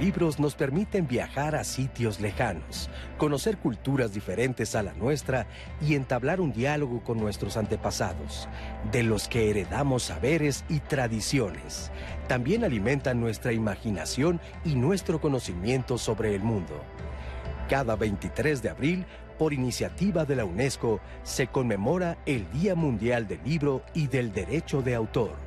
Libros nos permiten viajar a sitios lejanos, conocer culturas diferentes a la nuestra y entablar un diálogo con nuestros antepasados, de los que heredamos saberes y tradiciones. También alimentan nuestra imaginación y nuestro conocimiento sobre el mundo. Cada 23 de abril, por iniciativa de la UNESCO, se conmemora el Día Mundial del Libro y del Derecho de Autor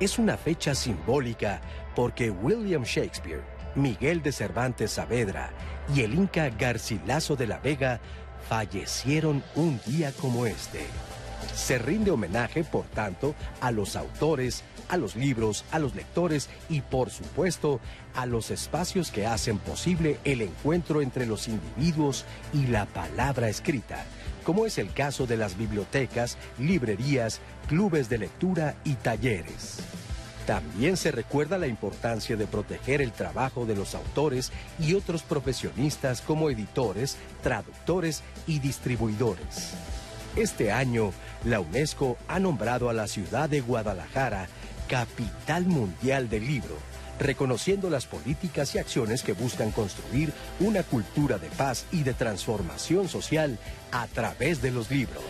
es una fecha simbólica porque William Shakespeare, Miguel de Cervantes Saavedra y el Inca Garcilaso de la Vega fallecieron un día como este. Se rinde homenaje, por tanto, a los autores, a los libros, a los lectores y, por supuesto, a los espacios que hacen posible el encuentro entre los individuos y la palabra escrita como es el caso de las bibliotecas, librerías, clubes de lectura y talleres. También se recuerda la importancia de proteger el trabajo de los autores y otros profesionistas como editores, traductores y distribuidores. Este año, la UNESCO ha nombrado a la ciudad de Guadalajara Capital Mundial del Libro reconociendo las políticas y acciones que buscan construir una cultura de paz y de transformación social a través de los libros.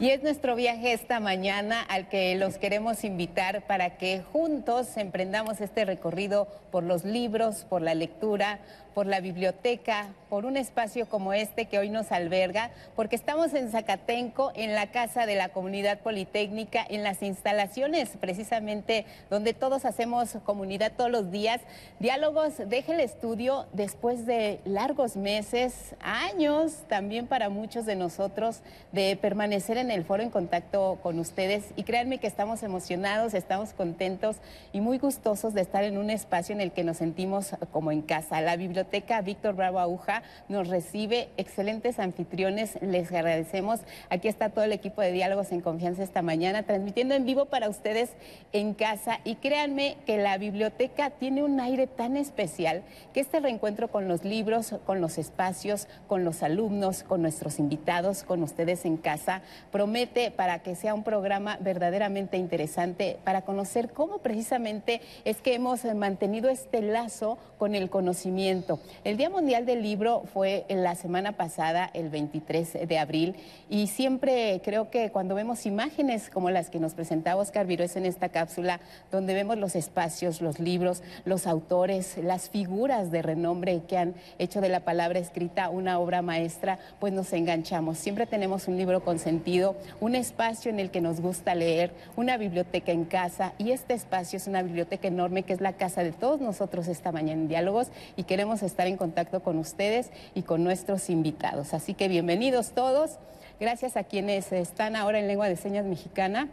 Y es nuestro viaje esta mañana al que los queremos invitar para que juntos emprendamos este recorrido por los libros, por la lectura, por la biblioteca, por un espacio como este que hoy nos alberga, porque estamos en Zacatenco, en la Casa de la Comunidad Politécnica, en las instalaciones precisamente donde todos hacemos comunidad todos los días. Diálogos deje el estudio después de largos meses, años también para muchos de nosotros de permanecer en el foro en contacto con ustedes y créanme que estamos emocionados, estamos contentos y muy gustosos de estar en un espacio en el que nos sentimos como en casa. La biblioteca Víctor Bravo Aguja nos recibe excelentes anfitriones, les agradecemos. Aquí está todo el equipo de Diálogos en Confianza esta mañana, transmitiendo en vivo para ustedes en casa. Y créanme que la biblioteca tiene un aire tan especial que este reencuentro con los libros, con los espacios, con los alumnos, con nuestros invitados, con ustedes en casa, promete para que sea un programa verdaderamente interesante para conocer cómo precisamente es que hemos mantenido este lazo con el conocimiento el Día Mundial del Libro fue la semana pasada, el 23 de abril, y siempre creo que cuando vemos imágenes como las que nos presentaba Oscar Virués en esta cápsula, donde vemos los espacios, los libros, los autores, las figuras de renombre que han hecho de la palabra escrita una obra maestra, pues nos enganchamos. Siempre tenemos un libro con sentido, un espacio en el que nos gusta leer, una biblioteca en casa, y este espacio es una biblioteca enorme que es la casa de todos nosotros esta mañana en Diálogos y queremos estar en contacto con ustedes y con nuestros invitados. Así que bienvenidos todos. Gracias a quienes están ahora en lengua de señas mexicana.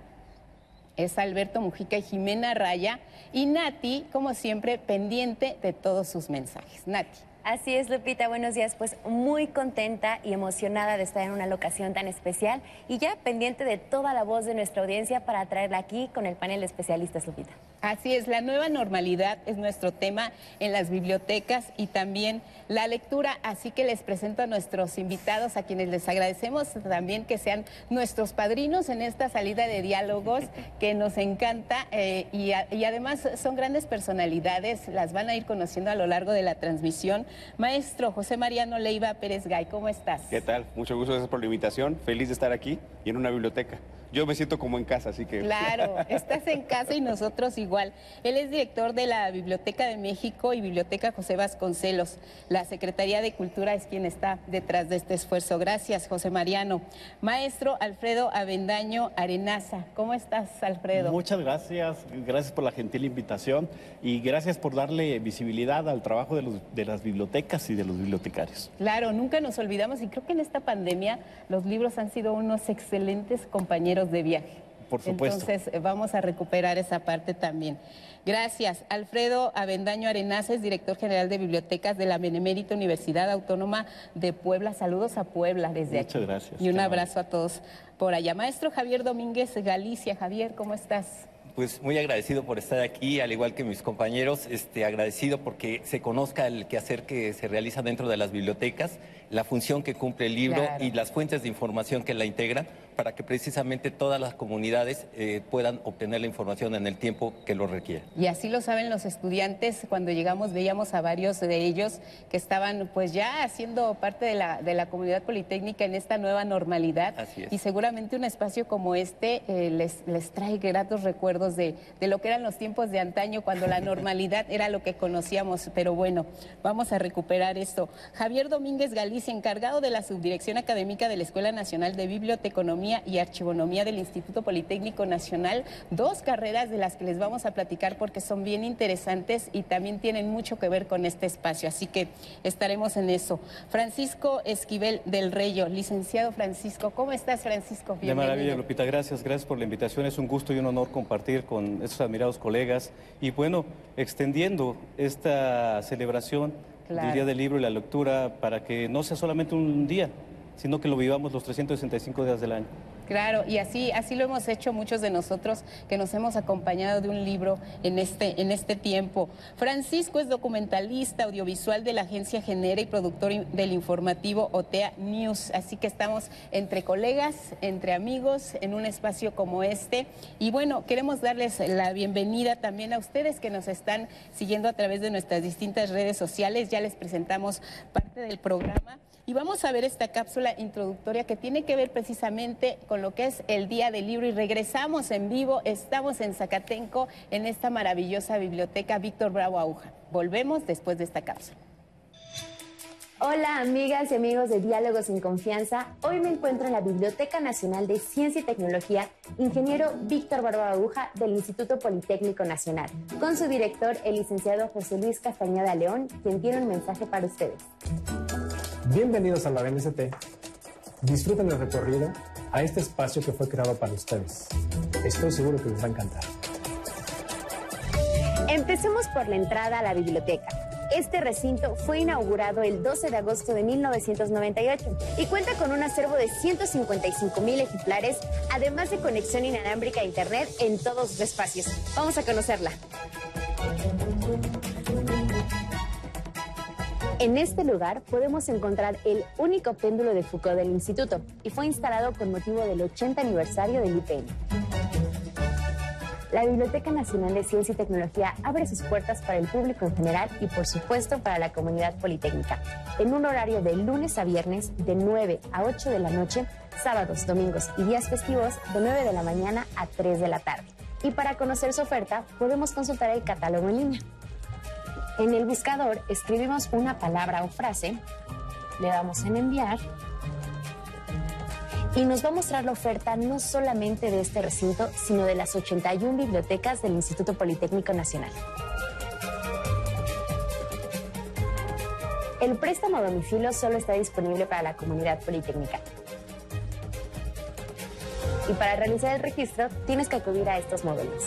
Es Alberto Mujica y Jimena Raya. Y Nati, como siempre, pendiente de todos sus mensajes. Nati. Así es, Lupita, buenos días. Pues muy contenta y emocionada de estar en una locación tan especial y ya pendiente de toda la voz de nuestra audiencia para traerla aquí con el panel de especialistas, Lupita. Así es, la nueva normalidad es nuestro tema en las bibliotecas y también la lectura, así que les presento a nuestros invitados, a quienes les agradecemos también que sean nuestros padrinos en esta salida de diálogos que nos encanta eh, y, y además son grandes personalidades, las van a ir conociendo a lo largo de la transmisión. Maestro José Mariano Leiva Pérez Gay, ¿cómo estás? ¿Qué tal? Mucho gusto, gracias por la invitación, feliz de estar aquí y en una biblioteca yo me siento como en casa, así que... Claro, estás en casa y nosotros igual. Él es director de la Biblioteca de México y Biblioteca José Vasconcelos. La Secretaría de Cultura es quien está detrás de este esfuerzo. Gracias, José Mariano. Maestro Alfredo Avendaño Arenaza, ¿cómo estás, Alfredo? Muchas gracias, gracias por la gentil invitación y gracias por darle visibilidad al trabajo de, los, de las bibliotecas y de los bibliotecarios. Claro, nunca nos olvidamos y creo que en esta pandemia los libros han sido unos excelentes compañeros de viaje. Por supuesto. Entonces eh, vamos a recuperar esa parte también. Gracias. Alfredo Avendaño Arenaces, director general de bibliotecas de la Benemérita Universidad Autónoma de Puebla. Saludos a Puebla desde aquí. Muchas gracias. Y un abrazo a todos por allá. Maestro Javier Domínguez Galicia. Javier, ¿cómo estás? Pues muy agradecido por estar aquí, al igual que mis compañeros, este, agradecido porque se conozca el quehacer que se realiza dentro de las bibliotecas, la función que cumple el libro y las fuentes de información que la integran, para que precisamente todas las comunidades eh, puedan obtener la información en el tiempo que lo requiere. Y así lo saben los estudiantes, cuando llegamos veíamos a varios de ellos que estaban pues ya haciendo parte de la, de la comunidad politécnica en esta nueva normalidad. Así es. Y seguramente un espacio como este eh, les, les trae gratos recuerdos de, de lo que eran los tiempos de antaño, cuando la normalidad era lo que conocíamos. Pero bueno, vamos a recuperar esto. Javier Domínguez Galicia, encargado de la Subdirección Académica de la Escuela Nacional de Biblioteconomía y Archivonomía del Instituto Politécnico Nacional, dos carreras de las que les vamos a platicar porque son bien interesantes y también tienen mucho que ver con este espacio, así que estaremos en eso. Francisco Esquivel del Reyo, licenciado Francisco, ¿cómo estás Francisco? De maravilla, Lupita, gracias, gracias por la invitación, es un gusto y un honor compartir con estos admirados colegas y bueno, extendiendo esta celebración Claro. del Día del Libro y la Lectura para que no sea solamente un día, sino que lo vivamos los 365 días del año. Claro, y así, así lo hemos hecho muchos de nosotros que nos hemos acompañado de un libro en este, en este tiempo. Francisco es documentalista audiovisual de la agencia Genera y productor del informativo OTEA News. Así que estamos entre colegas, entre amigos, en un espacio como este. Y bueno, queremos darles la bienvenida también a ustedes que nos están siguiendo a través de nuestras distintas redes sociales. Ya les presentamos parte del programa. Y vamos a ver esta cápsula introductoria que tiene que ver precisamente con lo que es el Día del Libro y regresamos en vivo, estamos en Zacatenco, en esta maravillosa biblioteca Víctor Bravo Aguja. Volvemos después de esta cápsula. Hola amigas y amigos de Diálogos en Confianza. Hoy me encuentro en la Biblioteca Nacional de Ciencia y Tecnología, ingeniero Víctor Barba Aguja del Instituto Politécnico Nacional, con su director, el licenciado José Luis Castañeda León, quien tiene un mensaje para ustedes. Bienvenidos a la BNCT. Disfruten el recorrido a este espacio que fue creado para ustedes. Estoy seguro que les va a encantar. Empecemos por la entrada a la biblioteca. Este recinto fue inaugurado el 12 de agosto de 1998 y cuenta con un acervo de 155 mil ejemplares, además de conexión inalámbrica a Internet en todos sus espacios. Vamos a conocerla. En este lugar podemos encontrar el único péndulo de Foucault del instituto y fue instalado con motivo del 80 aniversario del IPN. La Biblioteca Nacional de Ciencia y Tecnología abre sus puertas para el público en general y por supuesto para la comunidad politécnica, en un horario de lunes a viernes de 9 a 8 de la noche, sábados, domingos y días festivos de 9 de la mañana a 3 de la tarde. Y para conocer su oferta podemos consultar el catálogo en línea. En el buscador escribimos una palabra o frase, le damos en enviar y nos va a mostrar la oferta no solamente de este recinto, sino de las 81 bibliotecas del Instituto Politécnico Nacional. El préstamo a domicilio solo está disponible para la comunidad politécnica. Y para realizar el registro tienes que acudir a estos módulos.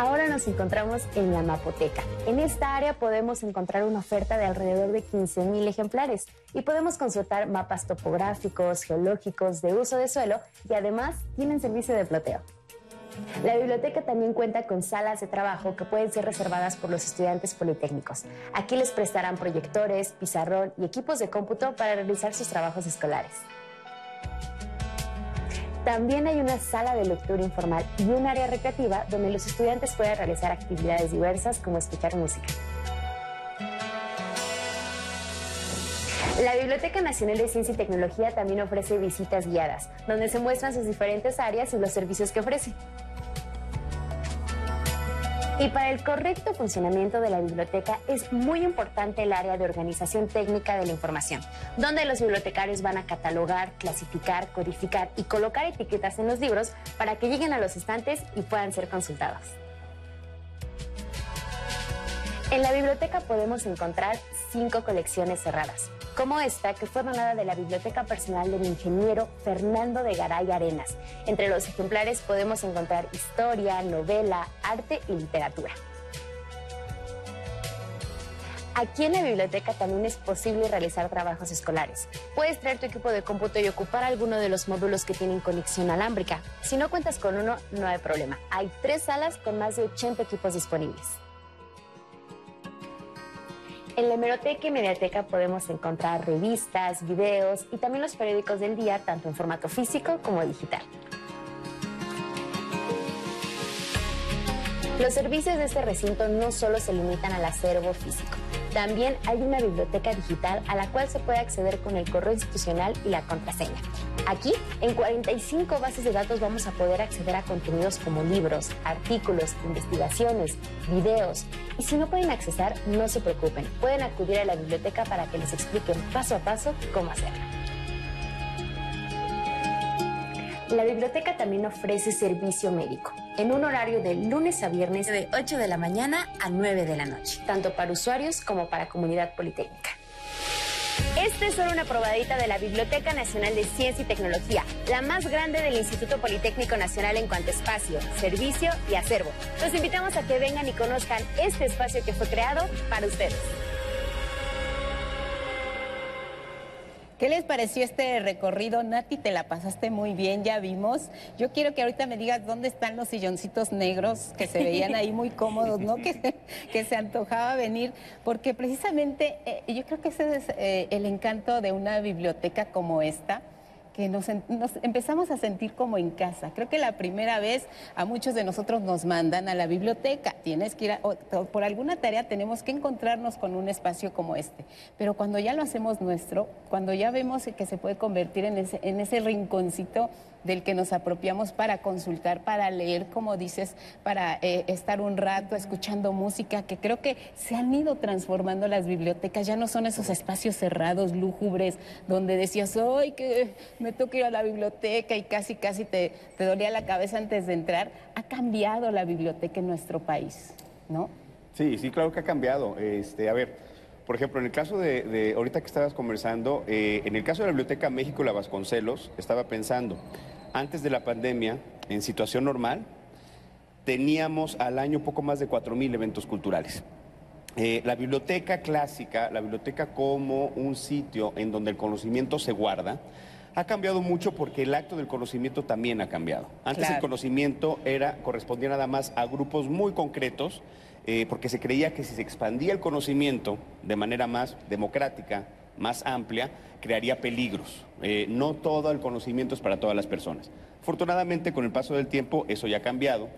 Ahora nos encontramos en la Mapoteca. En esta área podemos encontrar una oferta de alrededor de 15.000 ejemplares y podemos consultar mapas topográficos, geológicos, de uso de suelo y además tienen servicio de ploteo. La biblioteca también cuenta con salas de trabajo que pueden ser reservadas por los estudiantes politécnicos. Aquí les prestarán proyectores, pizarrón y equipos de cómputo para realizar sus trabajos escolares. También hay una sala de lectura informal y un área recreativa donde los estudiantes pueden realizar actividades diversas como escuchar música. La Biblioteca Nacional de Ciencia y Tecnología también ofrece visitas guiadas, donde se muestran sus diferentes áreas y los servicios que ofrece. Y para el correcto funcionamiento de la biblioteca es muy importante el área de organización técnica de la información, donde los bibliotecarios van a catalogar, clasificar, codificar y colocar etiquetas en los libros para que lleguen a los estantes y puedan ser consultados. En la biblioteca podemos encontrar cinco colecciones cerradas, como esta que fue donada de la biblioteca personal del ingeniero Fernando de Garay Arenas. Entre los ejemplares podemos encontrar historia, novela, arte y literatura. Aquí en la biblioteca también es posible realizar trabajos escolares. Puedes traer tu equipo de cómputo y ocupar alguno de los módulos que tienen conexión alámbrica. Si no cuentas con uno, no hay problema. Hay tres salas con más de 80 equipos disponibles. En la hemeroteca y mediateca podemos encontrar revistas, videos y también los periódicos del día, tanto en formato físico como digital. Los servicios de este recinto no solo se limitan al acervo físico, también hay una biblioteca digital a la cual se puede acceder con el correo institucional y la contraseña. Aquí, en 45 bases de datos vamos a poder acceder a contenidos como libros, artículos, investigaciones, videos. Y si no pueden accesar, no se preocupen, pueden acudir a la biblioteca para que les expliquen paso a paso cómo hacerlo. La biblioteca también ofrece servicio médico en un horario de lunes a viernes de 8 de la mañana a 9 de la noche, tanto para usuarios como para comunidad politécnica. Esta es solo una probadita de la Biblioteca Nacional de Ciencia y Tecnología, la más grande del Instituto Politécnico Nacional en cuanto a espacio, servicio y acervo. Los invitamos a que vengan y conozcan este espacio que fue creado para ustedes. ¿Qué les pareció este recorrido? Nati, te la pasaste muy bien, ya vimos. Yo quiero que ahorita me digas dónde están los silloncitos negros que se veían ahí muy cómodos, ¿no? Que, se antojaba venir, porque precisamente eh, yo creo que ese es eh, el encanto de una biblioteca como esta que nos, empezamos a sentir como en casa. Creo que la primera vez a muchos de nosotros nos mandan a la biblioteca. Tienes que ir por alguna tarea tenemos que encontrarnos con un espacio como este. Pero cuando ya lo hacemos nuestro, cuando ya vemos que se puede convertir en ese rinconcito del que nos apropiamos para consultar, para leer, como dices, para eh, estar un rato escuchando música, que creo que se han ido transformando las bibliotecas, ya no son esos espacios cerrados, lúgubres, donde decías, ¡ay, que me toca ir a la biblioteca! y casi, casi te, te dolía la cabeza antes de entrar. Ha cambiado la biblioteca en nuestro país, ¿no? Sí, sí, claro que ha cambiado. Este, a ver, por ejemplo, en el caso de, ahorita que estabas conversando, eh, en el caso de la Biblioteca México La Vasconcelos, estaba pensando, antes de la pandemia, en situación normal, teníamos al año poco más de 4.000 eventos culturales. Eh, la biblioteca clásica, la biblioteca como un sitio en donde el conocimiento se guarda, ha cambiado mucho porque el acto del conocimiento también ha cambiado. Antes el conocimiento era, correspondía nada más a grupos muy concretos eh, porque se creía que si se expandía el conocimiento de manera más democrática, más amplia, crearía peligros. Eh, no todo el conocimiento es para todas las personas. Afortunadamente, con el paso del tiempo, eso ya ha cambiado.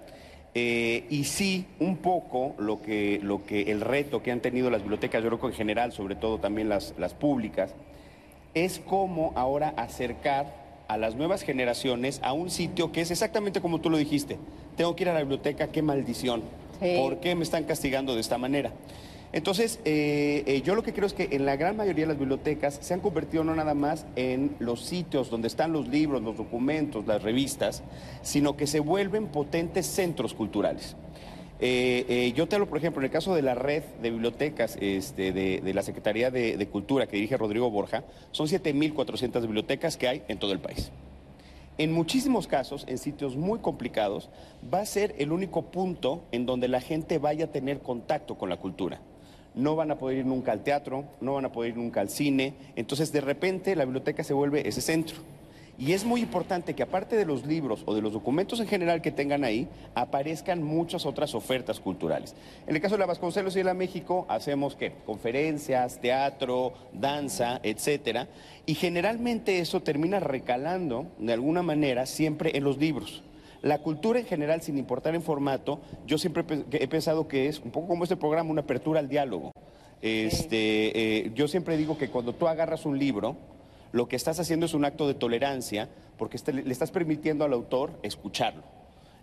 Eh, y sí, un poco lo que, lo que el reto que han tenido las bibliotecas, yo creo que en general, sobre todo también las, las públicas, es cómo ahora acercar a las nuevas generaciones a un sitio que es exactamente como tú lo dijiste. Tengo que ir a la biblioteca, qué maldición. ¿Por qué me están castigando de esta manera? Entonces, eh, eh, yo lo que creo es que en la gran mayoría de las bibliotecas se han convertido no nada más en los sitios donde están los libros, los documentos, las revistas, sino que se vuelven potentes centros culturales. Eh, yo te hablo, por ejemplo, en el caso de la red de bibliotecas este, de, la Secretaría de, de Cultura que dirige Rodrigo Borja, son 7.400 bibliotecas que hay en todo el país en muchísimos casos, en sitios muy complicados, va a ser el único punto en donde la gente vaya a tener contacto con la cultura. No van a poder ir nunca al teatro, no van a poder ir nunca al cine, entonces de repente la biblioteca se vuelve ese centro. Y es muy importante que aparte de los libros o de los documentos en general que tengan ahí, aparezcan muchas otras ofertas culturales. En el caso de la Vasconcelos y de la México, hacemos ¿qué? conferencias, teatro, danza, etcétera. Y generalmente eso termina recalando de alguna manera siempre en los libros. La cultura en general, sin importar en formato, yo siempre he pensado que es un poco como este programa, una apertura al diálogo. Este, eh, yo siempre digo que cuando tú agarras un libro, lo que estás haciendo es un acto de tolerancia porque este, le estás permitiendo al autor escucharlo.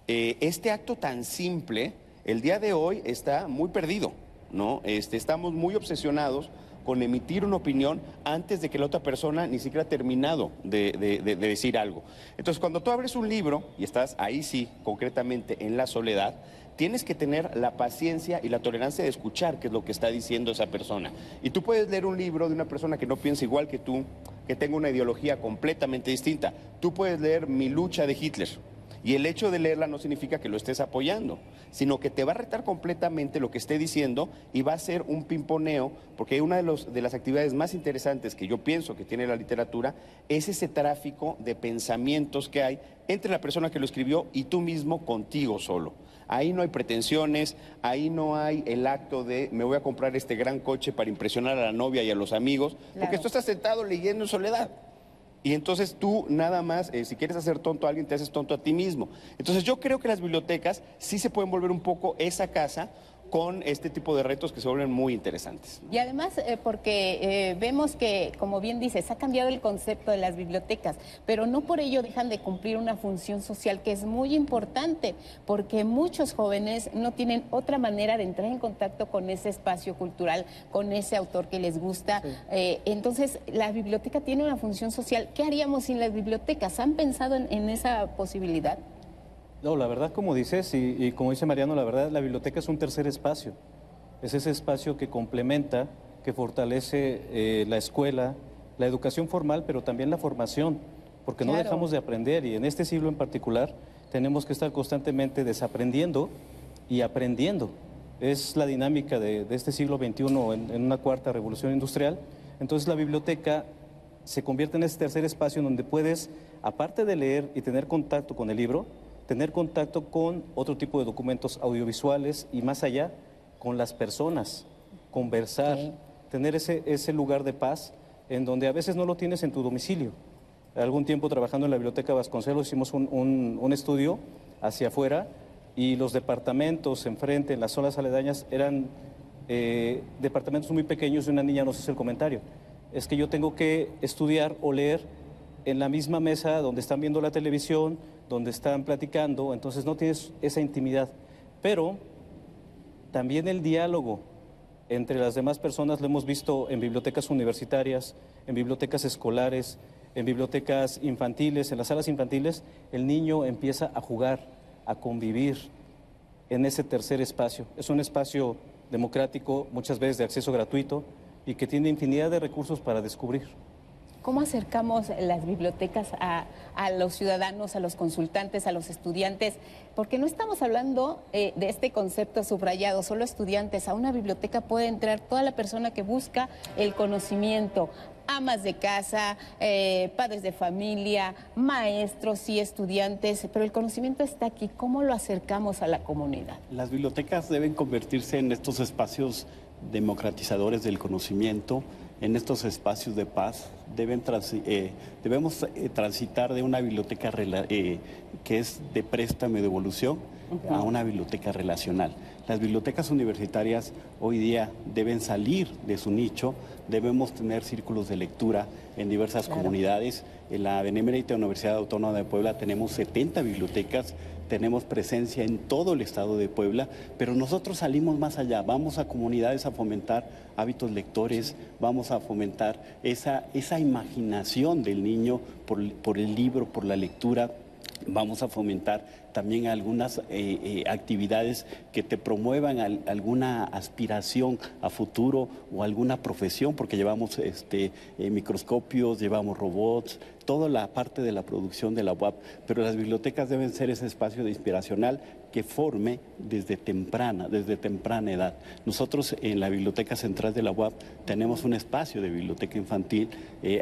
Eh, este acto tan simple, el día de hoy está muy perdido, ¿no? Este, estamos muy obsesionados con emitir una opinión antes de que la otra persona ni siquiera ha terminado de, de, decir algo. Entonces, cuando tú abres un libro y estás ahí sí, concretamente en la soledad, tienes que tener la paciencia y la tolerancia de escuchar qué es lo que está diciendo esa persona. Y tú puedes leer un libro de una persona que no piensa igual que tú, que tenga una ideología completamente distinta. Tú puedes leer Mi lucha de Hitler. Y el hecho de leerla no significa que lo estés apoyando, sino que te va a retar completamente lo que esté diciendo y va a ser un pimponeo, porque una de, de las actividades más interesantes que yo pienso que tiene la literatura es ese tráfico de pensamientos que hay entre la persona que lo escribió y tú mismo contigo solo. Ahí no hay pretensiones, ahí no hay el acto de me voy a comprar este gran coche para impresionar a la novia y a los amigos, porque tú estás sentado leyendo en soledad. Y entonces tú nada más, eh, si quieres hacer tonto a alguien, te haces tonto a ti mismo. Entonces yo creo que las bibliotecas sí se pueden volver un poco esa casa con este tipo de retos que se vuelven muy interesantes. Y además, eh, porque eh, vemos que, como bien dices, ha cambiado el concepto de las bibliotecas, pero no por ello dejan de cumplir una función social que es muy importante, porque muchos jóvenes no tienen otra manera de entrar en contacto con ese espacio cultural, con ese autor que les gusta. Eh, entonces, la biblioteca tiene una función social. ¿Qué haríamos sin las bibliotecas? ¿Han pensado en esa posibilidad? No, la verdad, como dices, y, como dice Mariano, la verdad, la biblioteca es un tercer espacio. Es ese espacio que complementa, que fortalece eh, la escuela, la educación formal, pero también la formación, porque no dejamos de aprender y en este siglo en particular tenemos que estar constantemente desaprendiendo y aprendiendo. Es la dinámica de, este siglo XXI en, en una cuarta revolución industrial. Entonces la biblioteca se convierte en ese tercer espacio en donde puedes, aparte de leer y tener contacto con el libro, tener contacto con otro tipo de documentos audiovisuales y más allá, con las personas, conversar, tener ese, ese lugar de paz en donde a veces no lo tienes en tu domicilio. Algún tiempo trabajando en la Biblioteca Vasconcelos hicimos un, un, estudio hacia afuera y los departamentos enfrente, en las zonas aledañas, eran eh, departamentos muy pequeños y una niña nos hizo el comentario. Es que yo tengo que estudiar o leer en la misma mesa donde están viendo la televisión, donde están platicando, entonces no tienes esa intimidad. Pero también el diálogo entre las demás personas lo hemos visto en bibliotecas universitarias, en bibliotecas escolares, en bibliotecas infantiles, en las salas infantiles, el niño empieza a jugar, a convivir en ese tercer espacio. Es un espacio democrático, muchas veces de acceso gratuito y que tiene infinidad de recursos para descubrir. ¿Cómo acercamos las bibliotecas a, los ciudadanos, a los consultantes, a los estudiantes? Porque no estamos hablando eh, de este concepto subrayado, solo estudiantes. A una biblioteca puede entrar toda la persona que busca el conocimiento, amas de casa, eh, padres de familia, maestros y estudiantes, pero el conocimiento está aquí. ¿Cómo lo acercamos a la comunidad? Las bibliotecas deben convertirse en estos espacios democratizadores del conocimiento en estos espacios de paz. Deben eh, debemos eh, transitar de una biblioteca eh, que es de préstamo y de evolución a una biblioteca relacional. Las bibliotecas universitarias hoy día deben salir de su nicho, debemos tener círculos de lectura en diversas comunidades. En la Benemérita Universidad Autónoma de Puebla tenemos 70 bibliotecas tenemos presencia en todo el estado de Puebla, pero nosotros salimos más allá, vamos a comunidades a fomentar hábitos lectores, vamos a fomentar esa, esa imaginación del niño por, por el libro, por la lectura, vamos a fomentar también algunas eh, eh, actividades que te promuevan alguna aspiración a futuro o alguna profesión, porque llevamos este, eh, microscopios, llevamos robots, toda la parte de la producción de la UAP, pero las bibliotecas deben ser ese espacio de inspiracional que forme desde temprana, desde temprana edad. Nosotros en la Biblioteca Central de la UAP tenemos un espacio de biblioteca infantil.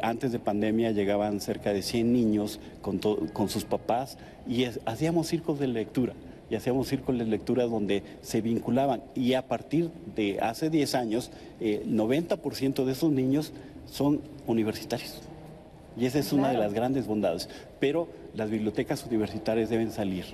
Antes de pandemia llegaban cerca de 100 niños con, con sus papás y hacíamos círculos de lectura y hacíamos círculos de lectura donde se vinculaban y a partir de hace 10 años, eh, 90% de esos niños son universitarios. Y esa es una de las grandes bondades. Pero las bibliotecas universitarias deben salir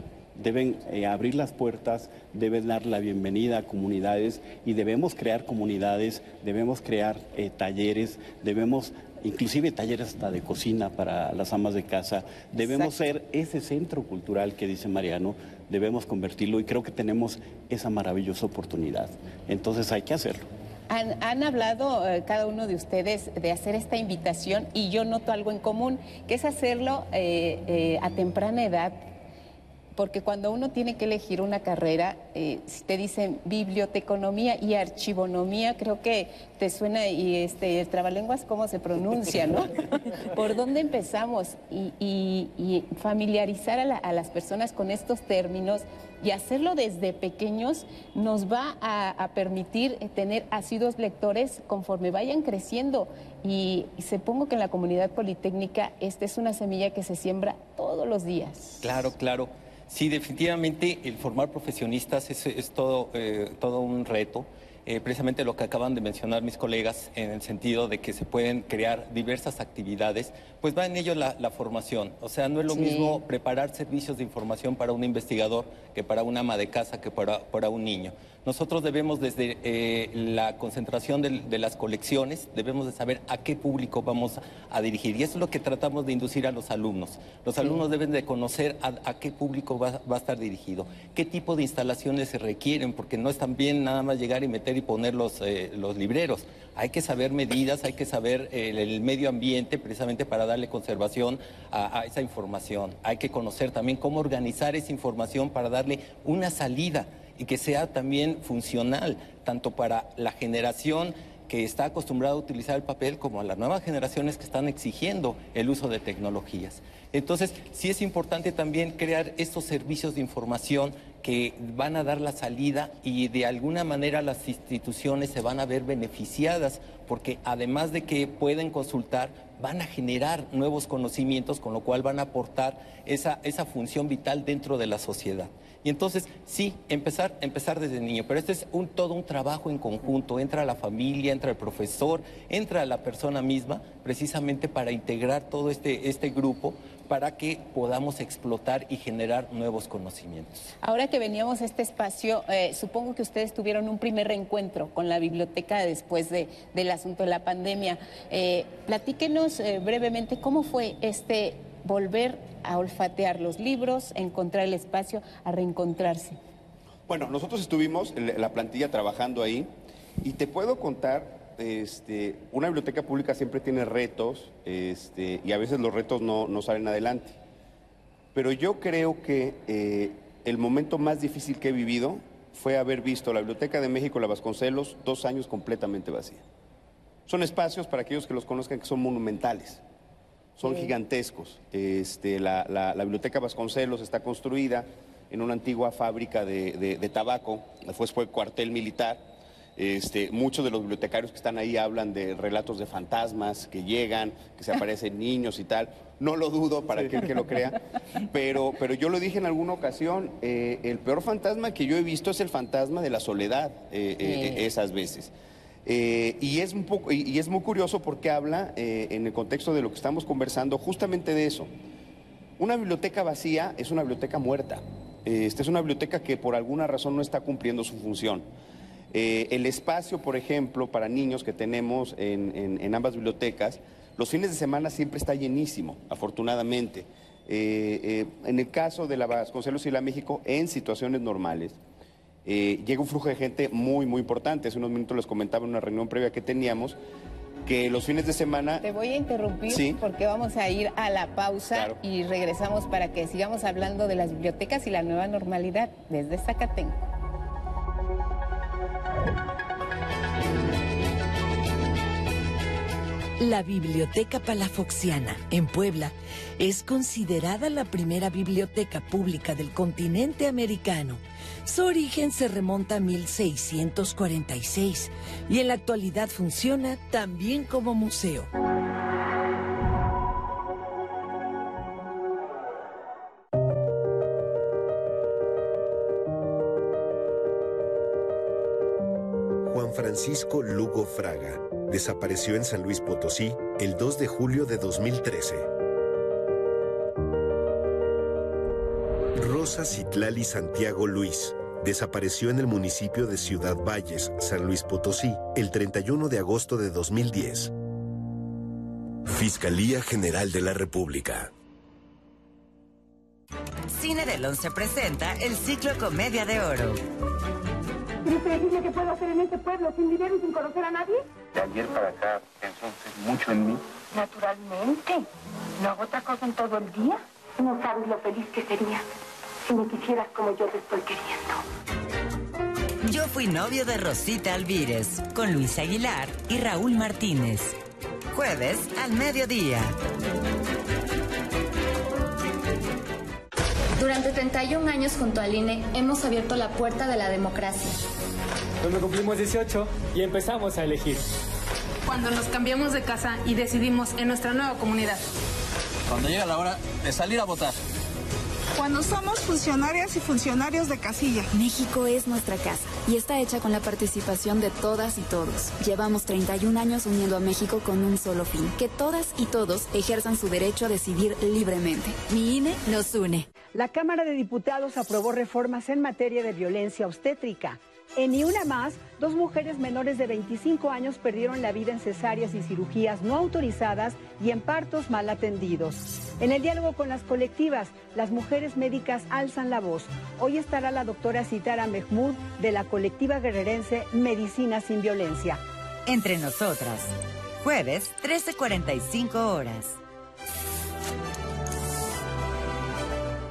deben eh, abrir las puertas, deben dar la bienvenida a comunidades y debemos crear comunidades, debemos crear eh, talleres, debemos inclusive talleres hasta de cocina para las amas de casa. Debemos ser ese centro cultural que dice Mariano, debemos convertirlo y creo que tenemos esa maravillosa oportunidad. Entonces hay que hacerlo. Han, hablado eh, cada uno de ustedes de hacer esta invitación y yo noto algo en común, que es hacerlo a temprana edad porque cuando uno tiene que elegir una carrera, eh, si te dicen biblioteconomía y archivonomía, creo que te suena y este el trabalenguas cómo se pronuncia, ¿no? ¿Por dónde empezamos? Y, familiarizar a, las personas con estos términos y hacerlo desde pequeños nos va a, permitir tener asiduos lectores conforme vayan creciendo. Y, y supongo que en la comunidad politécnica esta es una semilla que se siembra todos los días. Claro, claro. Sí, definitivamente el formar profesionistas es, es todo, eh, todo un reto. Eh, precisamente lo que acaban de mencionar mis colegas en el sentido de que se pueden crear diversas actividades, pues va en ello la, la formación. O sea, no es lo Sí. mismo preparar servicios de información para un investigador que para una ama de casa que para, para un niño. Nosotros debemos desde eh, la concentración de, las colecciones, debemos de saber a qué público vamos a dirigir. Y eso es lo que tratamos de inducir a los alumnos. Los alumnos deben de conocer a, a qué público va, va a estar dirigido, qué tipo de instalaciones se requieren, porque no es tan bien nada más llegar y meter y poner los, eh, los libreros. Hay que saber medidas, hay que saber eh, el, el medio ambiente precisamente para darle conservación a, a esa información. Hay que conocer también cómo organizar esa información para darle una salida y que sea también funcional, tanto para la generación que está acostumbrada a utilizar el papel como a las nuevas generaciones que están exigiendo el uso de tecnologías. Entonces, sí es importante también crear estos servicios de información que van a dar la salida y de alguna manera las instituciones se van a ver beneficiadas porque además de que pueden consultar, van a generar nuevos conocimientos, con lo cual van a aportar esa, esa función vital dentro de la sociedad. Y entonces, sí, empezar, empezar desde niño, pero este es todo un trabajo en conjunto, entra la familia, entra el profesor, entra la persona misma, precisamente para integrar todo este, este grupo para que podamos explotar y generar nuevos conocimientos. Ahora que veníamos a este espacio, eh, supongo que ustedes tuvieron un primer reencuentro con la biblioteca después de, del asunto de la pandemia. Eh, platíquenos eh, brevemente cómo fue este volver a olfatear los libros, encontrar el espacio, a reencontrarse. Bueno, nosotros estuvimos en la plantilla trabajando ahí y te puedo contar, este, una biblioteca pública siempre tiene retos este, y a veces los retos no, no salen adelante. Pero yo creo que eh, el momento más difícil que he vivido fue haber visto la Biblioteca de México, la Vasconcelos, dos años completamente vacía. Son espacios, para aquellos que los conozcan, que son monumentales, son Sí. gigantescos. Este, la, la- la Biblioteca Vasconcelos está construida en una antigua fábrica de, de- de tabaco, después fue cuartel militar. Este, muchos de los bibliotecarios que están ahí hablan de relatos de fantasmas que llegan, que se aparecen niños y tal. No lo dudo para aquel que lo crea, pero, pero yo lo dije en alguna ocasión, eh, el peor fantasma que yo he visto es el fantasma de la soledad eh, eh, Sí. esas veces. Eh, y, es muy curioso porque habla, eh, en el contexto de lo que estamos conversando, justamente de eso. Una biblioteca vacía es una biblioteca muerta. Eh, Esta es una biblioteca que por alguna razón no está cumpliendo su función. El espacio, por ejemplo, para niños que tenemos en, en- ambas bibliotecas, los fines de semana siempre está llenísimo, afortunadamente. En el caso de la Vasconcelos y la México, en situaciones normales, eh, llega un flujo de gente muy, muy importante. Hace unos minutos les comentaba en una reunión previa que teníamos que los fines de semana... Te voy a interrumpir Sí. porque vamos a ir a la pausa Claro. y regresamos para que sigamos hablando de las bibliotecas y la nueva normalidad desde Zacatenco. La Biblioteca Palafoxiana, en Puebla, es considerada la primera biblioteca pública del continente americano. Su origen se remonta a 1646 y en la actualidad funciona también como museo. Juan Francisco Lugo Fraga desapareció en San Luis Potosí el 2 de julio de 2013. Rosa Citlali Santiago Luis desapareció en el municipio de Ciudad Valles, San Luis Potosí, el 31 de agosto de 2010. Fiscalía General de la República. Cine del Once presenta el ciclo Comedia de Oro. ¿Qué que puedo hacer en este pueblo sin dinero y sin conocer a nadie? De ayer para acá pensó usted mucho en mí. Naturalmente. No hago otra cosa en todo el día. No sabes lo feliz que sería si me quisieras como yo te estoy queriendo. Yo fui novio de Rosita Alvírez, con Luis Aguilar y Raúl Martínez. Jueves al mediodía. Durante 31 años junto al INE hemos abierto la puerta de la democracia. Cuando cumplimos 18 y empezamos a elegir. Cuando nos cambiamos de casa y decidimos en nuestra nueva comunidad. Cuando llega la hora de salir a votar. Cuando somos funcionarias y funcionarios de casilla. México es nuestra casa y está hecha con la participación de todas y todos. Llevamos 31 años uniendo a México con un solo fin, que todas y todos ejerzan su derecho a decidir libremente. Mi INE nos une. La Cámara de Diputados aprobó reformas en materia de violencia obstétrica. En Ni Una Más, dos mujeres menores de 25 años perdieron la vida en cesáreas y cirugías no autorizadas y en partos mal atendidos. En el diálogo con las colectivas, las mujeres médicas alzan la voz. Hoy estará la doctora Citara Mehmoud de la colectiva guerrerense Medicina sin Violencia. Entre nosotras, jueves 13.45 horas.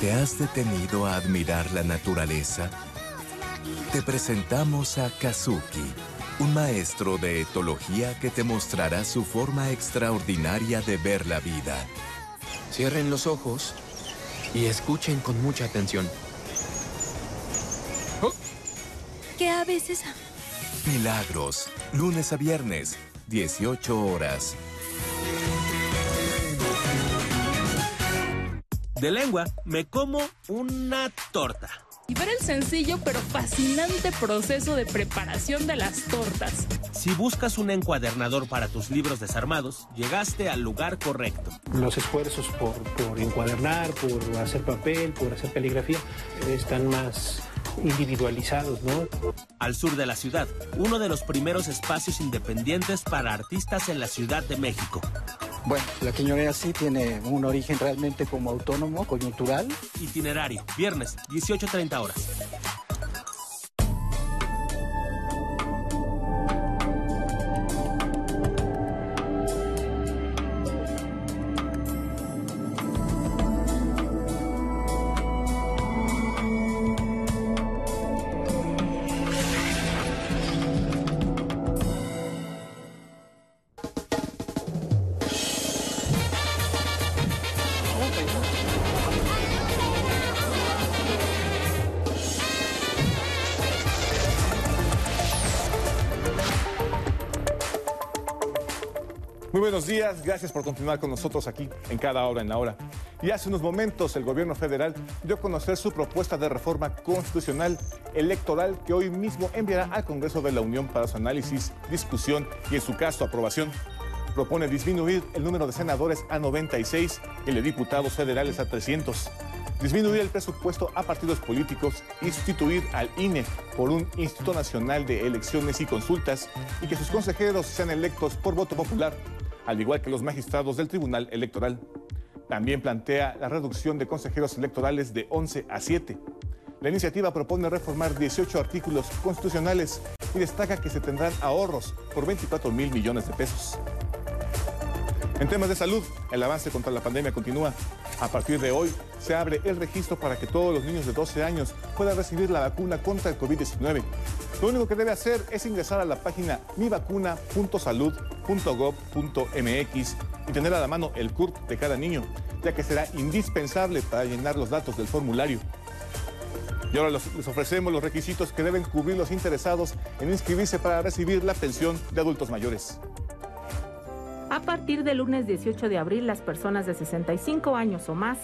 ¿Te has detenido a admirar la naturaleza? Te presentamos a Kazuki, un maestro de etología que te mostrará su forma extraordinaria de ver la vida. Cierren los ojos y escuchen con mucha atención. ¿Qué a veces? Milagros, lunes a viernes, 18 horas. De lengua, me como una torta. Y ver el sencillo pero fascinante proceso de preparación de las tortas. Si buscas un encuadernador para tus libros desarmados, llegaste al lugar correcto. Los esfuerzos por, por encuadernar, por hacer papel, por hacer caligrafía, están más individualizados, ¿no? Al sur de la ciudad, uno de los primeros espacios independientes para artistas en la Ciudad de México. Bueno, la Quiñonera sí tiene un origen realmente como autónomo, coyuntural. Itinerario, viernes, 18.30 horas. Gracias por continuar con nosotros aquí en cada hora en la hora. Y hace unos momentos el gobierno federal dio a conocer su propuesta de reforma constitucional electoral que hoy mismo enviará al Congreso de la Unión para su análisis, discusión y en su caso aprobación. Propone disminuir el número de senadores a 96 y el de diputados federales a 300 disminuir el presupuesto a partidos políticos y sustituir al INE por un Instituto Nacional de Elecciones y Consultas y que sus consejeros sean electos por voto popular, al igual que los magistrados del Tribunal Electoral. También plantea la reducción de consejeros electorales de 11 a 7. La iniciativa propone reformar 18 artículos constitucionales y destaca que se tendrán ahorros por 24 mil millones de pesos. En temas de salud, el avance contra la pandemia continúa. A partir de hoy, se abre el registro para que todos los niños de 12 años puedan recibir la vacuna contra el COVID-19. Lo único que debe hacer es ingresar a la página mivacuna.salud.gov.mx y tener a la mano el CURP de cada niño, ya que será indispensable para llenar los datos del formulario. Y ahora les ofrecemos los requisitos que deben cubrir los interesados en inscribirse para recibir la pensión de adultos mayores. A partir del lunes 18 de abril, las personas de 65 años o más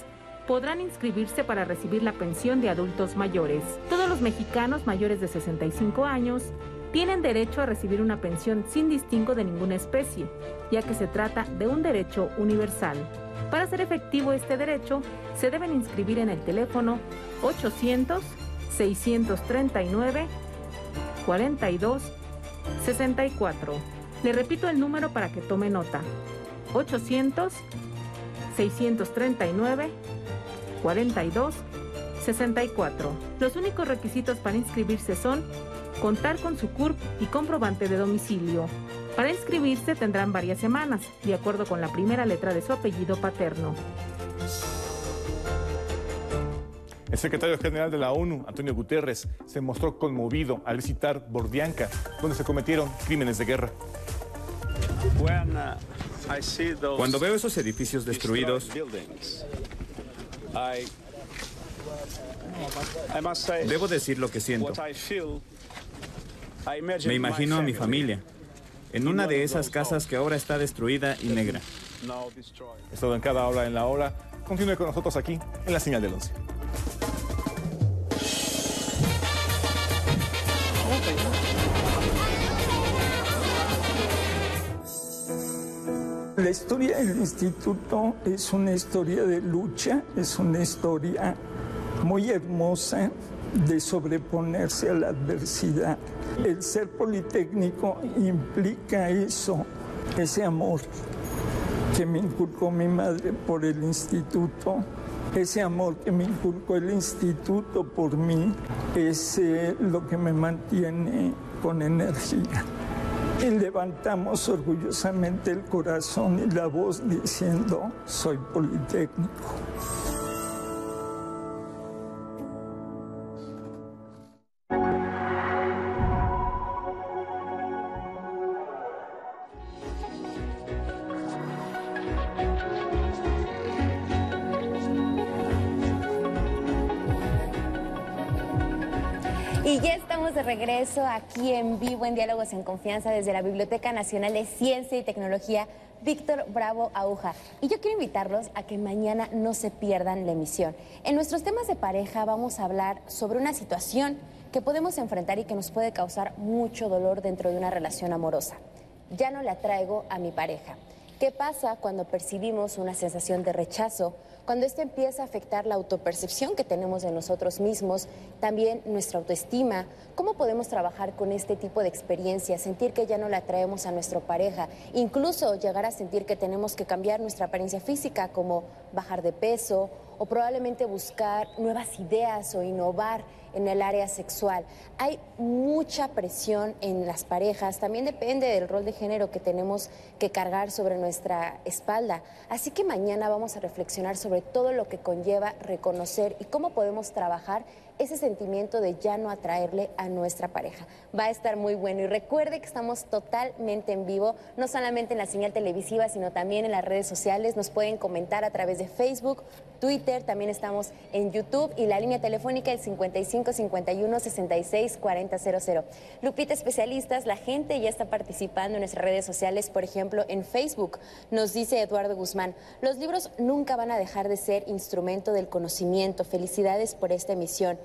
podrán inscribirse para recibir la pensión de adultos mayores. Todos los mexicanos mayores de 65 años tienen derecho a recibir una pensión sin distingo de ninguna especie, ya que se trata de un derecho universal. Para hacer efectivo este derecho, se deben inscribir en el teléfono 800 639 42 64 le repito el número para que tome nota. 800 639 42 64. Los únicos requisitos para inscribirse son contar con su CURP y comprobante de domicilio. Para inscribirse tendrán varias semanas, de acuerdo con la primera letra de su apellido paterno. El secretario general de la ONU, Antonio Guterres, se mostró conmovido al visitar Bordianka, donde se cometieron crímenes de guerra. Cuando veo esos edificios destruidos, debo decir lo que siento. Me imagino a mi familia en una de esas casas que ahora está destruida y negra. Es todo en cada hora en la hora. Continúe con nosotros aquí en la señal del 11. La historia del instituto es una historia de lucha, es una historia muy hermosa de sobreponerse a la adversidad. El ser politécnico implica eso, ese amor que me inculcó mi madre por el instituto, ese amor que me inculcó el instituto por mí, es lo que me mantiene con energía. Y levantamos orgullosamente el corazón y la voz diciendo, soy politécnico. De regreso aquí en vivo en Diálogos en Confianza desde la Biblioteca Nacional de Ciencia y Tecnología Víctor Bravo Aguja. Y yo quiero invitarlos a que mañana no se pierdan la emisión. En nuestros temas de pareja vamos a hablar sobre una situación que podemos enfrentar y que nos puede causar mucho dolor dentro de una relación amorosa. Ya no le atraigo a mi pareja. ¿Qué pasa cuando percibimos una sensación de rechazo? Cuando esto empieza a afectar la autopercepción que tenemos de nosotros mismos, también nuestra autoestima, ¿cómo podemos trabajar con este tipo de experiencias? Sentir que ya no la traemos a nuestra pareja, incluso llegar a sentir que tenemos que cambiar nuestra apariencia física, como bajar de peso o probablemente buscar nuevas ideas o innovar en el área sexual. Hay mucha presión en las parejas, también depende del rol de género que tenemos que cargar sobre nuestra espalda. Así que mañana vamos a reflexionar sobre todo lo que conlleva reconocer y cómo podemos trabajar ese sentimiento de ya no atraerle a nuestra pareja. Va a estar muy bueno y recuerde que estamos totalmente en vivo, no solamente en la señal televisiva, sino también en las redes sociales. Nos pueden comentar a través de Facebook, Twitter, también estamos en YouTube y la línea telefónica es 55 51 66 40 00. Lupita, especialistas, la gente ya está participando en nuestras redes sociales, por ejemplo, en Facebook. Nos dice Eduardo Guzmán, los libros nunca van a dejar de ser instrumento del conocimiento. Felicidades por esta emisión.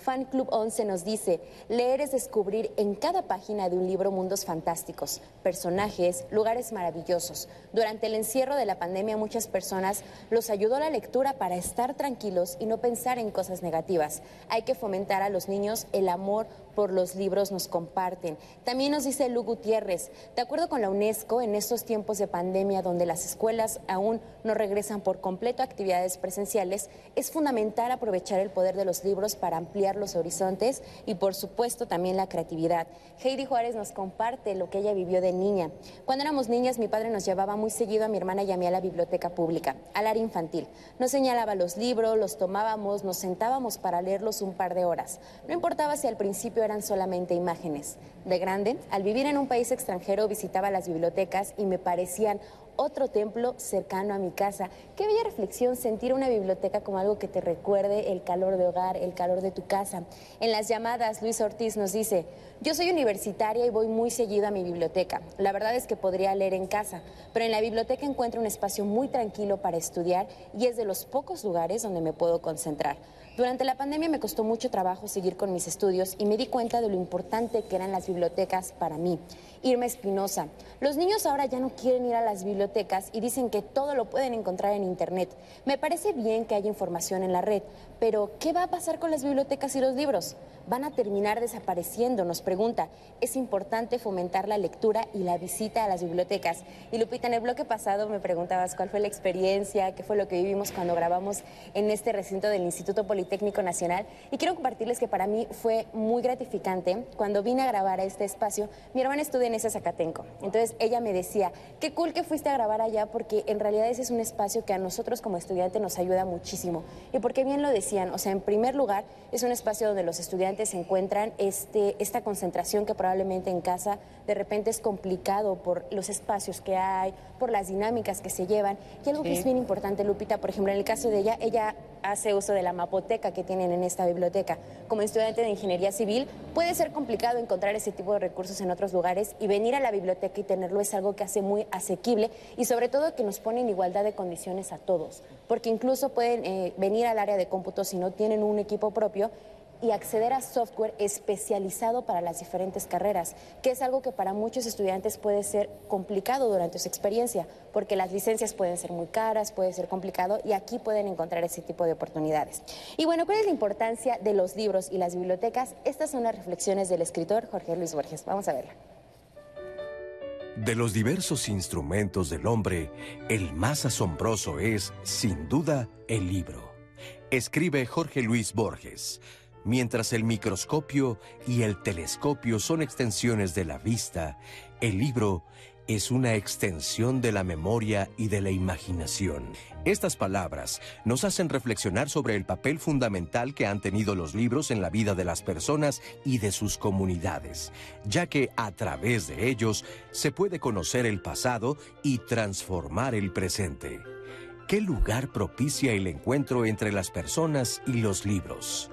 Fan Club 11 nos dice, leer es descubrir en cada página de un libro mundos fantásticos, personajes, lugares maravillosos. Durante el encierro de la pandemia muchas personas los ayudó la lectura para estar tranquilos y no pensar en cosas negativas. Hay que fomentar a los niños el amor por los libros nos comparten. También nos dice Lu Gutiérrez, de acuerdo con la UNESCO, en estos tiempos de pandemia donde las escuelas aún no regresan por completo a actividades presenciales, es fundamental aprovechar el poder de los libros para ampliar los horizontes y por supuesto también la creatividad. Heidi Juárez nos comparte lo que ella vivió de niña. Cuando éramos niñas mi padre nos llevaba muy seguido a mi hermana y a mí a la biblioteca pública, al área infantil. Nos señalaba los libros, los tomábamos, nos sentábamos para leerlos un par de horas. No importaba si al principio eran solamente imágenes. De grande, al vivir en un país extranjero visitaba las bibliotecas y me parecían otro templo cercano a mi casa. Qué bella reflexión sentir una biblioteca como algo que te recuerde el calor de hogar, el calor de tu casa. En las llamadas, Luis Ortiz nos dice, yo soy universitaria y voy muy seguido a mi biblioteca. La verdad es que podría leer en casa, pero en la biblioteca encuentro un espacio muy tranquilo para estudiar y es de los pocos lugares donde me puedo concentrar. Durante la pandemia me costó mucho trabajo seguir con mis estudios y me di cuenta de lo importante que eran las bibliotecas para mí. Irma Espinosa. Los niños ahora ya no quieren ir a las bibliotecas y dicen que todo lo pueden encontrar en Internet. Me parece bien que haya información en la red, pero ¿qué va a pasar con las bibliotecas y los libros? Van a terminar desapareciendo, nos pregunta. Es importante fomentar la lectura y la visita a las bibliotecas. Y Lupita, en el bloque pasado me preguntabas cuál fue la experiencia, qué fue lo que vivimos cuando grabamos en este recinto del Instituto Politécnico Nacional. Y quiero compartirles que para mí fue muy gratificante cuando vine a grabar a este espacio. Mi hermana estudia en ese Zacatenco. Entonces ella me decía, qué cool que fuiste a grabar allá porque en realidad ese es un espacio que a nosotros como estudiantes nos ayuda muchísimo. Y porque bien lo decían, o sea, en primer lugar es un espacio donde los estudiantes encuentran este, esta concentración que probablemente en casa de repente es complicado por los espacios que hay, por las dinámicas que se llevan. Y algo que es bien importante, Lupita, por ejemplo, en el caso de ella, ella hace uso de la mapoteca que tienen en esta biblioteca. Como estudiante de ingeniería civil, puede ser complicado encontrar ese tipo de recursos en otros lugares y venir a la biblioteca y tenerlo es algo que hace muy asequible y sobre todo que nos pone en igualdad de condiciones a todos, porque incluso pueden eh, venir al área de cómputo si no tienen un equipo propio y acceder a software especializado para las diferentes carreras, que es algo que para muchos estudiantes puede ser complicado durante su experiencia, porque las licencias pueden ser muy caras, puede ser complicado y aquí pueden encontrar ese tipo de oportunidades. Y bueno, ¿cuál es la importancia de los libros y las bibliotecas? Estas son las reflexiones del escritor Jorge Luis Borges. Vamos a verla. De los diversos instrumentos del hombre, el más asombroso es, sin duda, el libro. Escribe Jorge Luis Borges Mientras el microscopio y el telescopio son extensiones de la vista, el libro es una extensión de la memoria y de la imaginación. Estas palabras nos hacen reflexionar sobre el papel fundamental que han tenido los libros en la vida de las personas y de sus comunidades, ya que a través de ellos se puede conocer el pasado y transformar el presente. ¿Qué lugar propicia el encuentro entre las personas y los libros?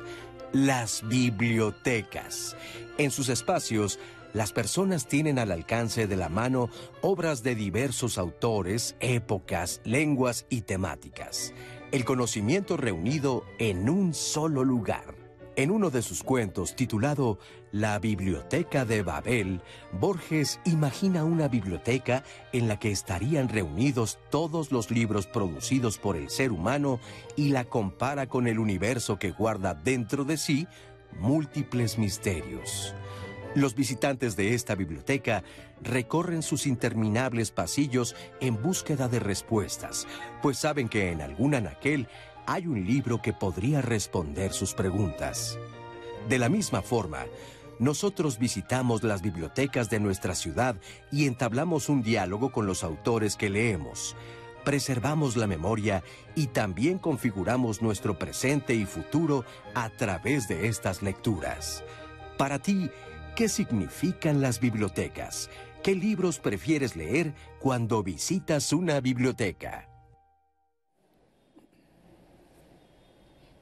Las bibliotecas. En sus espacios, las personas tienen al alcance de la mano obras de diversos autores, épocas, lenguas y temáticas. El conocimiento reunido en un solo lugar. En uno de sus cuentos titulado La Biblioteca de Babel, Borges imagina una biblioteca en la que estarían reunidos todos los libros producidos por el ser humano y la compara con el universo que guarda dentro de sí múltiples misterios. Los visitantes de esta biblioteca recorren sus interminables pasillos en búsqueda de respuestas, pues saben que en algún anaquel hay un libro que podría responder sus preguntas. De la misma forma, nosotros visitamos las bibliotecas de nuestra ciudad y entablamos un diálogo con los autores que leemos. Preservamos la memoria y también configuramos nuestro presente y futuro a través de estas lecturas. Para ti, ¿qué significan las bibliotecas? ¿Qué libros prefieres leer cuando visitas una biblioteca?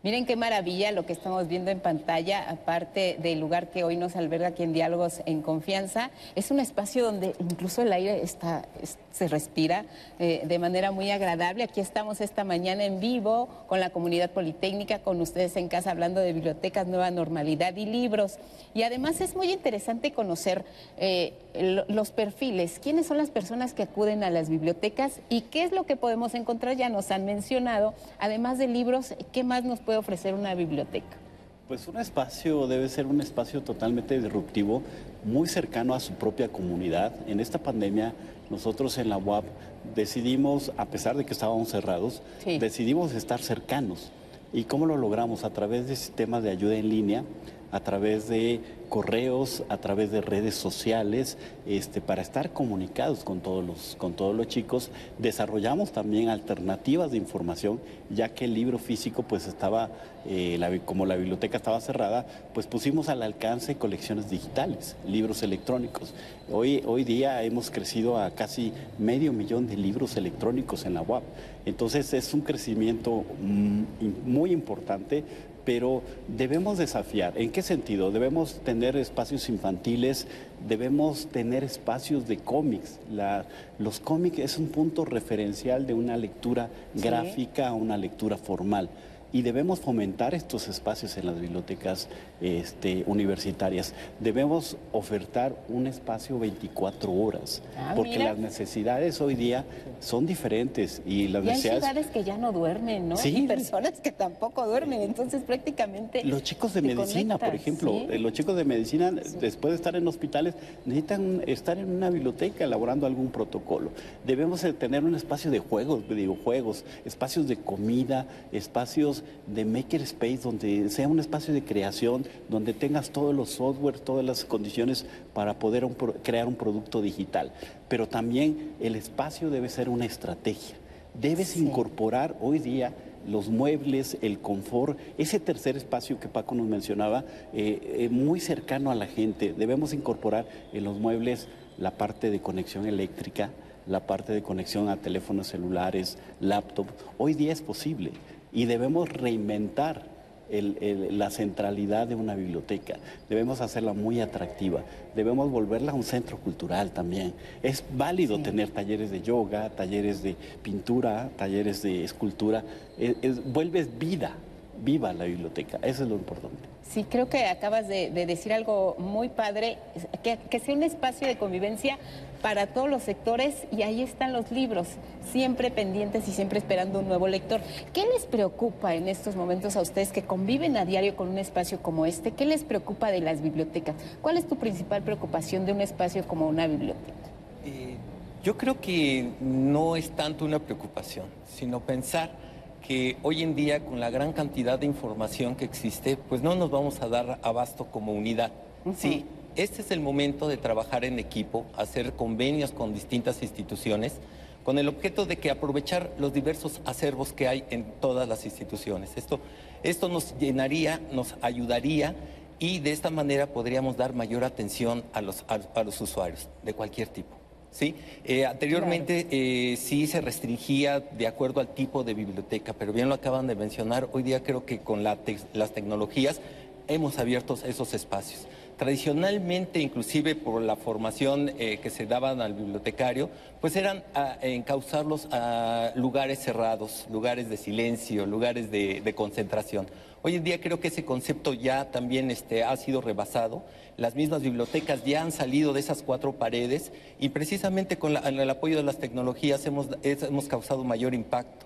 Miren qué maravilla lo que estamos viendo en pantalla, aparte del lugar que hoy nos alberga aquí en Diálogos en Confianza. Es un espacio donde incluso el aire está, se respira eh, de manera muy agradable. Aquí estamos esta mañana en vivo con la comunidad politécnica, con ustedes en casa hablando de bibliotecas, nueva normalidad y libros. Y además es muy interesante conocer eh, los perfiles, quiénes son las personas que acuden a las bibliotecas y qué es lo que podemos encontrar. Ya nos han mencionado, además de libros, ¿qué más nos puede ofrecer una biblioteca? Pues un espacio debe ser un espacio totalmente disruptivo, muy cercano a su propia comunidad. En esta pandemia nosotros en la UAP decidimos, a pesar de que estábamos cerrados, decidimos estar cercanos. ¿Y cómo lo logramos? A través de sistemas de ayuda en línea, a través de correos, a través de redes sociales, este, para estar comunicados con todos, los, con todos los chicos. Desarrollamos también alternativas de información, ya que el libro físico pues estaba, eh, como la biblioteca estaba cerrada, pues pusimos al alcance colecciones digitales, libros electrónicos. Hoy, hoy día hemos crecido a casi medio millón de libros electrónicos en la UAP. Entonces es un crecimiento mm, muy importante pero debemos desafiar. ¿En qué sentido? Debemos tener espacios infantiles, debemos tener espacios de cómics. los cómics es un punto referencial de una lectura gráfica a una lectura formal. Y debemos fomentar estos espacios en las bibliotecas este, universitarias. Debemos ofertar un espacio 24 horas, Ah, porque mira. las necesidades hoy día son diferentes y las Y hay necesidades... ciudades que ya no duermen, ¿no? Sí. Y personas que tampoco duermen, entonces prácticamente... Los chicos de medicina, por ejemplo, ¿sí? eh, los chicos de medicina, después de estar en hospitales, necesitan estar en una biblioteca elaborando algún protocolo. Debemos eh, tener un espacio de juegos, de videojuegos, espacios de comida, espacios de maker space, donde sea un espacio de creación, donde tengas todos los software, todas las condiciones para poder un crear un producto digital. Pero también el espacio debe ser una estrategia. Debes incorporar hoy día los muebles, el confort, ese tercer espacio que Paco nos mencionaba, eh, eh, muy cercano a la gente. Debemos incorporar en los muebles la parte de conexión eléctrica, la parte de conexión a teléfonos celulares, laptop. Hoy día es posible y debemos reinventar el- el- la centralidad de una biblioteca. Debemos hacerla muy atractiva. Debemos volverla a un centro cultural también. Es válido tener talleres de yoga, talleres de pintura, talleres de escultura. Es- es- vuelves vida, viva la biblioteca. Eso es lo importante. Sí, creo que acabas de, de decir algo muy padre, que, que sea un espacio de convivencia para todos los sectores y ahí están los libros, siempre pendientes y siempre esperando un nuevo lector. ¿Qué les preocupa en estos momentos a ustedes que conviven a diario con un espacio como este? ¿Qué les preocupa de las bibliotecas? ¿Cuál es tu principal preocupación de un espacio como una biblioteca? Yo creo que no es tanto una preocupación, sino pensar que hoy en día con la gran cantidad de información que existe, pues no nos vamos a dar abasto como unidad. Sí, este es el momento de trabajar en equipo, hacer convenios con distintas instituciones, con el objeto de que aprovechar los diversos acervos que hay en todas las instituciones. Esto, esto nos llenaría, nos ayudaría y de esta manera podríamos dar mayor atención a los, a, a los usuarios de cualquier tipo. ¿sí? Eh, anteriormente eh, sí se restringía de acuerdo al tipo de biblioteca, pero bien lo acaban de mencionar, hoy día creo que con la las tecnologías hemos abierto esos espacios. Tradicionalmente, inclusive por la formación eh, que se daban al bibliotecario, pues eran a, encauzarlos a lugares cerrados, lugares de silencio, lugares de, concentración. Hoy en día creo que ese concepto ya también este, ha sido rebasado. Las mismas bibliotecas ya han salido de esas cuatro paredes y precisamente con el apoyo de las tecnologías hemos, hemos causado mayor impacto.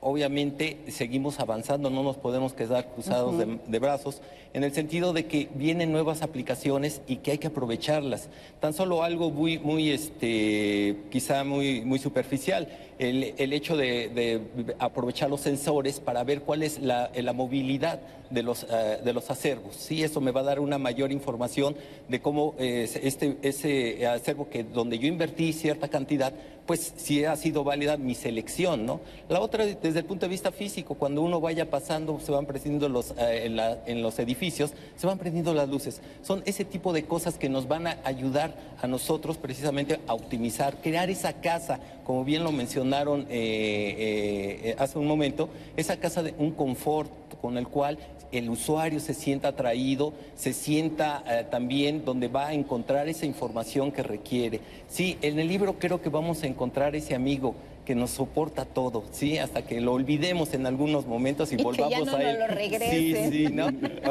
Obviamente seguimos avanzando, no nos podemos quedar cruzados de, de brazos, en el sentido de que vienen nuevas aplicaciones y que hay que aprovecharlas. Tan solo algo muy, muy este, quizá muy, muy superficial, el, el hecho de, de aprovechar los sensores para ver cuál es la, la movilidad de los, eh, de los acervos. Sí, eso me va a dar una mayor información de cómo eh, este, ese acervo que donde yo invertí cierta cantidad, pues si ha sido válida mi selección, ¿no? La otra, desde el punto de vista físico, cuando uno vaya pasando, se van prendiendo los, eh, en, los edificios, se van prendiendo las luces. Son ese tipo de cosas que nos van a ayudar a nosotros precisamente a optimizar, crear esa casa, como bien lo mencionaron eh, eh, hace un momento, esa casa de un confort con el cual el usuario se sienta atraído, se sienta eh, también donde va a encontrar esa información que requiere. Sí, en el libro creo que vamos a encontrar ese amigo que nos soporta todo, sí, hasta que lo olvidemos en algunos momentos y, Y que volvamos ya no a él. lo regresen. Sí, sí, ¿no?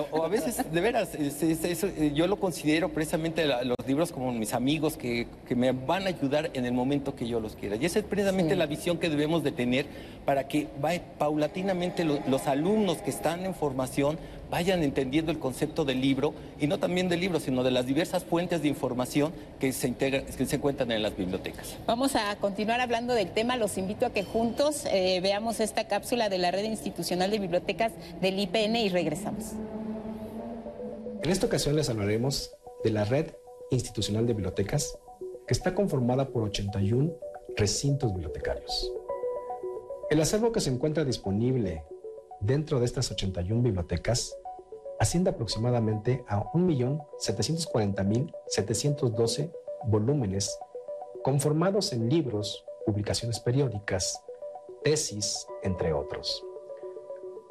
O, a veces, de veras, es- es- es- yo lo considero precisamente la- los libros como mis amigos que, que me van a ayudar en el momento que yo los quiera. Y esa es precisamente Sí. la visión que debemos de tener para que vaya paulatinamente lo- los alumnos que están en formación vayan entendiendo el concepto del libro y no también del libro, sino de las diversas fuentes de información que se, integran, que se encuentran en las bibliotecas. Vamos a continuar hablando del tema. Los invito a que juntos eh, veamos esta cápsula de la Red Institucional de Bibliotecas del IPN y regresamos. En esta ocasión les hablaremos de la Red Institucional de Bibliotecas, que está conformada por 81 recintos bibliotecarios. El acervo que se encuentra disponible dentro de estas 81 bibliotecas asciende aproximadamente a 1.740.712 volúmenes conformados en libros, publicaciones periódicas, tesis, entre otros.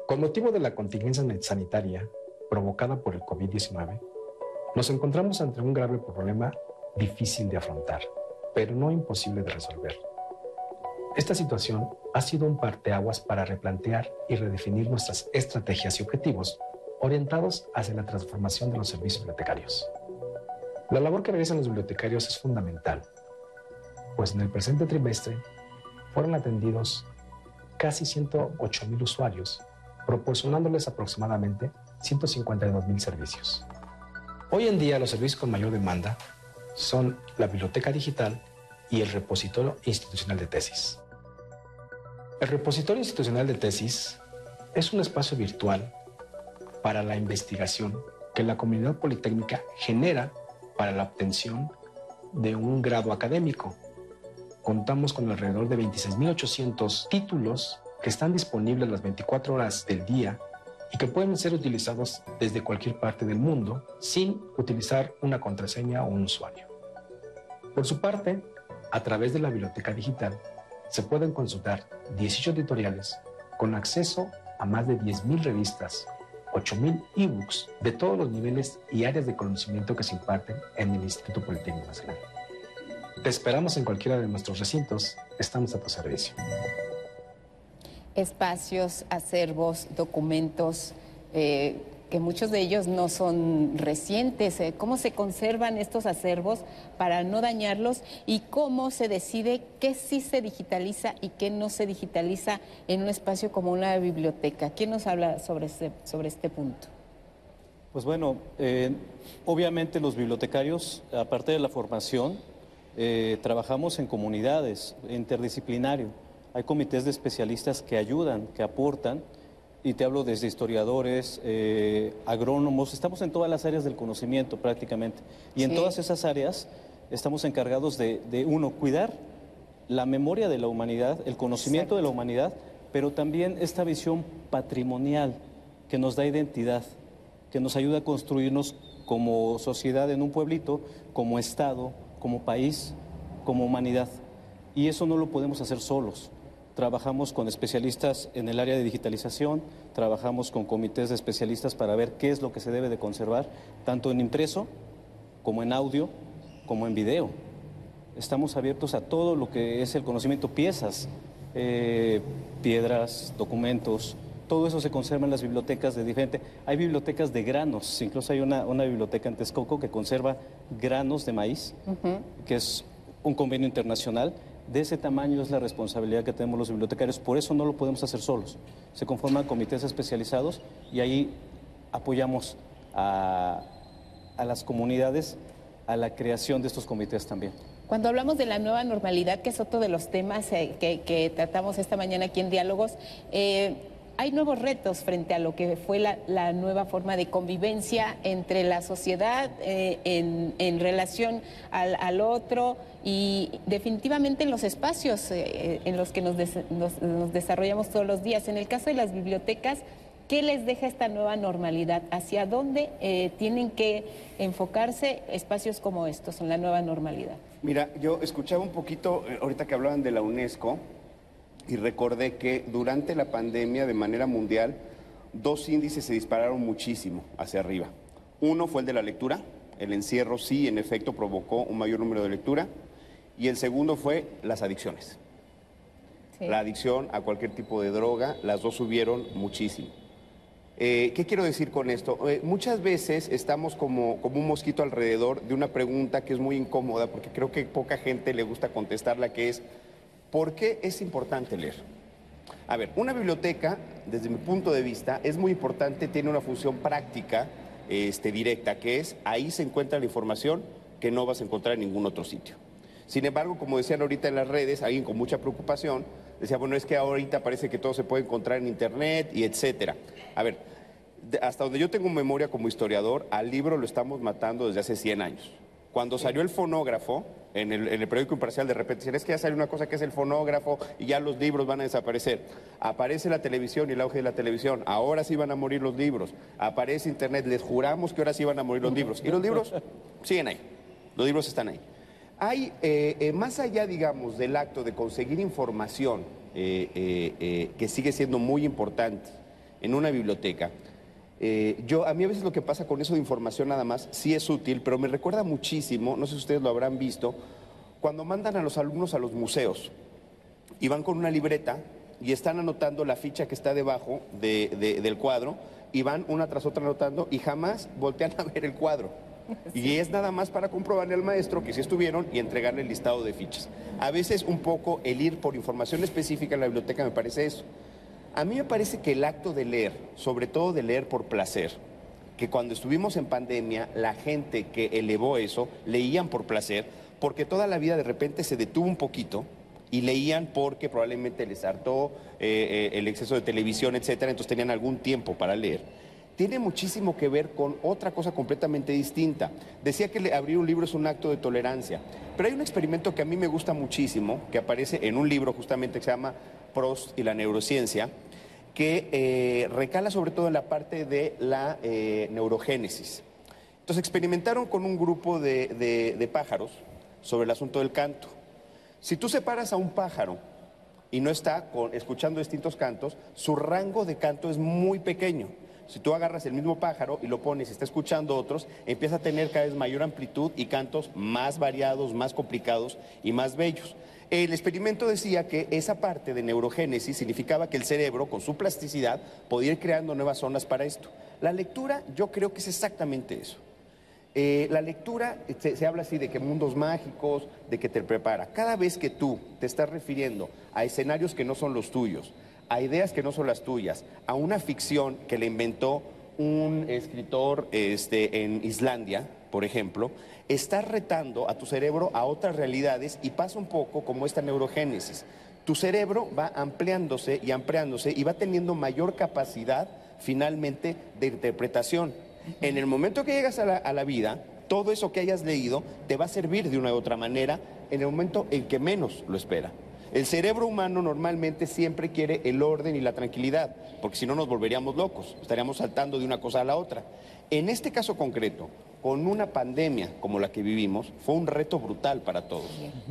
Con motivo de la contingencia sanitaria provocada por el COVID-19, nos encontramos ante un grave problema difícil de afrontar, pero no imposible de resolver. Esta situación ha sido un parteaguas para replantear y redefinir nuestras estrategias y objetivos orientados hacia la transformación de los servicios bibliotecarios. La labor que realizan los bibliotecarios es fundamental, pues en el presente trimestre fueron atendidos casi 108 mil usuarios, proporcionándoles aproximadamente 152 mil servicios. Hoy en día los servicios con mayor demanda son la biblioteca digital y el repositorio institucional de tesis. El repositorio institucional de tesis es un espacio virtual para la investigación que la comunidad politécnica genera para la obtención de un grado académico. Contamos con alrededor de 26.800 títulos que están disponibles las 24 horas del día y que pueden ser utilizados desde cualquier parte del mundo sin utilizar una contraseña o un usuario. Por su parte, a través de la biblioteca digital, se pueden consultar 18 editoriales con acceso a más de 10.000 revistas, 8.000 ebooks de todos los niveles y áreas de conocimiento que se imparten en el Instituto Politécnico Nacional. Te esperamos en cualquiera de nuestros recintos, estamos a tu servicio espacios, acervos, documentos, eh, que muchos de ellos no son recientes. Eh, ¿Cómo se conservan estos acervos para no dañarlos y cómo se decide qué sí se digitaliza y qué no se digitaliza en un espacio como una biblioteca? ¿Quién nos habla sobre este, sobre este punto? Pues bueno, eh, obviamente los bibliotecarios, aparte de la formación, trabajamos en comunidades, interdisciplinario hay comités de especialistas que ayudan, que aportan, y te hablo desde historiadores, eh, agrónomos, estamos en todas las áreas del conocimiento prácticamente. Y en todas esas áreas estamos encargados de, uno, cuidar la memoria de la humanidad, el conocimiento de la humanidad, pero también esta visión patrimonial que nos da identidad, que nos ayuda a construirnos como sociedad en un pueblito, como Estado, como país, como humanidad. Y eso no lo podemos hacer solos trabajamos con especialistas en el área de digitalización, trabajamos con comités de especialistas para ver qué es lo que se debe de conservar, tanto en impreso como en audio, como en video. Estamos abiertos a todo lo que es el conocimiento, piezas, eh, piedras, documentos, todo eso se conserva en las bibliotecas de diferente. Hay bibliotecas de granos, incluso hay una, biblioteca en Texcoco que conserva granos de maíz, que es un convenio internacional de ese tamaño es la responsabilidad que tenemos los bibliotecarios, por eso no lo podemos hacer solos. Se conforman comités especializados y ahí apoyamos a, las comunidades a la creación de estos comités también. Cuando hablamos de la nueva normalidad, que es otro de los temas eh, que, tratamos esta mañana aquí en Diálogos, eh, hay nuevos retos frente a lo que fue la, nueva forma de convivencia entre la sociedad eh, en, relación al, otro y definitivamente en los espacios eh, en los que nos, desarrollamos todos los días. En el caso de las bibliotecas, ¿qué les deja esta nueva normalidad? ¿Hacia dónde eh, tienen que enfocarse espacios como estos en la nueva normalidad? Mira, yo escuchaba un poquito, ahorita que hablaban de la UNESCO, y recordé que durante la pandemia de manera mundial dos índices se dispararon muchísimo hacia arriba. Uno fue el de la lectura, el encierro sí en efecto provocó un mayor número de lectura y el segundo fue las adicciones. La adicción a cualquier tipo de droga, las dos subieron muchísimo. Eh, ¿Qué quiero decir con esto? Eh, muchas veces estamos como, como un mosquito alrededor de una pregunta que es muy incómoda porque creo que poca gente le gusta contestarla, que es, ¿Por qué es importante leer? A ver, una biblioteca, desde mi punto de vista, es muy importante, tiene una función práctica este, directa, que es ahí se encuentra la información que no vas a encontrar en ningún otro sitio. Sin embargo, como decían ahorita en las redes, alguien con mucha preocupación decía, bueno, es que ahorita parece que todo se puede encontrar en Internet y etcétera. A ver, hasta donde yo tengo memoria como historiador, al libro lo estamos matando desde hace 100 años. Cuando salió el fonógrafo, en el, periódico imparcial de repente decían, es que ya sale una cosa que es el fonógrafo y ya los libros van a desaparecer. Aparece la televisión y el auge de la televisión. Ahora sí van a morir los libros. Aparece Internet. Les juramos que ahora sí van a morir los libros. Y los libros siguen ahí. Los libros están ahí. Hay, eh, eh, más allá, digamos, del acto de conseguir información, eh, que sigue siendo muy importante en una biblioteca, eh, yo, a mí a veces lo que pasa con eso de información nada más, sí es útil, pero me recuerda muchísimo, no sé si ustedes lo habrán visto, cuando mandan a los alumnos a los museos. y van con una libreta y están anotando la ficha que está debajo del cuadro y van una tras otra anotando y jamás voltean a ver el cuadro. Y es nada más para comprobarle al maestro que sí estuvieron y entregarle el listado de fichas. A veces un poco el ir por información específica en la biblioteca me parece eso. A mí me parece que el acto de leer, sobre todo de leer por placer, que cuando estuvimos en pandemia, la gente que elevó eso, leían por placer, porque toda la vida de repente se detuvo un poquito y leían porque probablemente les hartó eh, eh, el exceso de televisión, etcétera, entonces tenían algún tiempo para leer. Tiene muchísimo que ver con otra cosa completamente distinta. Decía que abrir un libro es un acto de tolerancia, pero hay un experimento que a mí me gusta muchísimo, que aparece en un libro justamente que se llama Prost y la neurociencia, que eh, recala sobre todo en la parte de la neurogénesis. Entonces experimentaron con un grupo de pájaros sobre el asunto del canto. Si tú separas a un pájaro y no está escuchando distintos cantos, su rango de canto es muy pequeño. Si tú agarras el mismo pájaro y lo pones y está escuchando otros, empieza a tener cada vez mayor amplitud y cantos más variados, más complicados y más bellos. El experimento decía que esa parte de neurogénesis significaba que el cerebro, con su plasticidad, podía ir creando nuevas zonas para esto. La lectura yo creo que es exactamente eso. Eh, la lectura se, habla así de que mundos mágicos, de que te prepara. Cada vez que tú te estás refiriendo a escenarios que no son los tuyos, a ideas que no son las tuyas, a una ficción que le inventó un escritor este, en Islandia, por ejemplo, estás retando a tu cerebro a otras realidades y pasa un poco como esta neurogénesis. Tu cerebro va ampliándose y ampliándose y va teniendo mayor capacidad finalmente de interpretación. En el momento que llegas a la, vida, todo eso que hayas leído te va a servir de una u otra manera en el momento en que menos lo espera. El cerebro humano normalmente siempre quiere el orden y la tranquilidad, porque si no nos volveríamos locos, estaríamos saltando de una cosa a la otra. En este caso concreto, con una pandemia como la que vivimos, fue un reto brutal para todos.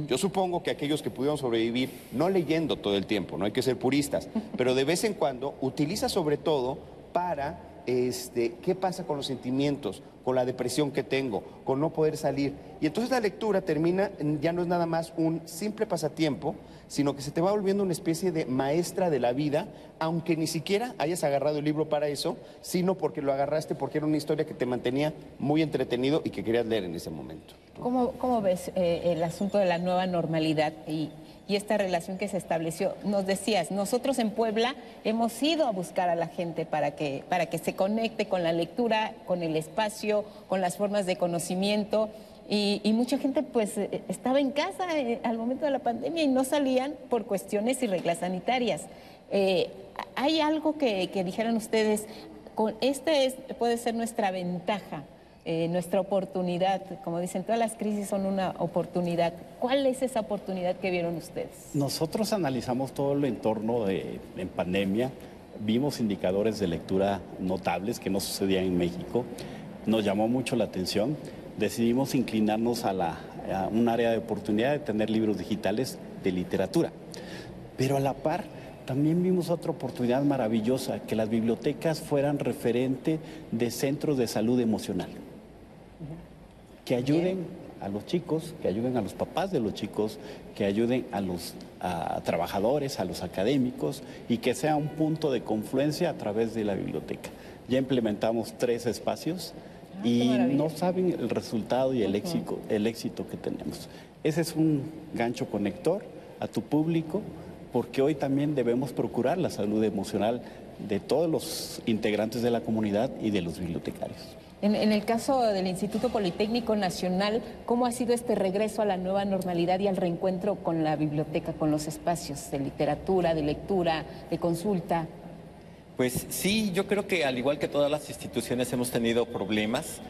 Yo supongo que aquellos que pudieron sobrevivir, no leyendo todo el tiempo, no hay que ser puristas, pero de vez en cuando utiliza sobre todo para este, qué pasa con los sentimientos, con la depresión que tengo, con no poder salir. Y entonces la lectura termina, ya no es nada más un simple pasatiempo, sino que se te va volviendo una especie de maestra de la vida, aunque ni siquiera hayas agarrado el libro para eso, sino porque lo agarraste porque era una historia que te mantenía muy entretenido y que querías leer en ese momento. ¿Cómo, ves eh, el asunto de la nueva normalidad y y esta relación que se estableció. Nos decías, nosotros en Puebla hemos ido a buscar a la gente para que, para que se conecte con la lectura, con el espacio, con las formas de conocimiento. Y, mucha gente pues eh, estaba en casa eh, al momento de la pandemia y no salían por cuestiones y reglas sanitarias. Eh, ¿Hay algo que, que dijeran ustedes? Con, este puede ser nuestra ventaja eh, nuestra oportunidad. Como dicen, todas las crisis son una oportunidad. ¿Cuál es esa oportunidad que vieron ustedes? Nosotros analizamos todo el entorno de, en pandemia, vimos indicadores de lectura notables que no sucedían en México. Nos llamó mucho la atención. Decidimos inclinarnos a, a un área de oportunidad de tener libros digitales de literatura. Pero a la par, también vimos otra oportunidad maravillosa, que las bibliotecas fueran referente de centros de salud emocional que ayuden a los chicos, que ayuden a los papás de los chicos, que ayuden a los trabajadores, a los académicos y que sea un punto de confluencia a través de la biblioteca. Ya implementamos tres espacios ah, y no saben el resultado y el, éxito, el éxito que tenemos. Ese es un gancho conector a tu público porque hoy también debemos procurar la salud emocional de todos los integrantes de la comunidad y de los bibliotecarios. En, el caso del Instituto Politécnico Nacional, ¿cómo ha sido este regreso a la nueva normalidad y al reencuentro con la biblioteca, con los espacios de literatura, de lectura, de consulta? Pues sí, yo creo que al igual que todas las instituciones hemos tenido problemas.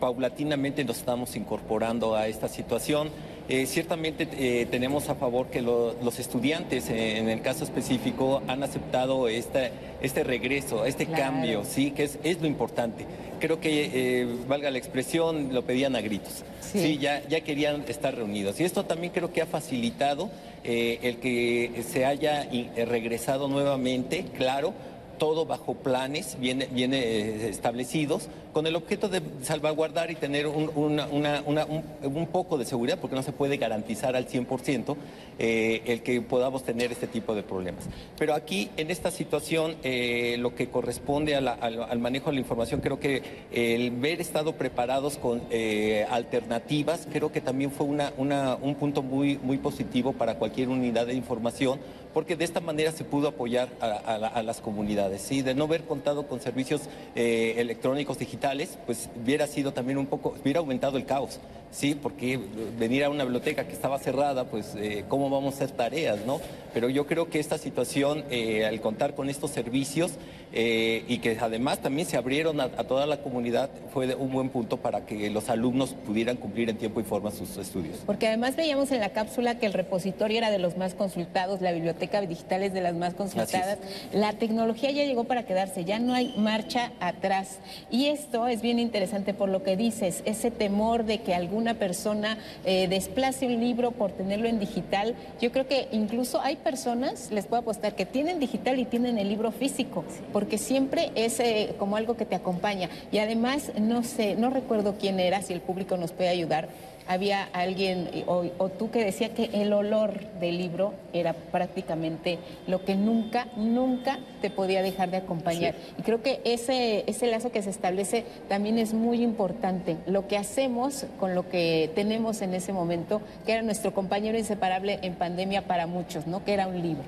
paulatinamente nos estamos incorporando a esta situación. Eh, ciertamente eh, tenemos a favor que los estudiantes, eh, en el caso específico, han aceptado este, este regreso, este cambio, sí, que es, es lo importante. Creo que, valga la expresión, lo pedían a gritos. Sí, ya, ya querían estar reunidos. Y esto también creo que ha facilitado el que se haya regresado nuevamente, claro, todo bajo planes bien, bien establecidos, con el objeto de salvaguardar y tener un, un, poco de seguridad, porque no se puede garantizar al 100% eh, el que podamos tener este tipo de problemas. Pero aquí, en esta situación, eh, lo que corresponde al, manejo de la información, creo que el ver estado preparados con eh, alternativas, creo que también fue un punto muy, muy positivo para cualquier unidad de información porque de esta manera se pudo apoyar a, las comunidades. ¿sí? De no haber contado con servicios eh, electrónicos digitales, pues hubiera sido también un poco, hubiera aumentado el caos, ¿sí? porque venir a una biblioteca que estaba cerrada, pues eh, cómo vamos a hacer tareas, ¿no? Pero yo creo que esta situación, eh, al contar con estos servicios, eh, y que además también se abrieron a, toda la comunidad, fue un buen punto para que los alumnos pudieran cumplir en tiempo y forma sus estudios. Porque además veíamos en la cápsula que el repositorio era de los más consultados, la biblioteca digital es de las más consultadas. La tecnología ya llegó para quedarse, ya no hay marcha atrás. Y esto es bien interesante por lo que dices, ese temor de que alguna persona eh, desplace un libro por tenerlo en digital. Yo creo que incluso hay personas, les puedo apostar, que tienen digital y tienen el libro físico porque siempre es eh, como algo que te acompaña. Y además, no sé, no recuerdo quién era, si el público nos puede ayudar. Había alguien eh, o, tú que decía que el olor del libro era prácticamente lo que nunca, nunca te podía dejar de acompañar. Y creo que ese, ese lazo que se establece también es muy importante. Lo que hacemos con lo que tenemos en ese momento, que era nuestro compañero inseparable en pandemia para muchos, ¿no? Que era un libro.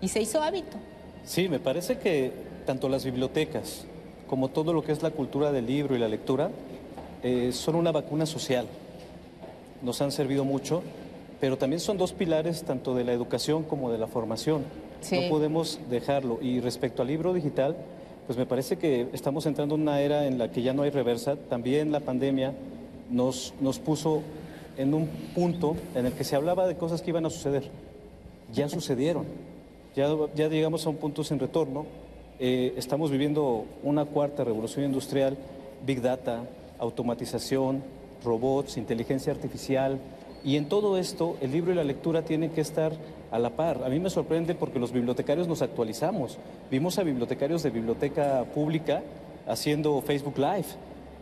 Y se hizo hábito. Sí, me parece que tanto las bibliotecas como todo lo que es la cultura del libro y la lectura eh, son una vacuna social. Nos han servido mucho, pero también son dos pilares tanto de la educación como de la formación. No podemos dejarlo. Y respecto al libro digital, pues me parece que estamos entrando en una era en la que ya no hay reversa. También la pandemia nos, nos puso en un punto en el que se hablaba de cosas que iban a suceder. Ya sucedieron. Ya, ya llegamos a un punto sin retorno eh, estamos viviendo una cuarta revolución industrial, Big Data, automatización, robots, inteligencia artificial. Y en todo esto, el libro y la lectura tienen que estar a la par. A mí me sorprende porque los bibliotecarios nos actualizamos. Vimos a bibliotecarios de biblioteca pública haciendo Facebook Live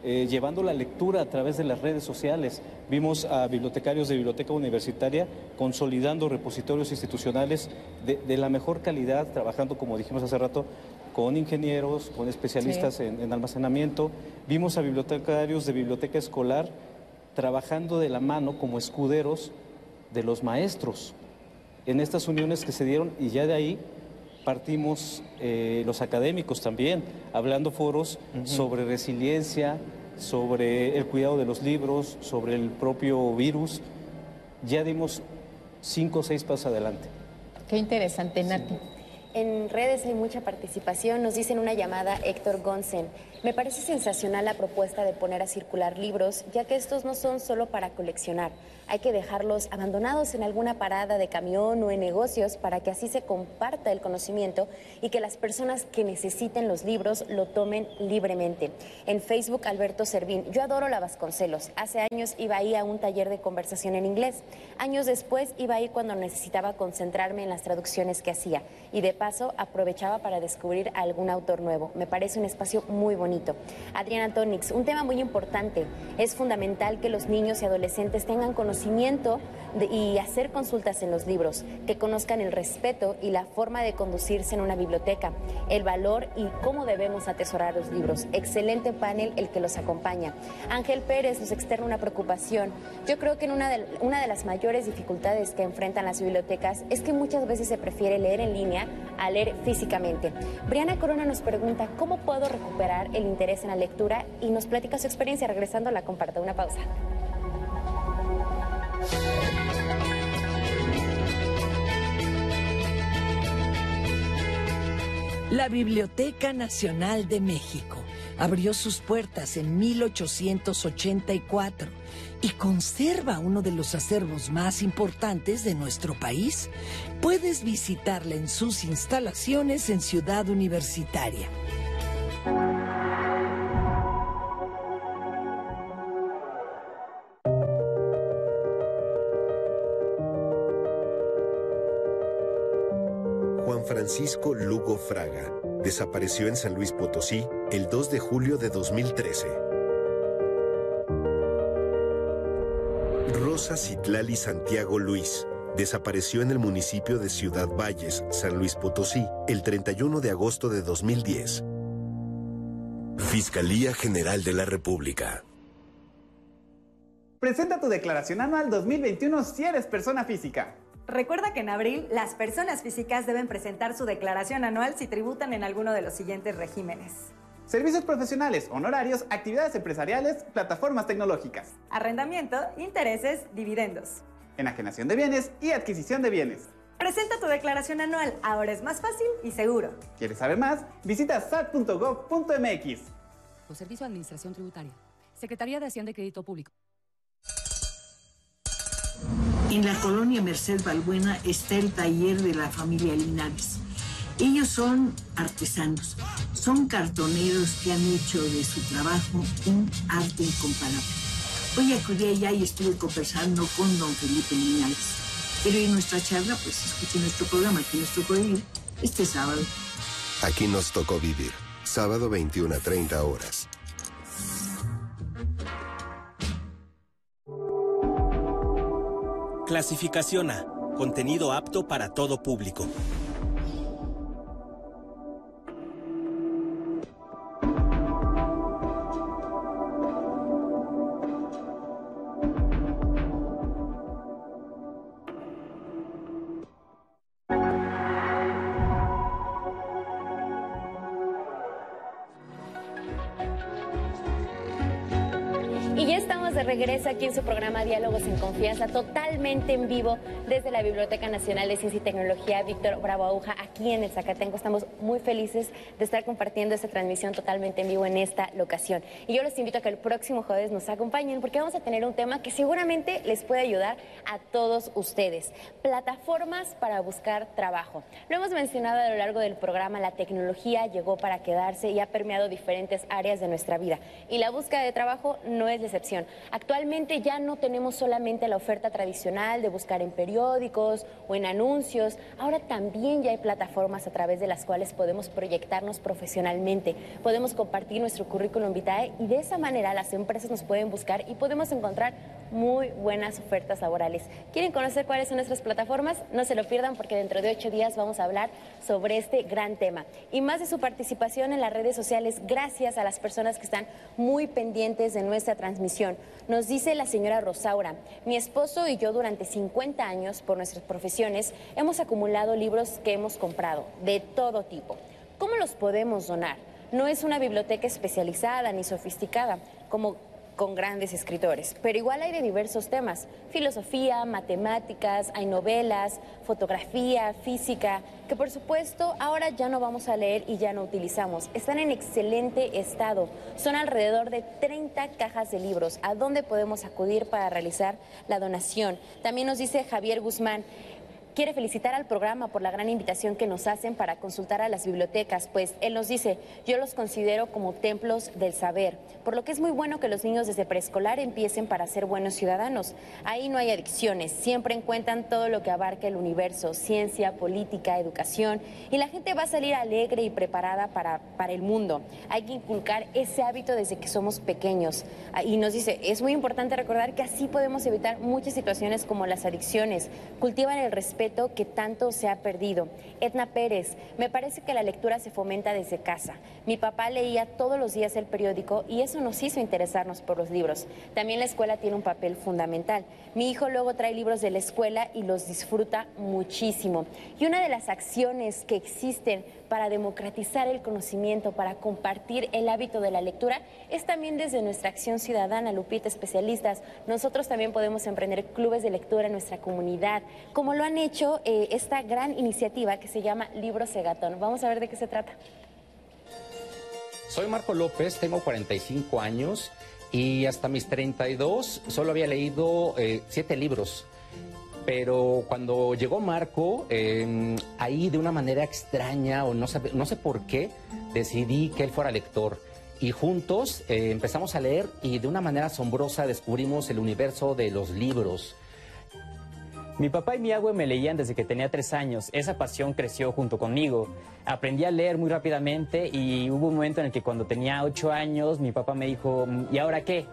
eh, llevando la lectura a través de las redes sociales. Vimos a bibliotecarios de biblioteca universitaria consolidando repositorios institucionales de, la mejor calidad, trabajando, como dijimos hace rato, con ingenieros, con especialistas en, almacenamiento. Vimos a bibliotecarios de biblioteca escolar trabajando de la mano como escuderos de los maestros en estas uniones que se dieron y ya de ahí partimos eh, los académicos también, hablando foros sobre resiliencia, sobre el cuidado de los libros, sobre el propio virus. Ya dimos cinco o seis pasos adelante. Qué interesante, Nati. En redes hay mucha participación. Nos dicen una llamada Héctor Gonsen. Me parece sensacional la propuesta de poner a circular libros, ya que estos no son solo para coleccionar hay que dejarlos abandonados en alguna parada de camión o en negocios para que así se comparta el conocimiento y que las personas que necesiten los libros lo tomen libremente. En Facebook, Alberto Servín, yo adoro la Vasconcelos. Hace años iba ahí a un taller de conversación en inglés. Años después iba ahí cuando necesitaba concentrarme en las traducciones que hacía y de paso aprovechaba para descubrir algún autor nuevo. Me parece un espacio muy bonito. Adriana Tonix, un tema muy importante. Es fundamental que los niños y adolescentes tengan conocimiento y hacer consultas en los libros, que conozcan el respeto y la forma de conducirse en una biblioteca, el valor y cómo debemos atesorar los libros. Excelente panel el que los acompaña. Ángel Pérez nos externa una preocupación. Yo creo que en una de, una de las mayores dificultades que enfrentan las bibliotecas es que muchas veces se prefiere leer en línea a leer físicamente. Briana Corona nos pregunta cómo puedo recuperar el interés en la lectura y nos platica su experiencia regresando la comparta. Una pausa. La Biblioteca Nacional de México abrió sus puertas en 1884 y conserva uno de los acervos más importantes de nuestro país. Puedes visitarla en sus instalaciones en Ciudad Universitaria. Francisco Lugo Fraga desapareció en San Luis Potosí el 2 de julio de 2013. Rosa Citlali Santiago Luis desapareció en el municipio de Ciudad Valles, San Luis Potosí, el 31 de agosto de 2010. Fiscalía General de la República. Presenta tu declaración anual 2021 si eres persona física. Recuerda que en abril las personas físicas deben presentar su declaración anual si tributan en alguno de los siguientes regímenes. Servicios profesionales, honorarios, actividades empresariales, plataformas tecnológicas. Arrendamiento, intereses, dividendos. Enajenación de bienes y adquisición de bienes. Presenta tu declaración anual, ahora es más fácil y seguro. ¿Quieres saber más? Visita sat.gov.mx. O Servicio de Administración Tributaria. Secretaría de Hacienda y Crédito Público. En la colonia Merced Balbuena está el taller de la familia Linares. Ellos son artesanos, son cartoneros que han hecho de su trabajo un arte incomparable. Hoy acudí allá y estuve conversando con don Felipe Linares. Quiero ir nuestra charla, pues escuche nuestro programa, aquí nos tocó vivir este sábado. Aquí nos tocó vivir, sábado 21 a 30 horas. Clasificación A. Contenido apto para todo público. Regreso aquí en su programa Diálogos en Confianza, totalmente en vivo desde la Biblioteca Nacional de Ciencia y Tecnología Víctor Bravo Aguja, aquí en el Zacatenco. Estamos muy felices de estar compartiendo esta transmisión totalmente en vivo en esta locación. Y yo les invito a que el próximo jueves nos acompañen porque vamos a tener un tema que seguramente les puede ayudar a todos ustedes. Plataformas para buscar trabajo. Lo hemos mencionado a lo largo del programa, la tecnología llegó para quedarse y ha permeado diferentes áreas de nuestra vida. Y la búsqueda de trabajo no es la excepción. Actualmente ya no tenemos solamente la oferta tradicional de buscar en periódicos o en anuncios, ahora también ya hay plataformas a través de las cuales podemos proyectarnos profesionalmente, podemos compartir nuestro currículum vitae y de esa manera las empresas nos pueden buscar y podemos encontrar muy buenas ofertas laborales. ¿Quieren conocer cuáles son nuestras plataformas? No se lo pierdan porque dentro de ocho días vamos a hablar sobre este gran tema. Y más de su participación en las redes sociales, gracias a las personas que están muy pendientes de nuestra transmisión. Nos dice la señora Rosaura, mi esposo y yo durante 50 años, por nuestras profesiones, hemos acumulado libros que hemos comprado, de todo tipo. ¿Cómo los podemos donar? No es una biblioteca especializada ni sofisticada, como con grandes escritores, pero igual hay de diversos temas, filosofía, matemáticas, hay novelas, fotografía, física, que por supuesto ahora ya no vamos a leer y ya no utilizamos. Están en excelente estado, son alrededor de 30 cajas de libros. ¿A dónde podemos acudir para realizar la donación? También nos dice Javier Guzmán, quiere felicitar al programa por la gran invitación que nos hacen para consultar a las bibliotecas, pues él nos dice, yo los considero como templos del saber, por lo que es muy bueno que los niños desde preescolar empiecen para ser buenos ciudadanos. Ahí no hay adicciones, siempre encuentran todo lo que abarca el universo, ciencia, política, educación, y la gente va a salir alegre y preparada para, para el mundo. Hay que inculcar ese hábito desde que somos pequeños. Ah, Y nos dice, es muy importante recordar que así podemos evitar muchas situaciones como las adicciones, cultivan el respeto que tanto se ha perdido. Edna Pérez, me parece que la lectura se fomenta desde casa. Mi papá leía todos los días el periódico y eso nos hizo interesarnos por los libros. También la escuela tiene un papel fundamental. Mi hijo luego trae libros de la escuela y los disfruta muchísimo. Y una de las acciones que existen para democratizar el conocimiento, para compartir el hábito de la lectura, es también desde nuestra acción ciudadana, Lupita, especialistas. Nosotros también podemos emprender clubes de lectura en nuestra comunidad, como lo han hecho eh, esta gran iniciativa que se llama Libro Segatón. Vamos a ver de qué se trata. Soy Marco López, tengo 45 años y hasta mis 32 solo había leído eh, siete libros. Pero cuando llegó Marco, eh, ahí de una manera extraña o no no sé por qué, decidí que él fuera lector. Y juntos eh, empezamos a leer y de una manera asombrosa descubrimos el universo de los libros. Mi papá y mi abue me leían desde que tenía tres años. Esa pasión creció junto conmigo. Aprendí a leer muy rápidamente y hubo un momento en el que cuando tenía ocho años mi papá me dijo, ¿y ahora qué?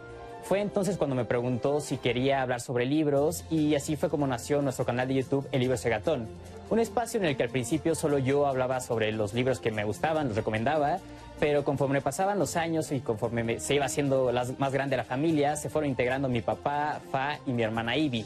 Fue entonces cuando me preguntó si quería hablar sobre libros y así fue como nació nuestro canal de YouTube El Libro Segatón. Un espacio en el que al principio solo yo hablaba sobre los libros que me gustaban, los recomendaba, pero conforme pasaban los años y conforme me- se iba haciendo más grande la familia, se fueron integrando mi papá, Fa y mi hermana Ivy.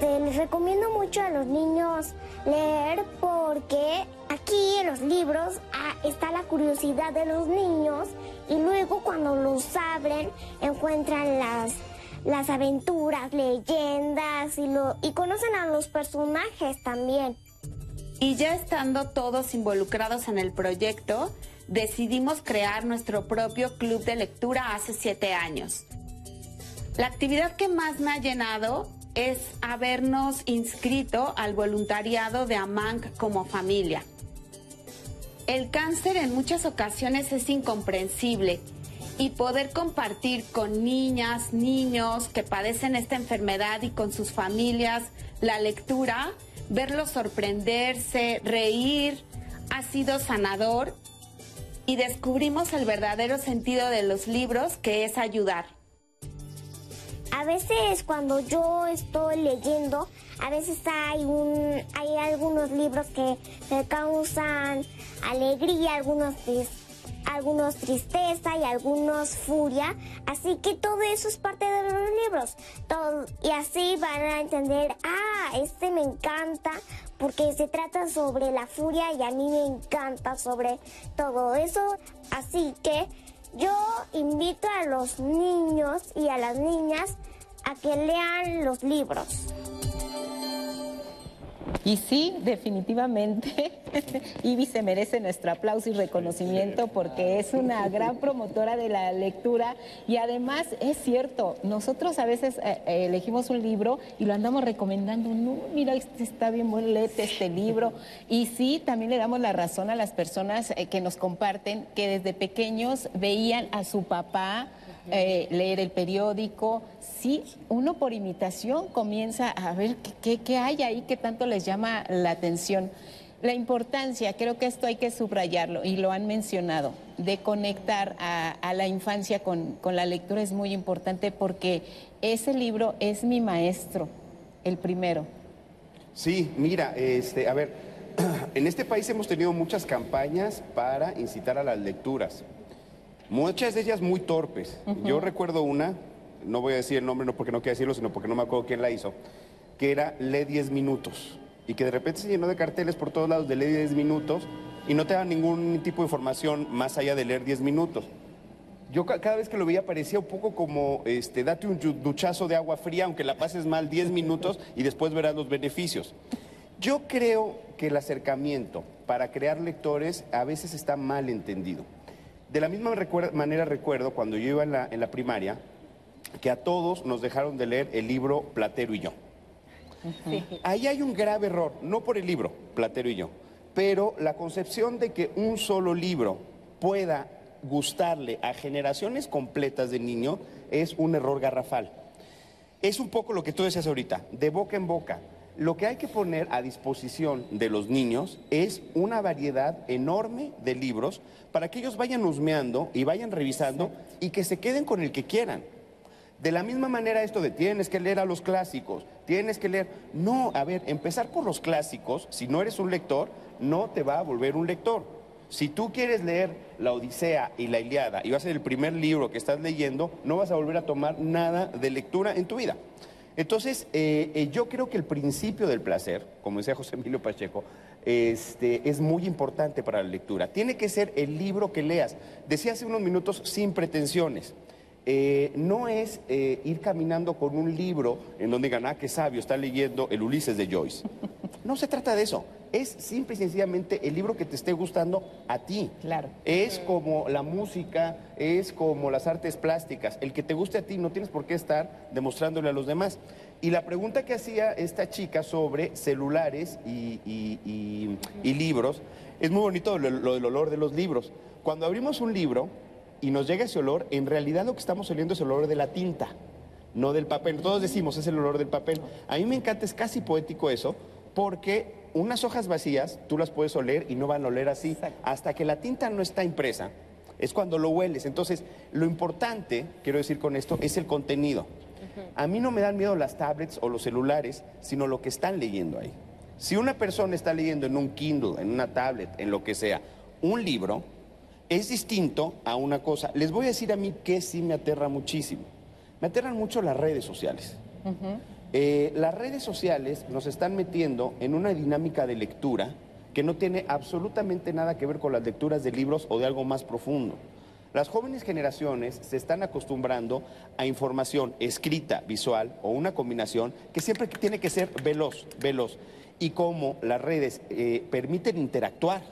Te les recomiendo mucho a los niños leer porque aquí en los libros ah, está la curiosidad de los niños y luego cuando los abren encuentran las, las aventuras, leyendas y, lo, y conocen a los personajes también. Y ya estando todos involucrados en el proyecto, decidimos crear nuestro propio club de lectura hace siete años. La actividad que más me ha llenado es habernos inscrito al voluntariado de AMANC como familia. El cáncer en muchas ocasiones es incomprensible y poder compartir con niñas, niños que padecen esta enfermedad y con sus familias la lectura, verlos sorprenderse, reír, ha sido sanador y descubrimos el verdadero sentido de los libros que es ayudar. A veces cuando yo estoy leyendo, a veces hay un hay algunos libros que me causan alegría, algunos algunos tristeza y algunos furia, así que todo eso es parte de los libros. Y así van a entender, ah, este me encanta porque se trata sobre la furia y a mí me encanta sobre todo eso, así que yo invito a los niños y a las niñas a que lean los libros. Y sí, definitivamente, Ivy se merece nuestro aplauso y reconocimiento porque es una gran promotora de la lectura. Y además es cierto, nosotros a veces eh, eh, elegimos un libro y lo andamos recomendando, no, mira, este está bien bueno, léete este libro. Y sí, también le damos la razón a las personas eh, que nos comparten que desde pequeños veían a su papá eh, leer el periódico. Sí, uno por imitación comienza a ver qué, qué- hay ahí que tanto les llama la atención. La importancia, creo que esto hay que subrayarlo y lo han mencionado, de conectar a, a la infancia con, con la lectura es muy importante porque ese libro es mi maestro, el primero. Sí, mira, este, a ver, en este país hemos tenido muchas campañas para incitar a las lecturas. Muchas de ellas muy torpes. Yo recuerdo una, no voy a decir el nombre no porque no quiera decirlo, sino porque no me acuerdo quién la hizo, que era Lee 10 minutos. Y que de repente se llenó de carteles por todos lados de Lee 10 minutos y no te daban ningún tipo de información más allá de leer 10 minutos. Yo ca- cada vez que lo veía parecía un poco como, este, date un duchazo de agua fría, aunque la pases mal 10 minutos y después verás los beneficios. Yo creo que el acercamiento para crear lectores a veces está mal entendido. De la misma recuer- manera recuerdo cuando yo iba en la, en la primaria que a todos nos dejaron de leer el libro Platero y yo. Ahí hay un grave error, no por el libro, Platero y yo, pero la concepción de que un solo libro pueda gustarle a generaciones completas de niños es un error garrafal. Es un poco lo que tú decías ahorita, de boca en boca. Lo que hay que poner a disposición de los niños es una variedad enorme de libros para que ellos vayan husmeando y vayan revisando y que se queden con el que quieran. De la misma manera esto de tienes que leer a los clásicos, tienes que leer... No, a ver, empezar por los clásicos, si no eres un lector, no te va a volver un lector. Si tú quieres leer la Odisea y la Iliada y va a ser el primer libro que estás leyendo, no vas a volver a tomar nada de lectura en tu vida. Entonces, eh, eh, yo creo que el principio del placer, como decía José Emilio Pacheco, este, es muy importante para la lectura. Tiene que ser el libro que leas. Decía hace unos minutos, sin pretensiones. Eh, no es eh, ir caminando con un libro en donde digan, ah, qué sabio, está leyendo el Ulises de Joyce. No se trata de eso. Es simple y sencillamente el libro que te esté gustando a ti. Claro. Es como la música, es como las artes plásticas. El que te guste a ti no tienes por qué estar demostrándole a los demás. Y la pregunta que hacía esta chica sobre celulares y, y- y- y libros, es muy bonito lo, lo del olor de los libros. Cuando abrimos un libro y nos llega ese olor, en realidad lo que estamos oliendo es el olor de la tinta. no del papel. Todos decimos, es el olor del papel. A mí me encanta, es casi poético eso, porque unas hojas vacías tú las puedes oler y no van a oler así. Hasta que la tinta no está impresa, es cuando lo hueles. Entonces, lo importante, quiero decir con esto, es el contenido. A mí no me dan miedo las tablets o los celulares, sino lo que están leyendo ahí. Si una persona está leyendo en un Kindle, en una tablet, en lo que sea, un libro, es distinto a una cosa. Les voy a decir a mí que sí me aterra muchísimo. Me aterran mucho las redes sociales. Eh, las redes sociales nos están metiendo en una dinámica de lectura que no tiene absolutamente nada que ver con las lecturas de libros o de algo más profundo. Las jóvenes generaciones se están acostumbrando a información escrita, visual o una combinación que siempre tiene que ser veloz, veloz. Y como las redes eh, permiten interactuar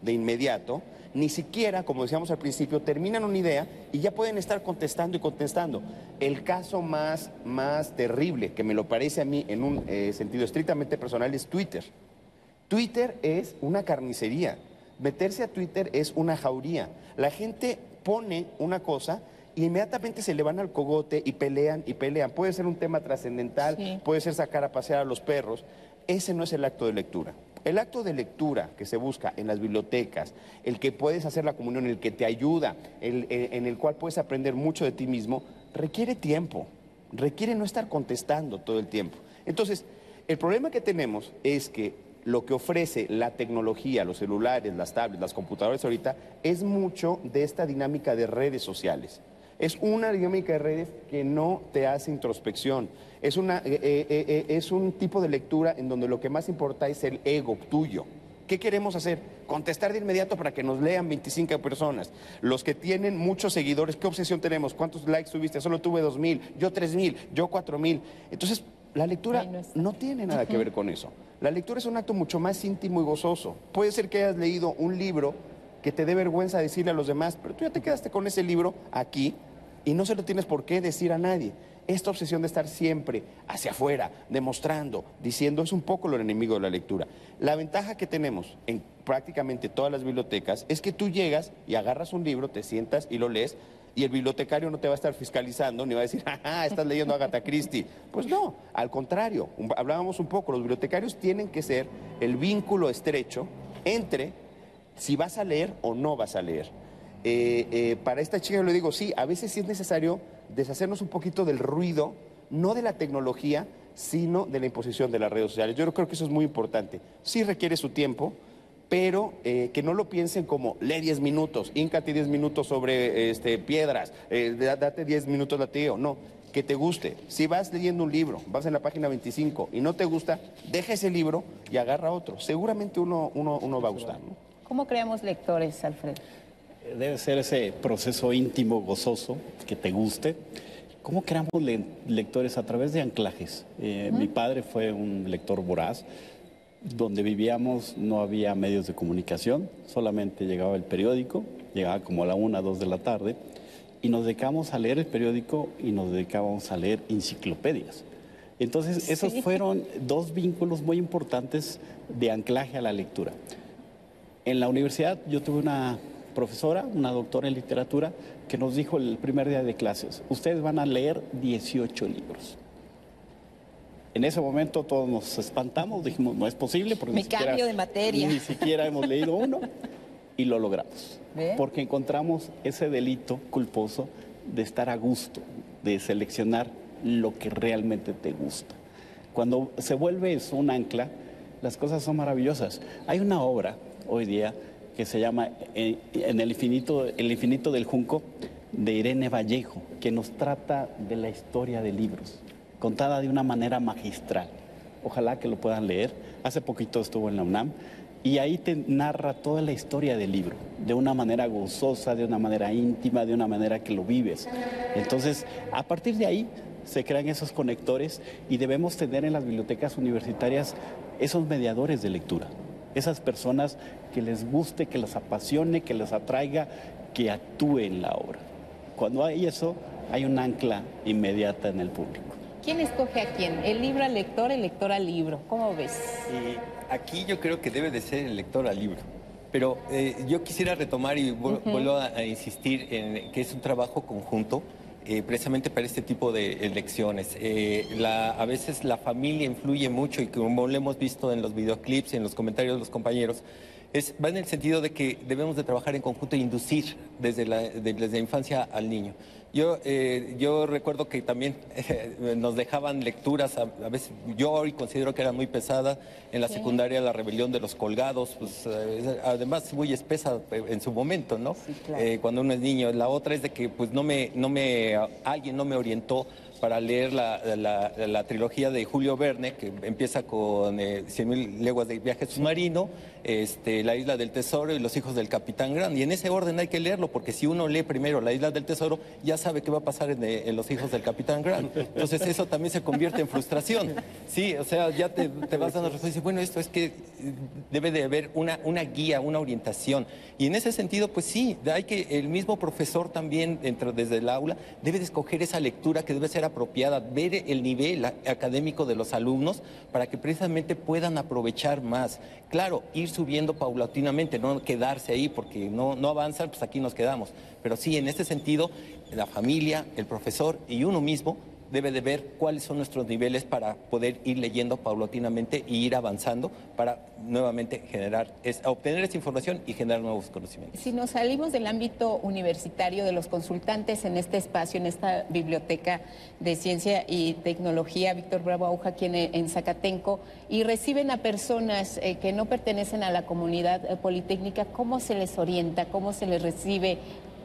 de inmediato, ni siquiera, como decíamos al principio, terminan una idea y ya pueden estar contestando y contestando. El caso más, más terrible, que me lo parece a mí en un eh, sentido estrictamente personal, es Twitter. Twitter es una carnicería. Meterse a Twitter es una jauría. La gente pone una cosa y inmediatamente se le van al cogote y pelean y pelean. Puede ser un tema trascendental, puede ser sacar a pasear a los perros. Ese no es el acto de lectura. El acto de lectura que se busca en las bibliotecas, el que puedes hacer la comunión, el que te ayuda, el, en el cual puedes aprender mucho de ti mismo, requiere tiempo, requiere no estar contestando todo el tiempo. Entonces, el problema que tenemos es que lo que ofrece la tecnología, los celulares, las tablets, las computadoras ahorita, es mucho de esta dinámica de redes sociales. Es una dinámica de redes que no te hace introspección. Es, una, eh, eh, eh, es un tipo de lectura en donde lo que más importa es el ego tuyo. ¿Qué queremos hacer? Contestar de inmediato para que nos lean 25 personas. Los que tienen muchos seguidores, ¿qué obsesión tenemos? ¿Cuántos likes tuviste? Solo tuve 2.000, yo 3.000, yo 4.000. Entonces, la lectura no, tiene nada que ver con eso. La lectura es un acto mucho más íntimo y gozoso. Puede ser que hayas leído un libro que te dé vergüenza decirle a los demás, pero tú ya te quedaste con ese libro aquí y no se lo tienes por qué decir a nadie. Esta obsesión de estar siempre hacia afuera, demostrando, diciendo, es un poco lo enemigo de la lectura. La ventaja que tenemos en prácticamente todas las bibliotecas es que tú llegas y agarras un libro, te sientas y lo lees, y el bibliotecario no te va a estar fiscalizando ni va a decir, ¡ah, estás leyendo Agatha Christie! Pues no, al contrario, hablábamos un poco, los bibliotecarios tienen que ser el vínculo estrecho entre si vas a leer o no vas a leer. Eh, eh, para esta chica yo le digo, sí, a veces sí es necesario deshacernos un poquito del ruido, no de la tecnología, sino de la imposición de las redes sociales. Yo creo que eso es muy importante. Sí requiere su tiempo, pero eh, que no lo piensen como lee 10 minutos, íncate 10 minutos sobre este, piedras, date 10 minutos lateo. No, que te guste. Si vas leyendo un libro, vas en la página 25 y no te gusta, deja ese libro y agarra otro. Seguramente uno, uno, uno va a gustar. ¿Cómo creamos lectores, Alfredo? Debe ser ese proceso íntimo, gozoso, que te guste. ¿Cómo creamos lectores? A través de anclajes. Eh, mi padre fue un lector voraz. Donde vivíamos no había medios de comunicación, solamente llegaba el periódico, llegaba como a la una, dos de la tarde, y nos dedicábamos a leer el periódico y nos dedicábamos a leer enciclopedias. Entonces, esos fueron dos vínculos muy importantes de anclaje a la lectura. En la universidad yo tuve una profesora, una doctora en literatura, que nos dijo el primer día de clases, ustedes van a leer 18 libros. En ese momento todos nos espantamos, dijimos, no es posible porque ni cambio de materia. Ni siquiera hemos leído uno y lo logramos. Porque encontramos ese delito culposo de estar a gusto, de seleccionar lo que realmente te gusta. Cuando se vuelve eso un ancla, las cosas son maravillosas. Hay una obra hoy día que se llama eh, En el infinito, el infinito del Junco, de Irene Vallejo, que nos trata de la historia de libros, contada de una manera magistral. Ojalá que lo puedan leer. Hace poquito estuvo en la UNAM y ahí te narra toda la historia del libro, de una manera gozosa, de una manera íntima, de una manera que lo vives. Entonces, a partir de ahí se crean esos conectores y debemos tener en las bibliotecas universitarias esos mediadores de lectura esas personas que les guste, que les apasione, que les atraiga, que actúe en la obra. Cuando hay eso, hay un ancla inmediata en el público. ¿Quién escoge a quién? ¿El libro al lector, el lector al libro? ¿Cómo ves? aquí yo creo que debe de ser el lector al libro. Pero eh, yo quisiera retomar y vuelvo a, insistir en que es un trabajo conjunto eh, precisamente para este tipo de elecciones. Eh, la, a veces la familia influye mucho y como lo hemos visto en los videoclips y en los comentarios de los compañeros, es, va en el sentido de que debemos de trabajar en conjunto e inducir desde la, desde la infancia al niño. Yo, eh, yo recuerdo que también eh, nos dejaban lecturas, a, a, veces yo hoy considero que era muy pesada, en la Sí. secundaria La rebelión de los colgados, pues, eh, además muy espesa eh, en su momento, ¿no? claro. Eh, cuando uno es niño. La otra es de que pues no me, no me, alguien no me orientó para leer la, la- la trilogía de Julio Verne, que empieza con eh, Cien mil leguas de viaje submarino, este, La isla del tesoro y Los hijos del capitán Grant. Y en ese orden hay que leerlo, porque si uno lee primero La isla del tesoro, ya sabe qué va a pasar en, eh, Los hijos del capitán Grant. Entonces eso también se convierte en frustración. Sí, o sea, ya te, vas dando respuesta y dices, bueno, esto es que eh, debe de haber una, una guía, una orientación. Y en ese sentido, pues sí, hay que, el mismo profesor también, dentro, desde el aula, debe de escoger esa lectura que debe ser apropiada, ver el nivel académico de los alumnos para que precisamente puedan aprovechar más. Claro, ir subiendo paulatinamente, no quedarse ahí porque no, no avanzan, pues aquí nos quedamos. Pero sí, en este sentido, la familia, el profesor y uno mismo debe de ver cuáles son nuestros niveles para poder ir leyendo paulatinamente y ir avanzando para nuevamente generar, es, obtener esa información y generar nuevos conocimientos. Si nos salimos del ámbito universitario de los consultantes en este espacio, en esta biblioteca de ciencia y tecnología, Víctor Bravo Aguja, aquí en, en Zacatenco, y reciben a personas eh, que no pertenecen a la comunidad eh, politécnica, ¿cómo se les orienta? ¿Cómo se les recibe?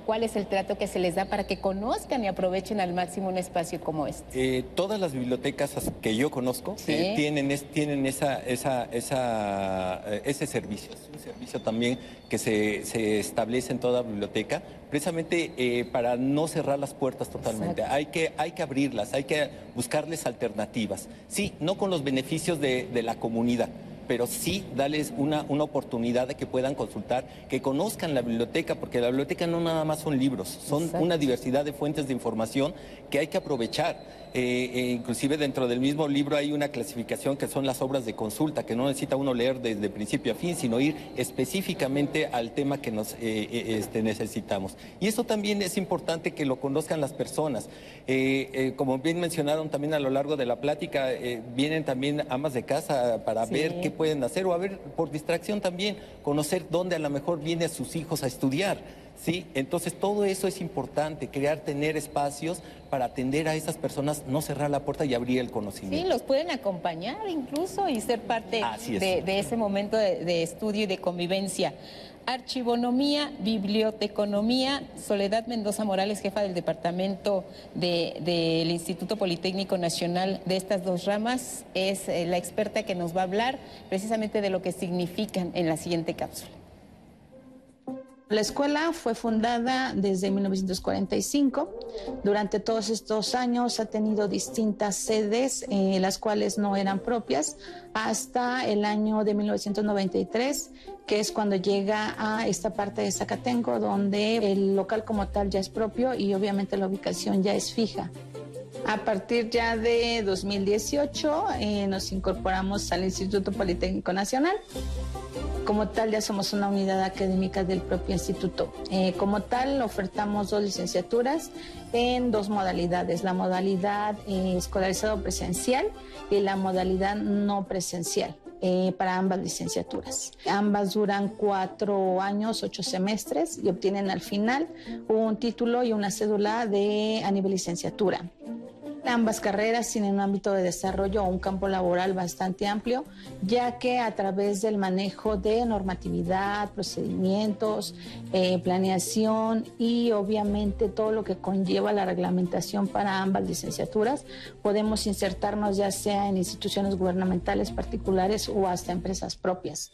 ¿Cuál es el trato que se les da para que conozcan y aprovechen al máximo un espacio como este? Eh, todas las bibliotecas as- que yo conozco Sí. eh, tienen, es- tienen esa, esa, esa, eh, ese servicio. Es un servicio también que se, se establece en toda biblioteca, precisamente eh, para no cerrar las puertas totalmente. Hay que, hay que abrirlas, hay que buscarles alternativas. Sí, no con los beneficios de, de la comunidad pero sí darles una, una oportunidad de que puedan consultar, que conozcan la biblioteca, porque la biblioteca no nada más son libros, son Exacto. una diversidad de fuentes de información que hay que aprovechar. Eh, eh, inclusive dentro del mismo libro hay una clasificación que son las obras de consulta, que no necesita uno leer desde principio a fin, sino ir específicamente al tema que nos eh, eh, este, necesitamos. Y eso también es importante que lo conozcan las personas. Eh, como bien mencionaron también a lo largo de la plática, vienen también amas de casa para Sí. ver qué pueden hacer o a ver por distracción también, conocer dónde a lo mejor vienen sus hijos a estudiar. ¿Sí? Entonces todo eso es importante, crear, tener espacios para atender a esas personas, no cerrar la puerta y abrir el Sí, conocimiento. los pueden acompañar incluso y ser parte es. de, de ese momento de, de estudio y de convivencia. Archivonomía, Biblioteconomía, Soledad Mendoza Morales, jefa del departamento de- del Instituto Politécnico Nacional de estas dos ramas, es eh, la experta que nos va a hablar precisamente de lo que significan en la siguiente cápsula. La escuela fue fundada desde 1945. Durante todos estos años ha tenido distintas sedes, eh, las cuales no eran propias, hasta el año de 1993, que es cuando llega a esta parte de Zacatenco, donde el local como tal ya es propio y obviamente la ubicación ya es fija. A partir ya de 2018 eh, nos incorporamos al Instituto Politécnico Nacional. Como tal, ya somos una unidad académica del propio instituto. Eh, como tal, ofertamos dos licenciaturas en dos modalidades, la modalidad eh, escolarizado presencial y la modalidad no presencial. Eh, para ambas licenciaturas. Ambas duran cuatro años, ocho semestres y obtienen al final un título y una cédula de a nivel licenciatura. Ambas carreras tienen un ámbito de desarrollo o un campo laboral bastante amplio, ya que a través del manejo de normatividad, procedimientos, eh, planeación y obviamente todo lo que conlleva la reglamentación para ambas licenciaturas, podemos insertarnos ya sea en instituciones gubernamentales particulares o hasta empresas propias.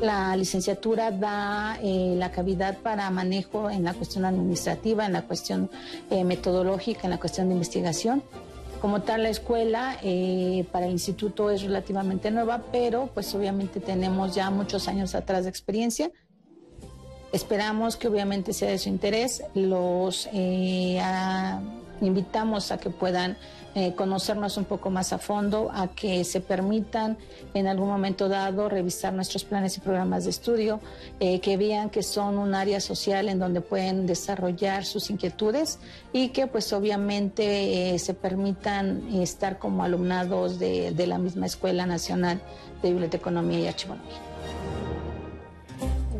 La licenciatura da eh, la cavidad para manejo en la cuestión administrativa, en la cuestión eh, metodológica, en la cuestión de investigación. Como tal, la escuela eh, para el instituto es relativamente nueva, pero pues obviamente tenemos ya muchos años atrás de experiencia. Esperamos que obviamente sea de su interés. Los eh, invitamos a que puedan eh, conocernos un poco más a fondo, a que se permitan en algún momento dado revisar nuestros planes y programas de estudio, eh, que vean que son un área social en donde pueden desarrollar sus inquietudes y que pues obviamente eh, se permitan estar como alumnados de, de la misma Escuela Nacional de Biblioteconomía y Archivología.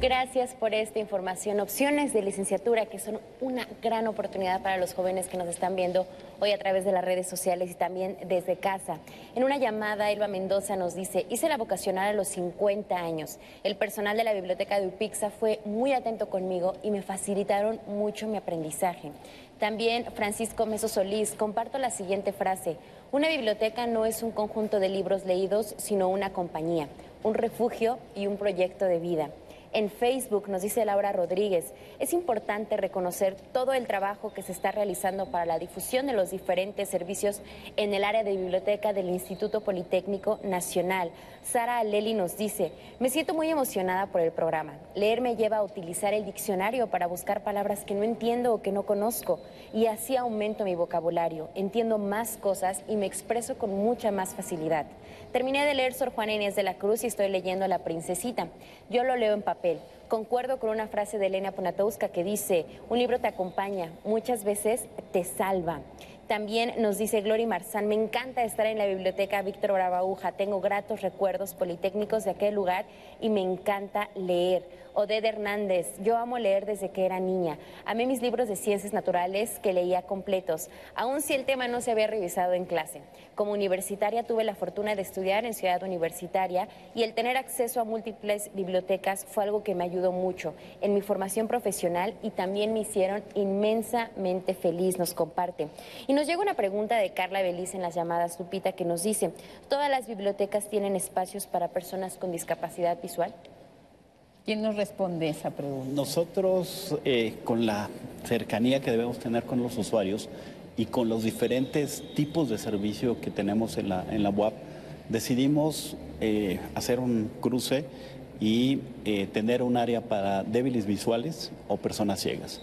Gracias por esta información. Opciones de licenciatura que son una gran oportunidad para los jóvenes que nos están viendo hoy a través de las redes sociales y también desde casa. En una llamada, Elba Mendoza nos dice, hice la vocacional a los 50 años. El personal de la biblioteca de Upixa fue muy atento conmigo y me facilitaron mucho mi aprendizaje. También Francisco Meso Solís, comparto la siguiente frase. Una biblioteca no es un conjunto de libros leídos, sino una compañía, un refugio y un proyecto de vida. En Facebook nos dice Laura Rodríguez, es importante reconocer todo el trabajo que se está realizando para la difusión de los diferentes servicios en el área de biblioteca del Instituto Politécnico Nacional. Sara Aleli nos dice, me siento muy emocionada por el programa. Leer me lleva a utilizar el diccionario para buscar palabras que no entiendo o que no conozco y así aumento mi vocabulario, entiendo más cosas y me expreso con mucha más facilidad. Terminé de leer Sor Juana Inés de la Cruz y estoy leyendo La Princesita. Yo lo leo en papel. Concuerdo con una frase de Elena Ponatowska que dice, un libro te acompaña, muchas veces te salva. También nos dice Glory Marzán, me encanta estar en la biblioteca Víctor Bravaúja, tengo gratos recuerdos politécnicos de aquel lugar y me encanta leer. Oded Hernández, yo amo leer desde que era niña. Amé mis libros de ciencias naturales que leía completos, aun si el tema no se había revisado en clase. Como universitaria tuve la fortuna de estudiar en Ciudad Universitaria y el tener acceso a múltiples bibliotecas fue algo que me ayudó mucho en mi formación profesional y también me hicieron inmensamente feliz, nos comparte. Y nos llega una pregunta de Carla Beliz en las llamadas Lupita que nos dice, ¿todas las bibliotecas tienen espacios para personas con discapacidad visual? ¿Quién nos responde esa pregunta? Nosotros, eh, con la cercanía que debemos tener con los usuarios y con los diferentes tipos de servicio que tenemos en la, en la UAP, decidimos eh, hacer un cruce y eh, tener un área para débiles visuales o personas ciegas.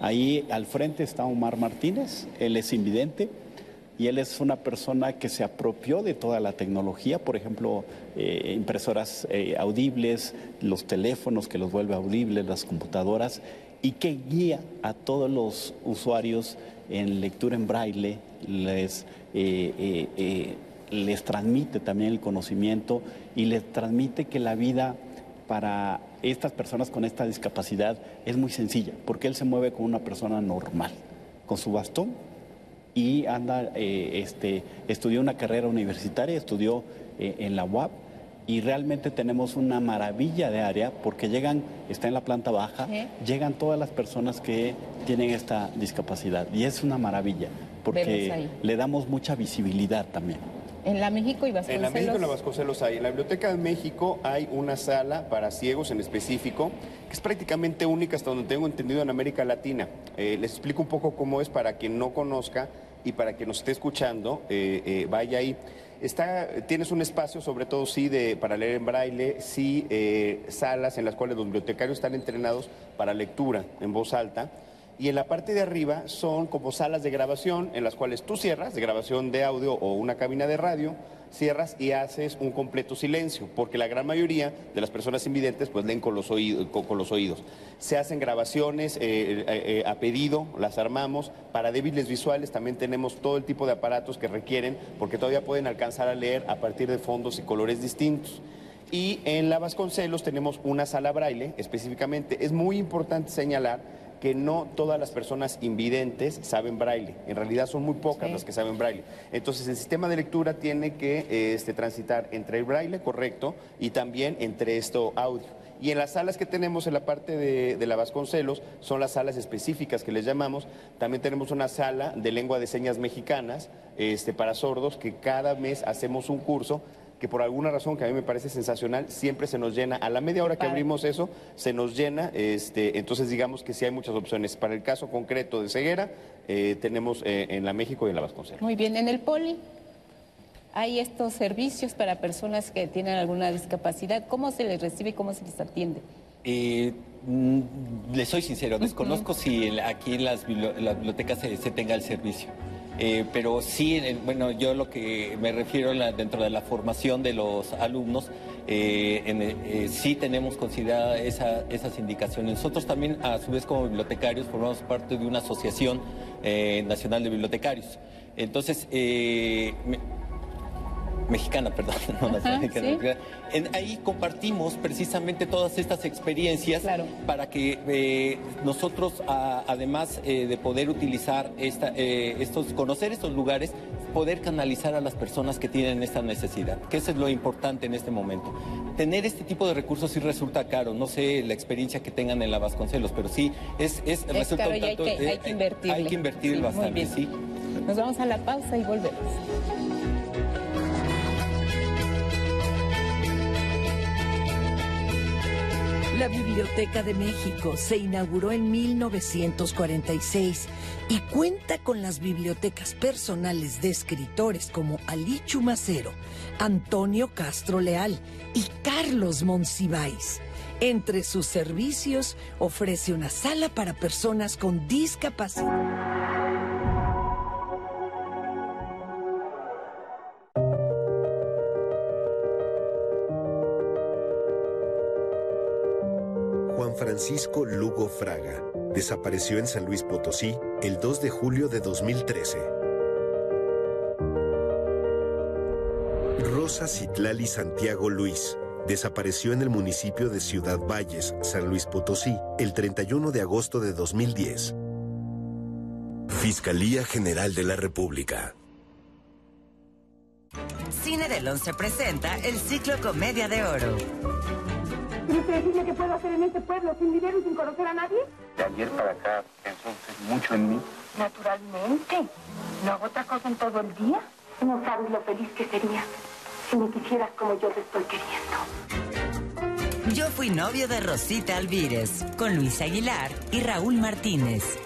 Ahí al frente está Omar Martínez, él es invidente y él es una persona que se apropió de toda la tecnología, por ejemplo, eh, impresoras eh, audibles, los teléfonos que los vuelve audibles, las computadoras, y que guía a todos los usuarios en lectura en braille, les, eh, les transmite también el conocimiento y les transmite que la vida para estas personas con esta discapacidad es muy sencilla, porque él se mueve como una persona normal, con su bastón y anda, eh, este, estudió una carrera universitaria, estudió eh, en la UAP y realmente tenemos una maravilla de área porque llegan, está en la planta baja, llegan todas las personas que tienen esta discapacidad y es una maravilla porque le damos mucha visibilidad también. En la México y Vasconcelos. En la México y la Vasconcelos hay. En la Biblioteca de México hay una sala para ciegos en específico, que es prácticamente única hasta donde tengo entendido en América Latina. Eh, les explico un poco cómo es para quien no conozca y para quien nos esté escuchando, eh, eh, vaya ahí. Tienes un espacio, sobre todo sí, de, para leer en braille, sí, salas en las cuales los bibliotecarios están entrenados para lectura en voz alta y en la parte de arriba son como salas de grabación en las cuales tú cierras, de grabación de audio o una cabina de radio, cierras y haces un completo silencio, porque la gran mayoría de las personas invidentes pues leen con los, oídos, con, los oídos. Se hacen grabaciones eh, eh, eh, a pedido, las armamos. Para débiles visuales también tenemos todo el tipo de aparatos que requieren, porque todavía pueden alcanzar a leer a partir de fondos y colores distintos. Y en la Vasconcelos tenemos una sala braille específicamente. Es muy importante señalar que no todas las personas invidentes saben braille. En realidad son muy pocas las que saben braille. Entonces el sistema de lectura tiene que este, transitar entre el braille correcto y también entre esto audio. Y en las salas que tenemos en la parte de, la Vasconcelos, son las salas específicas que les llamamos. También tenemos una sala de lengua de señas mexicanas este, para sordos, que cada mes hacemos un curso que por alguna razón que a mí me parece sensacional, siempre se nos llena. A la media hora que abrimos eso, se nos llena. Este, entonces, digamos que sí hay muchas opciones. Para el caso concreto de ceguera, eh, tenemos eh, en la México y en la Vasconcelos. Muy bien, en el Poli hay estos servicios para personas que tienen alguna discapacidad. ¿Cómo se les recibe y cómo se les atiende? Eh, mm, le soy sincero, desconozco si aquí en las, bibliotecas se, tenga el servicio. Eh, pero sí, bueno, yo lo que me refiero dentro de la formación de los alumnos, eh, sí tenemos consideradas esas indicaciones. Nosotros también, a su vez, como bibliotecarios, formamos parte de una asociación nacional de bibliotecarios. Entonces, mexicana, perdón, no mexicana, ahí compartimos precisamente todas estas experiencias para que eh, nosotros, además eh, de poder utilizar esta, eh, estos, conocer estos lugares, poder canalizar a las personas que tienen esta necesidad, que eso es lo importante en este momento. Tener este tipo de recursos sí resulta caro, no sé la experiencia que tengan en la Vasconcelos, pero sí es, es, resulta un tanto, hay, que, hay que invertir. Hay que invertir bastante, sí. Nos vamos a la pausa y volvemos. La Biblioteca de México se inauguró en 1946 y cuenta con las bibliotecas personales de escritores como Ali Chumacero, Antonio Castro Leal y Carlos Monsiváis. Entre sus servicios ofrece una sala para personas con discapacidad. Francisco Lugo Fraga desapareció en San Luis Potosí el 2 de julio de 2013. Rosa Citlali Santiago Luis desapareció en el municipio de Ciudad Valles, San Luis Potosí, el 31 de agosto de 2010. Fiscalía General de la República. Cine del 11 presenta el ciclo Comedia de Oro. ¿Y usted decirme qué puedo hacer en este pueblo sin dinero y sin conocer a nadie? De ayer para acá pensó usted mucho en mí. Naturalmente. No hago otra cosa en todo el día. No sabes lo feliz que sería si me quisieras como yo te estoy queriendo. Yo fui novio de Rosita Alvírez, con Luis Aguilar y Raúl Martínez.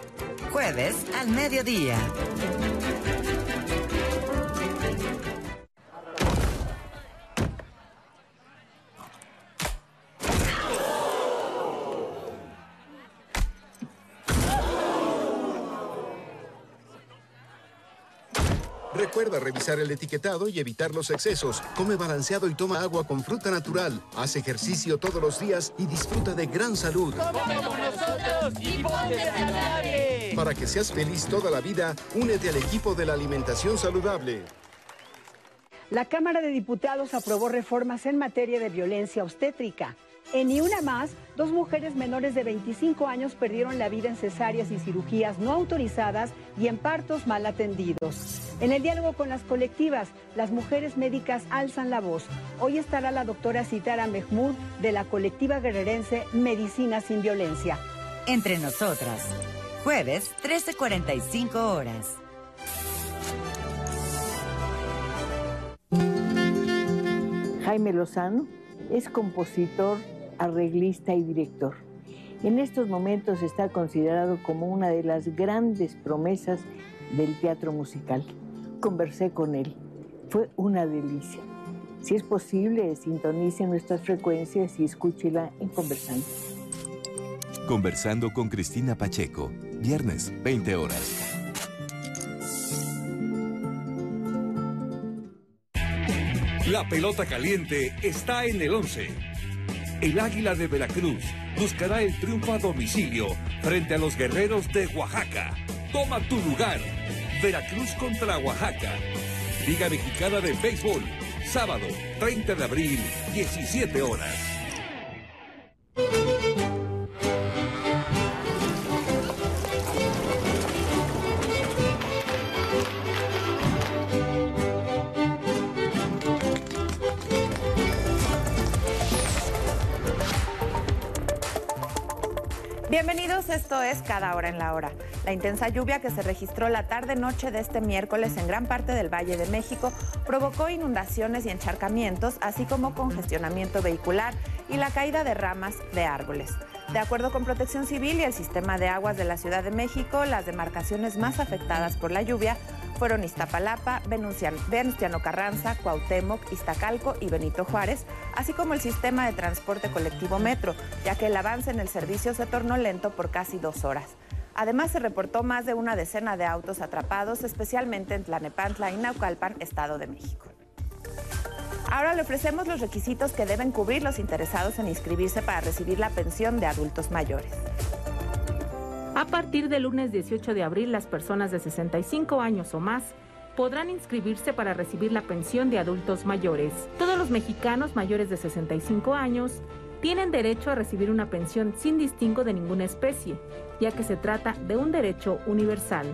Jueves al mediodía. Recuerda revisar el etiquetado y evitar los excesos. Come balanceado y toma agua con fruta natural. Haz ejercicio todos los días y disfruta de gran salud. Para que seas feliz toda la vida, únete al equipo de la alimentación saludable. La Cámara de Diputados aprobó reformas en materia de violencia obstétrica. En Ni Una Más, dos mujeres menores de 25 años perdieron la vida en cesáreas y cirugías no autorizadas y en partos mal atendidos. En el diálogo con las colectivas, las mujeres médicas alzan la voz. Hoy estará la doctora Citara Mehmoud de la colectiva guerrerense Medicina sin Violencia. Entre nosotras, jueves 13.45 horas. Jaime Lozano es compositor arreglista y director. En estos momentos está considerado como una de las grandes promesas del teatro musical. Conversé con él. Fue una delicia. Si es posible, sintonice nuestras frecuencias y escúchela en Conversando. Conversando con Cristina Pacheco, viernes, 20 horas. La pelota caliente está en el 11 el Águila de Veracruz buscará el triunfo a domicilio frente a los guerreros de Oaxaca. Toma tu lugar. Veracruz contra Oaxaca. Liga Mexicana de Béisbol. Sábado, 30 de abril, 17 horas. Esto es Cada Hora en la Hora. La intensa lluvia que se registró la tarde-noche de este miércoles en gran parte del Valle de México provocó inundaciones y encharcamientos, así como congestionamiento vehicular y la caída de ramas de árboles. De acuerdo con Protección Civil y el Sistema de Aguas de la Ciudad de México, las demarcaciones más afectadas por la lluvia fueron Iztapalapa, Venustiano Carranza, Cuauhtémoc, Iztacalco y Benito Juárez, así como el sistema de transporte colectivo Metro, ya que el avance en el servicio se tornó lento por casi dos horas. Además, se reportó más de una decena de autos atrapados, especialmente en Tlanepantla y Naucalpan, Estado de México. Ahora le ofrecemos los requisitos que deben cubrir los interesados en inscribirse para recibir la pensión de adultos mayores. A partir del lunes 18 de abril, las personas de 65 años o más podrán inscribirse para recibir la pensión de adultos mayores. Todos los mexicanos mayores de 65 años tienen derecho a recibir una pensión sin distingo de ninguna especie, ya que se trata de un derecho universal.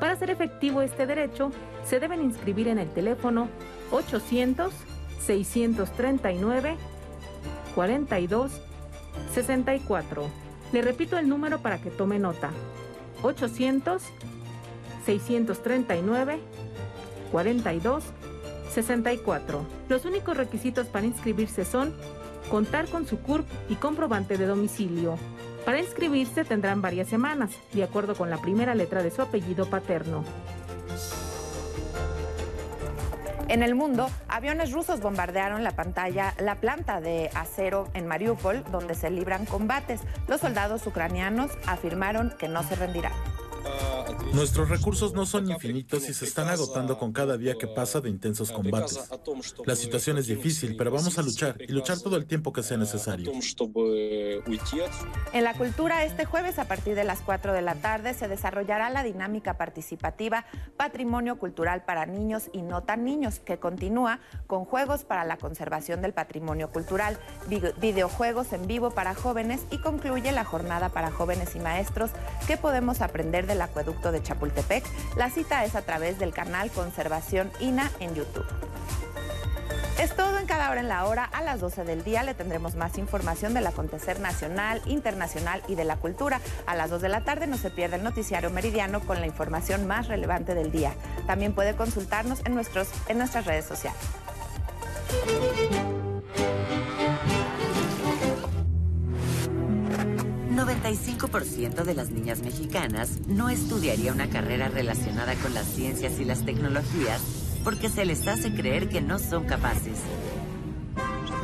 Para hacer efectivo este derecho, se deben inscribir en el teléfono 800 639 42 64. Le repito el número para que tome nota. 800 639 42 64. Los únicos requisitos para inscribirse son contar con su CURP y comprobante de domicilio. Para inscribirse tendrán varias semanas, de acuerdo con la primera letra de su apellido paterno. En el mundo, aviones rusos bombardearon la pantalla, la planta de acero en Mariupol, donde se libran combates. Los soldados ucranianos afirmaron que no se rendirán. Nuestros recursos no son infinitos y se están agotando con cada día que pasa de intensos combates. La situación es difícil, pero vamos a luchar y luchar todo el tiempo que sea necesario. En la cultura, este jueves a partir de las 4 de la tarde se desarrollará la dinámica participativa Patrimonio Cultural para Niños y No Tan Niños, que continúa con juegos para la conservación del patrimonio cultural, videojuegos en vivo para jóvenes y concluye la jornada para jóvenes y maestros que podemos aprender del acueducto de Chapultepec. La cita es a través del canal Conservación INA en YouTube. Es todo en cada hora en la hora. A las 12 del día le tendremos más información del acontecer nacional, internacional y de la cultura. A las 2 de la tarde no se pierde el noticiario meridiano con la información más relevante del día. También puede consultarnos en, nuestros, en nuestras redes sociales. 95% de las niñas mexicanas no estudiaría una carrera relacionada con las ciencias y las tecnologías porque se les hace creer que no son capaces.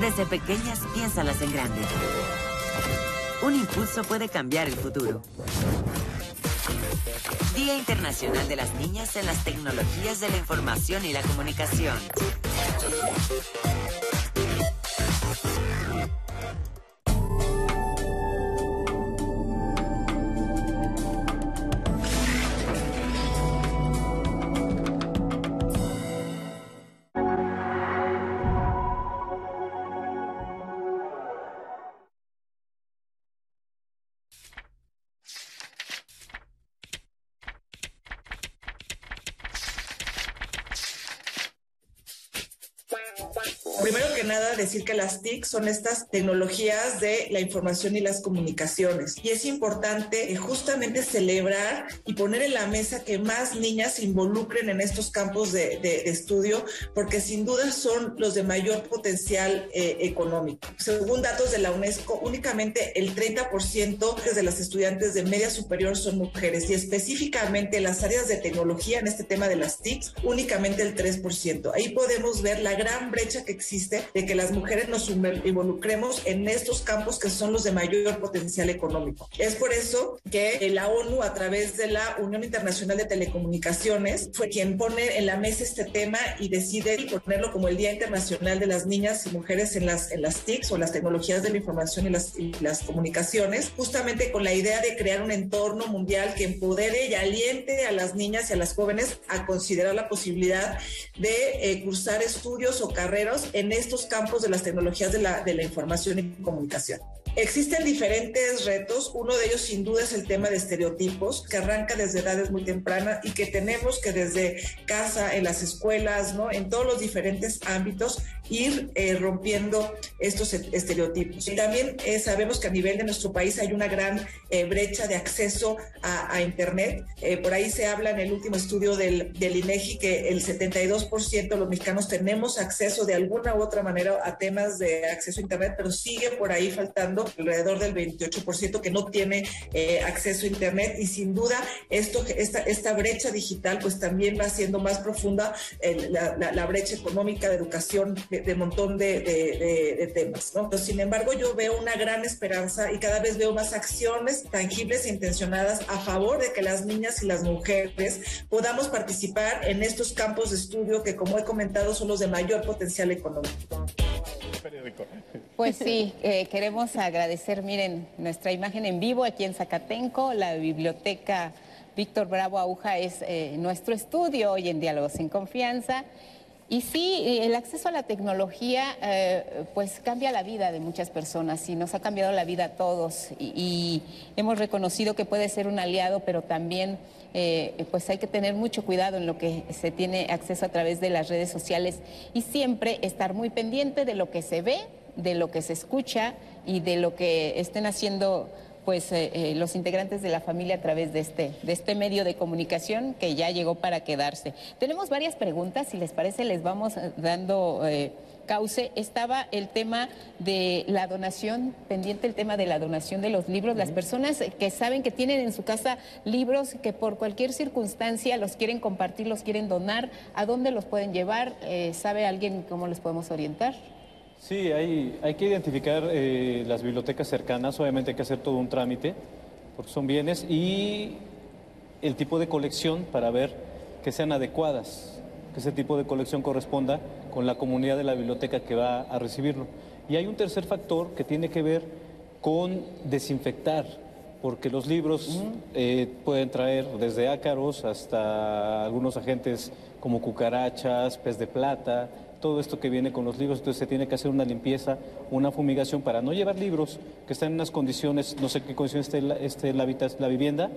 Desde pequeñas, piénsalas en grande. Un impulso puede cambiar el futuro. Día Internacional de las Niñas en las Tecnologías de la Información y la Comunicación. Decir que las TIC son estas tecnologías de la información y las comunicaciones. Y es importante eh, justamente celebrar y poner en la mesa que más niñas se involucren en estos campos de, estudio, porque sin duda son los de mayor potencial eh, económico. Según datos de la UNESCO, únicamente el 30% de las estudiantes de media superior son mujeres y específicamente las áreas de tecnología en este tema de las TIC, únicamente el 3%. Ahí podemos ver la gran brecha que existe de que las mujeres nos involucremos en estos campos que son los de mayor potencial económico. Es por eso que la ONU, a través de la Unión Internacional de Telecomunicaciones, fue quien pone en la mesa este tema y decide ponerlo como el Día Internacional de las Niñas y Mujeres en las, en las TICs o las tecnologías de la información y las, y las comunicaciones, justamente con la idea de crear un entorno mundial que empodere y aliente a las niñas y a las jóvenes a considerar la posibilidad de eh, cursar estudios o carreras en estos campos de las tecnologías de la, de la información y comunicación. Existen diferentes retos, uno de ellos sin duda es el tema de estereotipos, que arranca desde edades muy tempranas y que tenemos que desde casa, en las escuelas, ¿no? en todos los diferentes ámbitos, ir eh, rompiendo estos e-, estereotipos. Y también eh, sabemos que a nivel de nuestro país hay una gran eh, brecha de acceso a, Internet. por ahí se habla en el último estudio del, del INEGI que el 72% de los mexicanos tenemos acceso de alguna u otra manera a temas de acceso a Internet, pero sigue por ahí faltando alrededor del 28% que no tiene eh, acceso a Internet y sin duda esto, esta, esta brecha digital pues también va siendo más profunda la, brecha económica de educación de, un montón de, temas. ¿no? sin embargo, yo veo una gran esperanza y cada vez veo más acciones tangibles e intencionadas a favor de que las niñas y las mujeres podamos participar en estos campos de estudio que, como he comentado, son los de mayor potencial económico. Pues sí, eh, queremos agradecer, miren, nuestra imagen en vivo aquí en Zacatenco, la biblioteca Víctor Bravo Aguja es eh, nuestro estudio hoy en Diálogos sin Confianza. Y sí, el acceso a la tecnología eh, pues cambia la vida de muchas personas y nos ha cambiado la vida a todos y, hemos reconocido que puede ser un aliado, pero también eh, pues hay que tener mucho cuidado en lo que se tiene acceso a través de las redes sociales y siempre estar muy pendiente de lo que se ve, de lo que se escucha y de lo que estén haciendo pues eh, eh, los integrantes de la familia a través de este, de este medio de comunicación que ya llegó para quedarse. Tenemos varias preguntas, si les parece les vamos eh, dando cauce. Estaba el tema de la donación, pendiente el tema de la donación de los libros. Las personas que saben que tienen en su casa libros que por cualquier circunstancia los quieren compartir, los quieren donar, ¿a dónde los pueden llevar? ¿Sabe alguien cómo les podemos orientar? Sí, hay, hay que identificar eh, las bibliotecas cercanas, obviamente hay que hacer todo un trámite, porque son bienes, y el tipo de colección para ver que sean adecuadas, que ese tipo de colección corresponda con la comunidad de la biblioteca que va a recibirlo. Y hay un tercer factor que tiene que ver con desinfectar, porque los libros eh, pueden traer desde ácaros hasta algunos agentes como cucarachas, pez de plata, todo esto que viene con los libros, entonces se tiene que hacer una limpieza, una fumigación para no llevar libros que están en unas condiciones, no sé qué condiciones esté, la, la, la vivienda,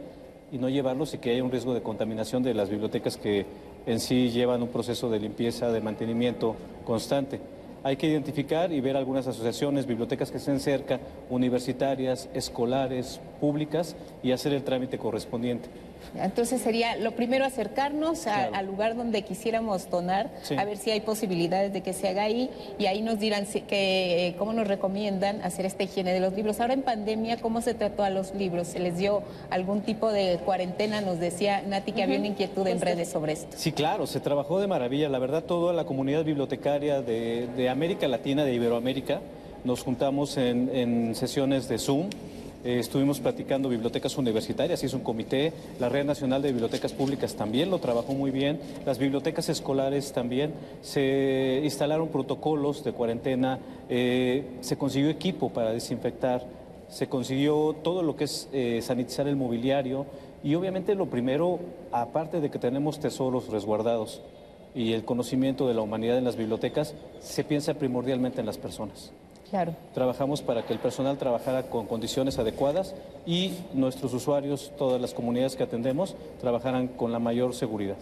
y no llevarlos y que haya un riesgo de contaminación de las bibliotecas que en sí llevan un proceso de limpieza, de mantenimiento constante. Hay que identificar y ver algunas asociaciones, bibliotecas que estén cerca, universitarias, escolares, públicas, y hacer el trámite correspondiente. Entonces sería lo primero acercarnos al lugar donde quisiéramos donar, a ver si hay posibilidades de que se haga ahí y ahí nos dirán que, eh, cómo nos recomiendan hacer esta higiene de los libros. Ahora en pandemia, ¿cómo se trató a los libros? ¿Se les dio algún tipo de cuarentena? Nos decía Nati que había una inquietud en redes sobre esto. Sí, claro, se trabajó de maravilla. La verdad, toda la comunidad bibliotecaria de, América Latina, de Iberoamérica, nos juntamos en sesiones de Zoom eh, estuvimos platicando bibliotecas universitarias, hizo un comité, la Red Nacional de Bibliotecas Públicas también lo trabajó muy bien, las bibliotecas escolares también, se instalaron protocolos de cuarentena, eh, se consiguió equipo para desinfectar, se consiguió todo lo que es eh, sanitizar el mobiliario y obviamente lo primero, aparte de que tenemos tesoros resguardados y el conocimiento de la humanidad en las bibliotecas, se piensa primordialmente en las personas. Claro. Trabajamos para que el personal trabajara con condiciones adecuadas y nuestros usuarios, todas las comunidades que atendemos, trabajaran con la mayor seguridad.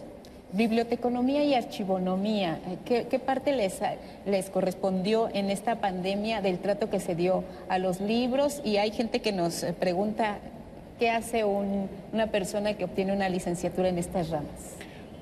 Biblioteconomía y archivonomía, ¿qué, parte les, les correspondió en esta pandemia del trato que se dio a los libros? Y hay gente que nos pregunta, ¿qué hace una persona que obtiene una licenciatura en estas ramas?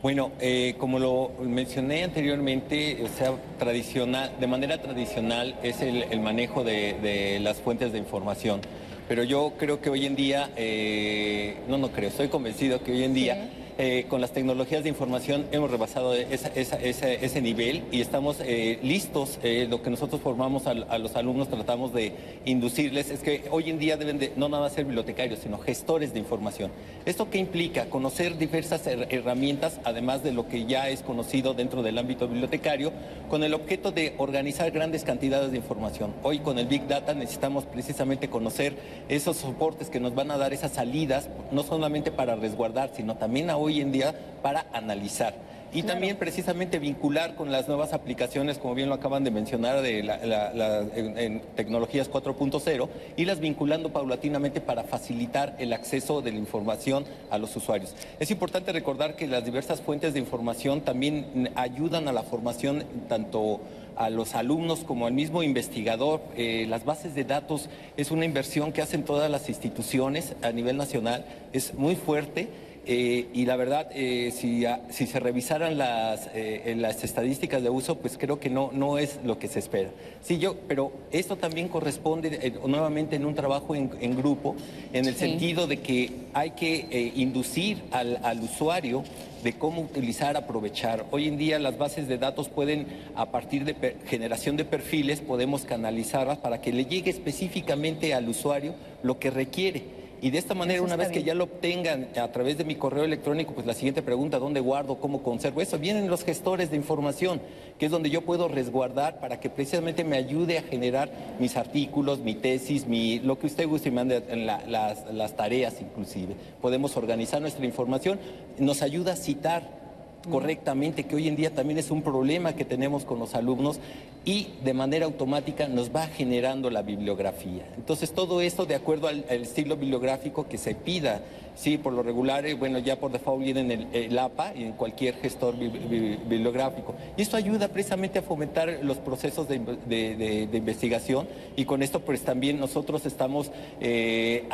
Bueno, eh, como lo mencioné anteriormente, o sea, tradicional, de manera tradicional es el, manejo de, las fuentes de información. Pero yo creo que hoy en día, eh, no, no creo, estoy convencido que hoy en día... Eh, con las tecnologías de información hemos rebasado ese nivel y estamos eh, listos. Eh, lo que nosotros formamos a, los alumnos, tratamos de inducirles, es que hoy en día deben de no nada ser bibliotecarios, sino gestores de información. ¿Esto qué implica? Conocer diversas herramientas, además de lo que ya es conocido dentro del ámbito bibliotecario, con el objeto de organizar grandes cantidades de información. Hoy con el Big Data necesitamos precisamente conocer esos soportes que nos van a dar esas salidas, no solamente para resguardar, sino también ahora hoy en día para analizar. Y también precisamente vincular con las nuevas aplicaciones, como bien lo acaban de mencionar, de en, tecnologías 4.0, y las vinculando paulatinamente para facilitar el acceso de la información a los usuarios. Es importante recordar que las diversas fuentes de información también ayudan a la formación tanto a los alumnos como al mismo investigador. Eh, las bases de datos es una inversión que hacen todas las instituciones a nivel nacional, es muy fuerte eh, y la verdad, eh, si, si, se revisaran las, las estadísticas de uso, pues creo que no, no es lo que se espera. Sí, yo, pero esto también corresponde nuevamente en un trabajo en, grupo, en el sentido de que hay que inducir al, al usuario de cómo utilizar, aprovechar. Hoy en día las bases de datos pueden, a partir de generación de perfiles, podemos canalizarlas para que le llegue específicamente al usuario lo que requiere. Y de esta manera, una vez que ya lo obtengan a través de mi correo electrónico, pues la siguiente pregunta, ¿dónde guardo? ¿Cómo conservo? Eso vienen los gestores de información, que es donde yo puedo resguardar para que precisamente me ayude a generar mis artículos, mi tesis, mi, lo que usted guste y mande, las, las tareas inclusive. Podemos organizar nuestra información, nos ayuda a citar correctamente, que hoy en día también es un problema que tenemos con los alumnos y de manera automática nos va generando la bibliografía. Entonces todo esto de acuerdo al, estilo bibliográfico que se pida, sí, por lo regular, eh, bueno, ya por default viene en el, APA y en cualquier gestor bibliográfico. Y esto ayuda precisamente a fomentar los procesos de, investigación y con esto pues también nosotros estamos eh,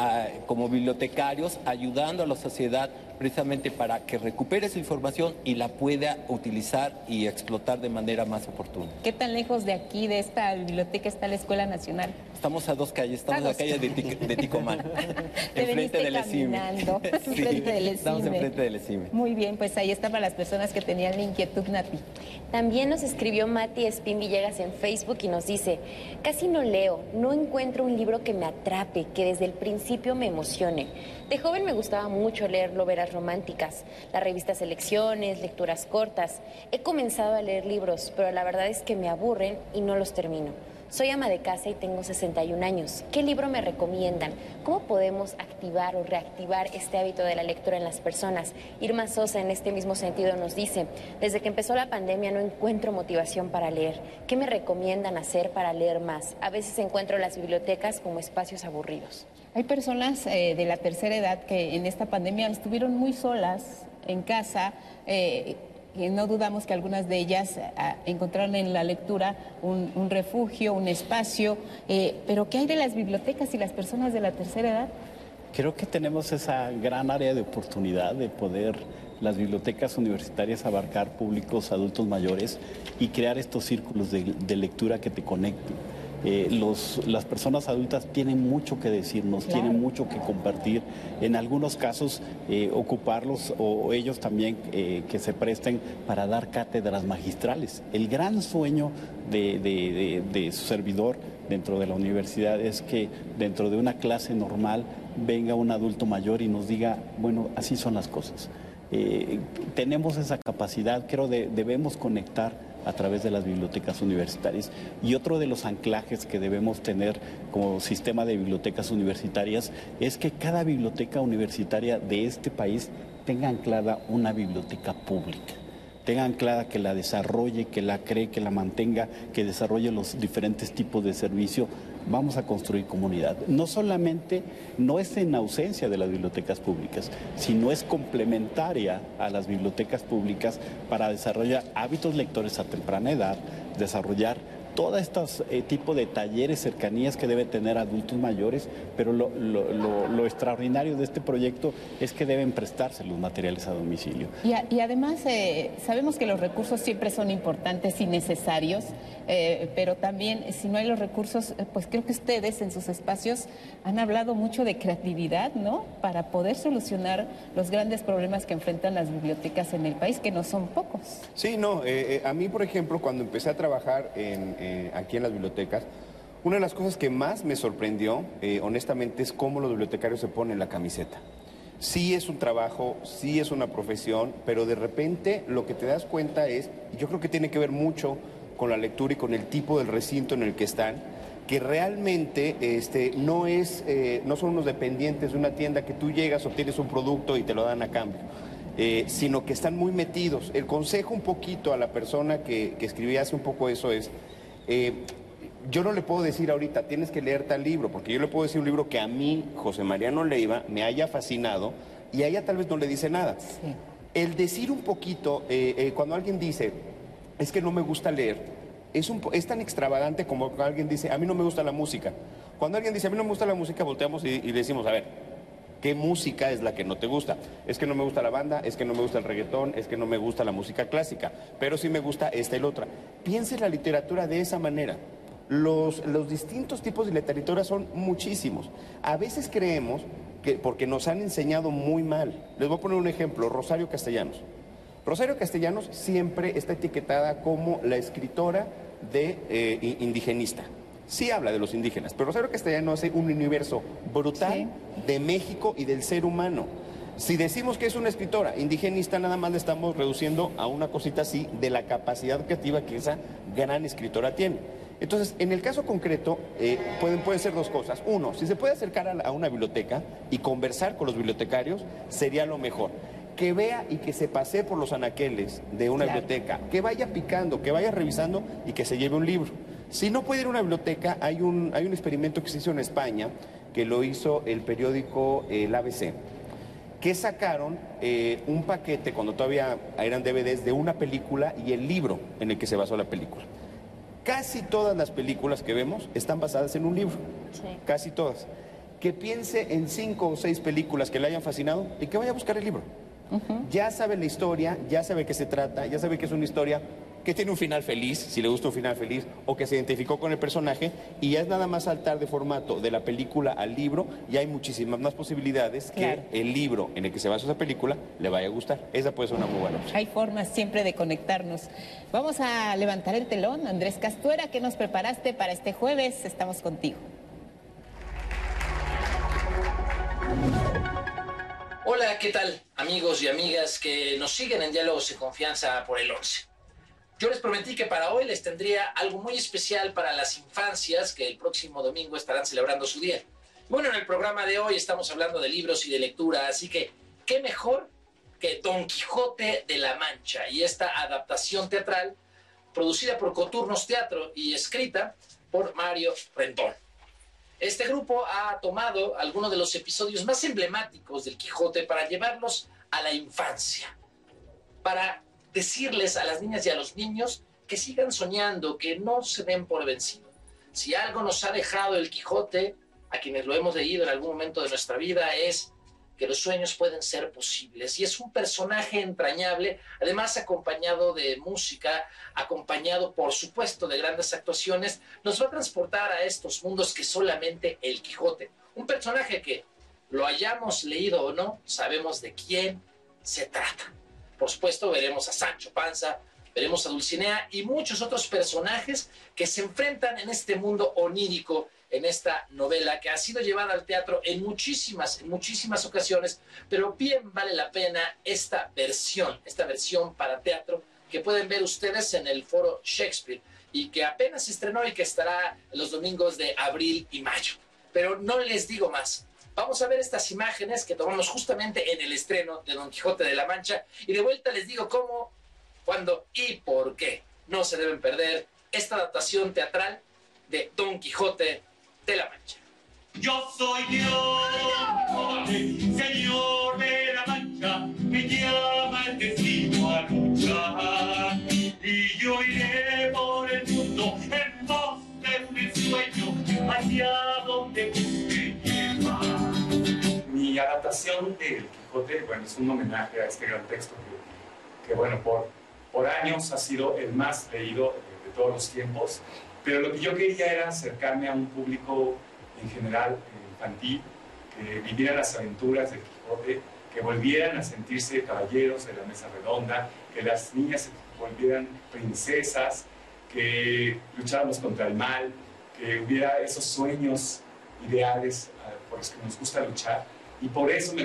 como bibliotecarios ayudando a la sociedad precisamente para que recupere su información y la pueda utilizar y explotar de manera más oportuna. ¿Qué tan lejos de aquí, de esta biblioteca, está la Escuela Nacional? Estamos a dos calles, estamos en la calle de, Ticomán, enfrente del ESIME. Estamos enfrente del ESIME. Muy bien, pues ahí está para las personas que tenían la inquietud, Nati. También nos escribió Mati Espín Villegas en Facebook y nos dice, casi no leo, no encuentro un libro que me atrape, que desde el principio me emocione. De joven me gustaba mucho leer novelas románticas, las revistas Selecciones, lecturas cortas. He comenzado a leer libros, pero la verdad es que me aburren y no los termino. Soy ama de casa y tengo 61 años. ¿Qué libro me recomiendan? ¿Cómo podemos activar o reactivar este hábito de la lectura en las personas? Irma Sosa en este mismo sentido nos dice, desde que empezó la pandemia no encuentro motivación para leer. ¿Qué me recomiendan hacer para leer más? A veces encuentro las bibliotecas como espacios aburridos. Hay personas eh, de la tercera edad que en esta pandemia estuvieron muy solas en casa. Eh, no dudamos que algunas de ellas eh, encontraron en la lectura un, refugio, un espacio, pero ¿qué hay de las bibliotecas y las personas de la tercera edad? Creo que tenemos esa gran área de oportunidad de poder las bibliotecas universitarias abarcar públicos adultos mayores y crear estos círculos de lectura que te conecten. Eh, las personas adultas tienen mucho que decirnos, tienen mucho que compartir. En algunos casos, eh, ocuparlos o ellos también eh, que se presten para dar cátedras magistrales. El gran sueño de, su servidor dentro de la universidad es que dentro de una clase normal venga un adulto mayor y nos diga, bueno, así son las cosas. tenemos esa capacidad, creo que debemos conectar a través de las bibliotecas universitarias. Y otro de los anclajes que debemos tener como sistema de bibliotecas universitarias es que cada biblioteca universitaria de este país tenga anclada una biblioteca pública tenga anclada que la desarrolle, que la cree, que la mantenga, que desarrolle los diferentes tipos de servicio vamos a construir comunidad. No solamente no es en ausencia de las bibliotecas públicas, sino es complementaria a las bibliotecas públicas para desarrollar hábitos lectores a temprana edad, desarrollar todo estos eh, tipo de talleres, cercanías que debe tener adultos mayores, pero lo, extraordinario de este proyecto es que deben prestarse los materiales a domicilio. Y, además eh, sabemos que los recursos siempre son importantes y necesarios, eh, pero también si no hay los recursos, pues creo que ustedes en sus espacios han hablado mucho de creatividad, ¿no? Para poder solucionar los grandes problemas que enfrentan las bibliotecas en el país, que no son pocos. Sí, no, a mí, por ejemplo, cuando empecé a trabajar en eh, aquí en las bibliotecas, una de las cosas que más me sorprendió, eh, honestamente, es cómo los bibliotecarios se ponen la camiseta. Sí es un trabajo, sí es una profesión, pero de repente lo que te das cuenta es, y yo creo que tiene que ver mucho con la lectura y con el tipo del recinto en el que están, que realmente este, no, es, eh, no son unos dependientes de una tienda que tú llegas, obtienes un producto y te lo dan a cambio. sino que están muy metidos. El consejo un poquito a la persona que, que escribía hace un poco eso es, eh, yo no le puedo decir ahorita, tienes que leer tal libro, porque yo le puedo decir un libro que a mí, José Mariano Leiva, me haya fascinado y a ella tal vez no le dice nada. El decir un poquito, eh, eh, cuando alguien dice, es que no me gusta leer, es, un, es tan extravagante como cuando alguien dice, a mí no me gusta la música. Cuando alguien dice, a mí no me gusta la música, volteamos y, y decimos, a ver, ¿Qué música es la que no te gusta? Es que no me gusta la banda, es que no me gusta el reggaetón, es que no me gusta la música clásica, pero sí me gusta esta y la otra. Piense la literatura de esa manera. Los, los distintos tipos de literatura son muchísimos. A veces creemos que, porque nos han enseñado muy mal. Les voy a poner un ejemplo, Rosario Castellanos. Rosario Castellanos siempre está etiquetada como la escritora de eh, indigenista. Sí habla de los indígenas, pero Rosario Castellanos hace un universo brutal de México y del ser humano. Si decimos que es una escritora indigenista, nada más le estamos reduciendo a una cosita así de la capacidad creativa que esa gran escritora tiene. Entonces, en el caso concreto, eh, pueden, pueden ser dos cosas. Uno, si se puede acercar a, a una biblioteca y conversar con los bibliotecarios, sería lo mejor que vea y que se pase por los anaqueles de una biblioteca, que vaya picando, que vaya revisando y que se lleve un libro. Si no puede ir a una biblioteca, hay un, hay un experimento que se hizo en España, que lo hizo el periódico El ABC, que sacaron eh, un paquete, cuando todavía eran DVDs, de una película y el libro en el que se basó la película. Casi todas las películas que vemos están basadas en un libro, casi todas. Que piense en cinco o seis películas que le hayan fascinado y que vaya a buscar el libro. Ya sabe la historia, ya sabe qué se trata, ya sabe que es una historia que tiene un final feliz, si le gusta un final feliz, o que se identificó con el personaje, y ya es nada más saltar de formato de la película al libro, y hay muchísimas más posibilidades que el libro en el que se basa esa película le vaya a gustar. Esa puede ser una muy buena opción. Hay formas siempre de conectarnos. Vamos a levantar el telón. Andrés Castuera, ¿qué nos preparaste para este jueves? Estamos contigo. Hola, ¿qué tal amigos y amigas que nos siguen en Diálogos de Confianza por el 11? Yo les prometí que para hoy les tendría algo muy especial para las infancias que el próximo domingo estarán celebrando su día. Bueno, en el programa de hoy estamos hablando de libros y de lectura, así que qué mejor que Don Quijote de la Mancha y esta adaptación teatral producida por Coturnos Teatro y escrita por Mario Rentón. Este grupo ha tomado algunos de los episodios más emblemáticos del Quijote para llevarlos a la infancia, para decirles a las niñas y a los niños que sigan soñando, que no se den por vencido. Si algo nos ha dejado el Quijote, a quienes lo hemos leído en algún momento de nuestra vida, es que los sueños pueden ser posibles. Y es un personaje entrañable, además acompañado de música, acompañado por supuesto de grandes actuaciones, nos va a transportar a estos mundos que solamente el Quijote. Un personaje que, lo hayamos leído o no, sabemos de quién se trata. Por supuesto, veremos a Sancho Panza, veremos a Dulcinea y muchos otros personajes que se enfrentan en este mundo onírico en esta novela que ha sido llevada al teatro en muchísimas, en muchísimas ocasiones, pero bien vale la pena esta versión, esta versión para teatro que pueden ver ustedes en el foro Shakespeare y que apenas estrenó y que estará los domingos de abril y mayo. Pero no les digo más. Vamos a ver estas imágenes que tomamos justamente en el estreno de Don Quijote de la Mancha y de vuelta les digo cómo, cuándo y por qué no se deben perder esta adaptación teatral de Don Quijote de la Mancha. Yo soy Dios, señor de la Mancha, me llama el destino a luchar. Y yo iré por el mundo en pos de un sueño hacia donde busque llevar. Mi adaptación del Quijote, bueno, es un homenaje a este gran texto que, que bueno, por, por años ha sido el más leído de, de todos los tiempos pero lo que yo quería era acercarme a un público en general eh, infantil, que viviera las aventuras del Quijote, que volvieran a sentirse caballeros de la mesa redonda, que las niñas se volvieran princesas, que lucháramos contra el mal, que hubiera esos sueños ideales ah, por los que nos gusta luchar. Y por eso me,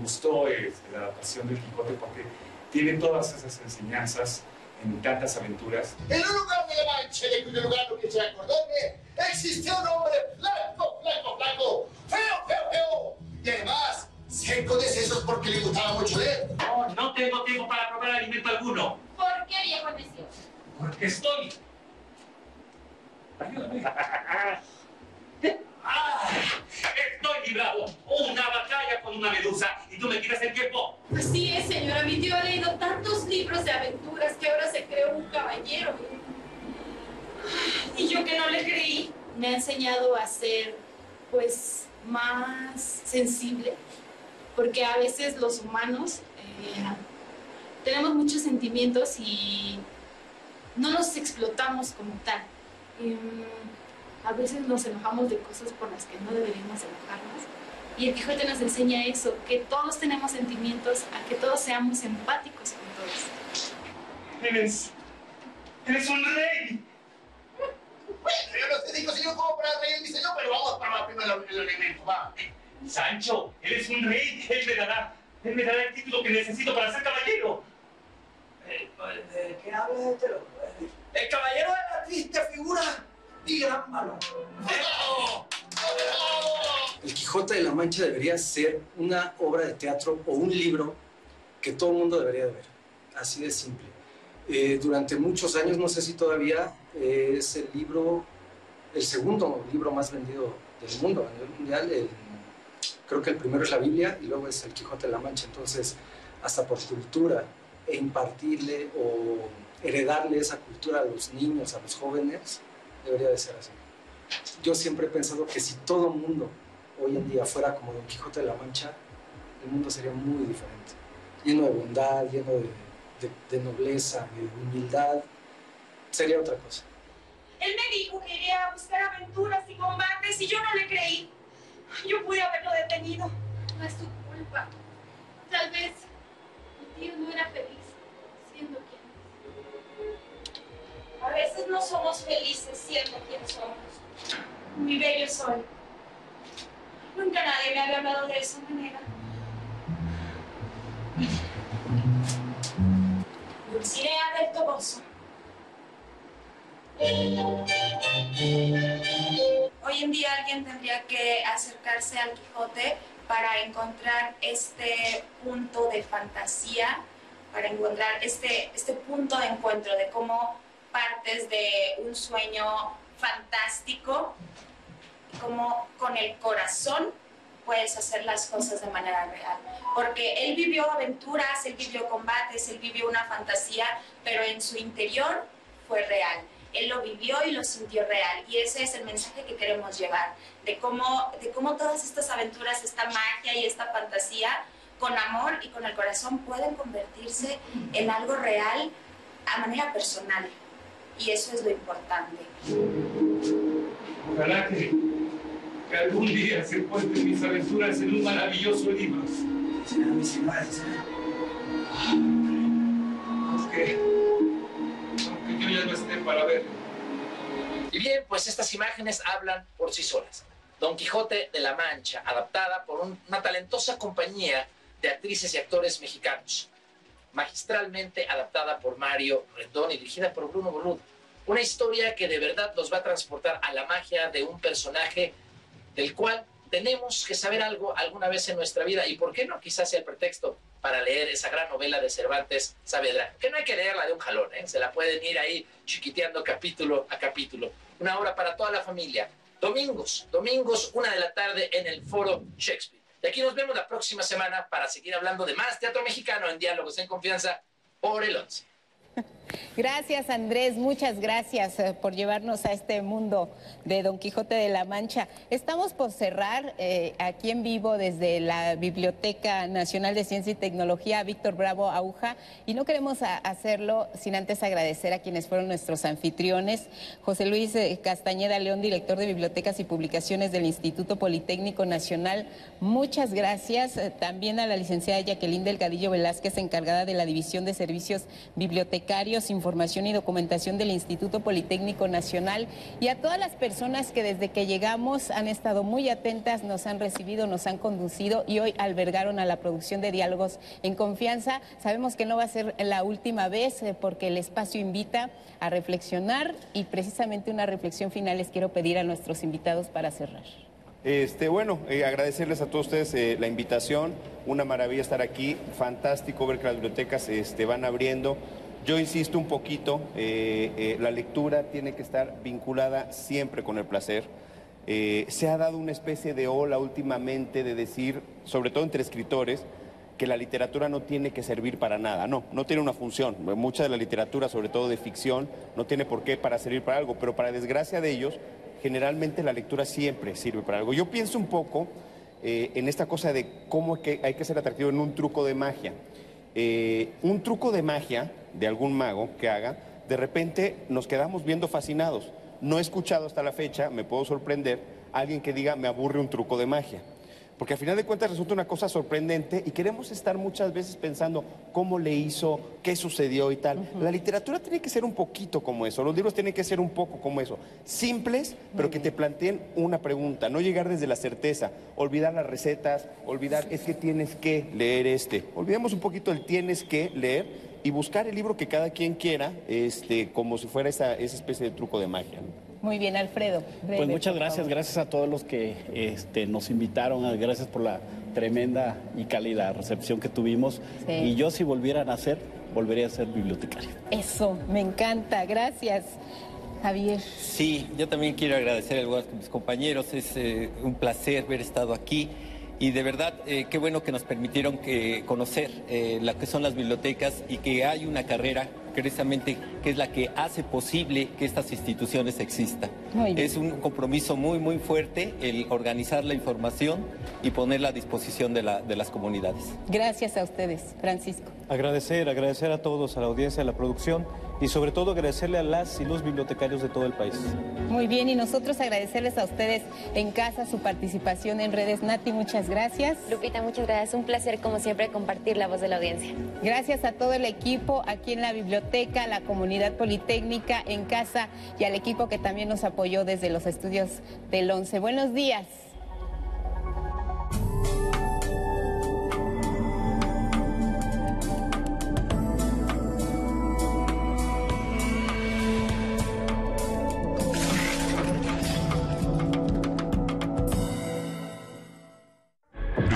gustó este, la adaptación del Quijote, porque tiene todas esas enseñanzas en tantas aventuras. En un lugar de la Mancha, de cuyo lugar no que se acordarme, existió un hombre flaco, flaco, flaco, feo, feo, feo, y además seco de sesos porque le gustaba mucho leer. No, no tengo tiempo para probar alimento alguno. ¿Por qué, viejo necio? Porque estoy... Ayúdame. ¡Ah! Estoy librado. Una batalla con una medusa. ¿Y tú me tiras el tiempo? Así es, señora. Mi tío ha leído tantos libros de aventuras que ahora se creó un caballero. Y yo que no le creí, me ha enseñado a ser, pues, más sensible porque a veces los humanos eh, tenemos muchos sentimientos y no los explotamos como tal. Em, a veces nos enojamos de cosas por las que no deberíamos enojarnos. Y el Quijote nos enseña eso, que todos tenemos sentimientos, a que todos seamos empáticos con todos. Eres. Eres un rey. Bueno, yo no te digo si yo como para rey el diseño, pero vamos para primero el elemento, va. Sancho, eres un rey. Él me dará. Él me dará el título que necesito para ser caballero. ¿De qué hablas este loco? El caballero de la triste figura y gran valor. El Quijote de la Mancha debería ser una obra de teatro o un libro que todo el mundo debería de ver. Así de simple. Eh, durante muchos años, no sé si todavía, eh, es el libro, el segundo libro más vendido del mundo a nivel mundial. Creo que el primero es la Biblia y luego es el Quijote de la Mancha. Entonces, hasta por cultura e impartirle o heredarle esa cultura a los niños, a los jóvenes, debería de ser así. Yo siempre he pensado que si todo mundo hoy en día fuera como Don Quijote de la Mancha, el mundo sería muy diferente. Lleno de bondad, lleno de, de- de nobleza, de humildad. Sería otra cosa. Él me dijo que iría a buscar aventuras y combates y yo no le creí. Yo pude haberlo detenido. No es tu culpa. Tal vez mi tío no era feliz siendo A veces no somos felices siendo quien somos. Mi bello sol. Nunca nadie me había hablado de esa manera. Dulcinea del Toboso. Hoy en día alguien tendría que acercarse al Quijote para encontrar este punto de fantasía, para encontrar este, este punto de encuentro de cómo partes de un sueño fantástico, cómo con el corazón puedes hacer las cosas de manera real. Porque él vivió aventuras, él vivió combates, él vivió una fantasía, pero en su interior fue real. Él lo vivió y lo sintió real. Y ese es el mensaje que queremos llevar, de cómo, de cómo todas estas aventuras, esta magia y esta fantasía, con amor y con el corazón pueden convertirse en algo real a manera personal. Y eso es lo importante. Ojalá que, que algún día se encuentren mis aventuras en un maravilloso libro. Aunque, aunque yo ya no esté para ver. Y bien, pues estas imágenes hablan por sí solas. Don Quijote de la Mancha, adaptada por un- una talentosa compañía de actrices y actores mexicanos, magistralmente adaptada por Mario Rendón y dirigida por Bruno Boludo. Una historia que de verdad nos va a transportar a la magia de un personaje del cual tenemos que saber algo alguna vez en nuestra vida y por qué no quizás sea el pretexto para leer esa gran novela de Cervantes Saavedra, que no hay que leerla de un jalón, ¿eh? se la pueden ir ahí chiquiteando capítulo a capítulo. Una obra para toda la familia. Domingos, domingos, una de la tarde en el Foro Shakespeare. Y aquí nos vemos la próxima semana para seguir hablando de más teatro mexicano en Diálogos en Confianza por el 11. Gracias Andrés, muchas gracias eh, por llevarnos a este mundo de Don Quijote de la Mancha. Estamos por cerrar eh, aquí en vivo desde la Biblioteca Nacional de Ciencia y Tecnología Víctor Bravo Aguja y no queremos hacerlo sin antes agradecer a quienes fueron nuestros anfitriones. José Luis eh, Castañeda León, director de Bibliotecas y Publicaciones del Instituto Politécnico Nacional, muchas gracias. También a la licenciada Jacqueline Delgadillo Velázquez, encargada de la División de Servicios Bibliotecarios, Información y Documentación del Instituto Politécnico Nacional y a todas las personas que desde que llegamos han estado muy atentas, nos han recibido, nos han conducido y hoy albergaron a la producción de Diálogos en Confianza. Sabemos que no va a ser la última vez eh, porque el espacio invita a reflexionar y precisamente una reflexión final les quiero pedir a nuestros invitados para cerrar. Este, bueno, eh, agradecerles a todos ustedes eh, la invitación, una maravilla estar aquí, fantástico ver que las bibliotecas este, van abriendo. Yo insisto un poquito, eh, eh, la lectura tiene que estar vinculada siempre con el placer. Eh, se ha dado una especie de ola últimamente de decir, sobre todo entre escritores, que la literatura no tiene que servir para nada. No, no tiene una función. Mucha de la literatura, sobre todo de ficción, no tiene por qué para servir para algo, pero para desgracia de ellos, generalmente la lectura siempre sirve para algo. Yo pienso un poco en esta cosa de cómo que hay que ser atractivo en un truco de magia. Un truco de magia de algún mago que haga, de repente nos quedamos viendo fascinados. No he escuchado hasta la fecha, me puedo sorprender, alguien que diga me aburre un truco de magia. Porque al final de cuentas resulta una cosa sorprendente y queremos estar muchas veces pensando cómo le hizo, qué sucedió y tal. La literatura tiene que ser un poquito como eso, los libros tienen que ser un poco como eso. Simples, pero que te planteen una pregunta, no llegar desde la certeza, olvidar las recetas, olvidar es que tienes que leer este. Olvidemos un poquito el tienes que leer y buscar el libro que cada quien quiera, este, como si fuera esa, esa especie de truco de magia. ¿no? Muy bien, Alfredo. breve, Pues muchas gracias, gracias a todos los que este, nos invitaron, ah, gracias por la tremenda y cálida recepción que tuvimos. Sí. Y yo si volviera a nacer, volvería a ser bibliotecario. Eso, me encanta. Gracias, Javier. Sí, yo también quiero agradecer que mis compañeros. Es eh, un placer haber estado aquí. Y de verdad, eh, qué bueno que nos permitieron que conocer eh, lo que son las bibliotecas y que hay una carrera precisamente que es la que hace posible que estas instituciones existan. Es un compromiso muy, muy fuerte el organizar la información y ponerla a disposición de, la- de las comunidades. Gracias a ustedes, Francisco. Agradecer, agradecer a todos, a la audiencia, a la producción y sobre todo agradecerle a las y los bibliotecarios de todo el país. Muy bien, y nosotros agradecerles a ustedes en casa su participación en redes. Nati, muchas gracias. Lupita, muchas gracias. Un placer, como siempre, compartir la voz de la audiencia. Gracias a todo el equipo aquí en la biblioteca, la comunidad politécnica, en casa y al equipo que también nos apoyó desde los estudios del 11. Buenos días.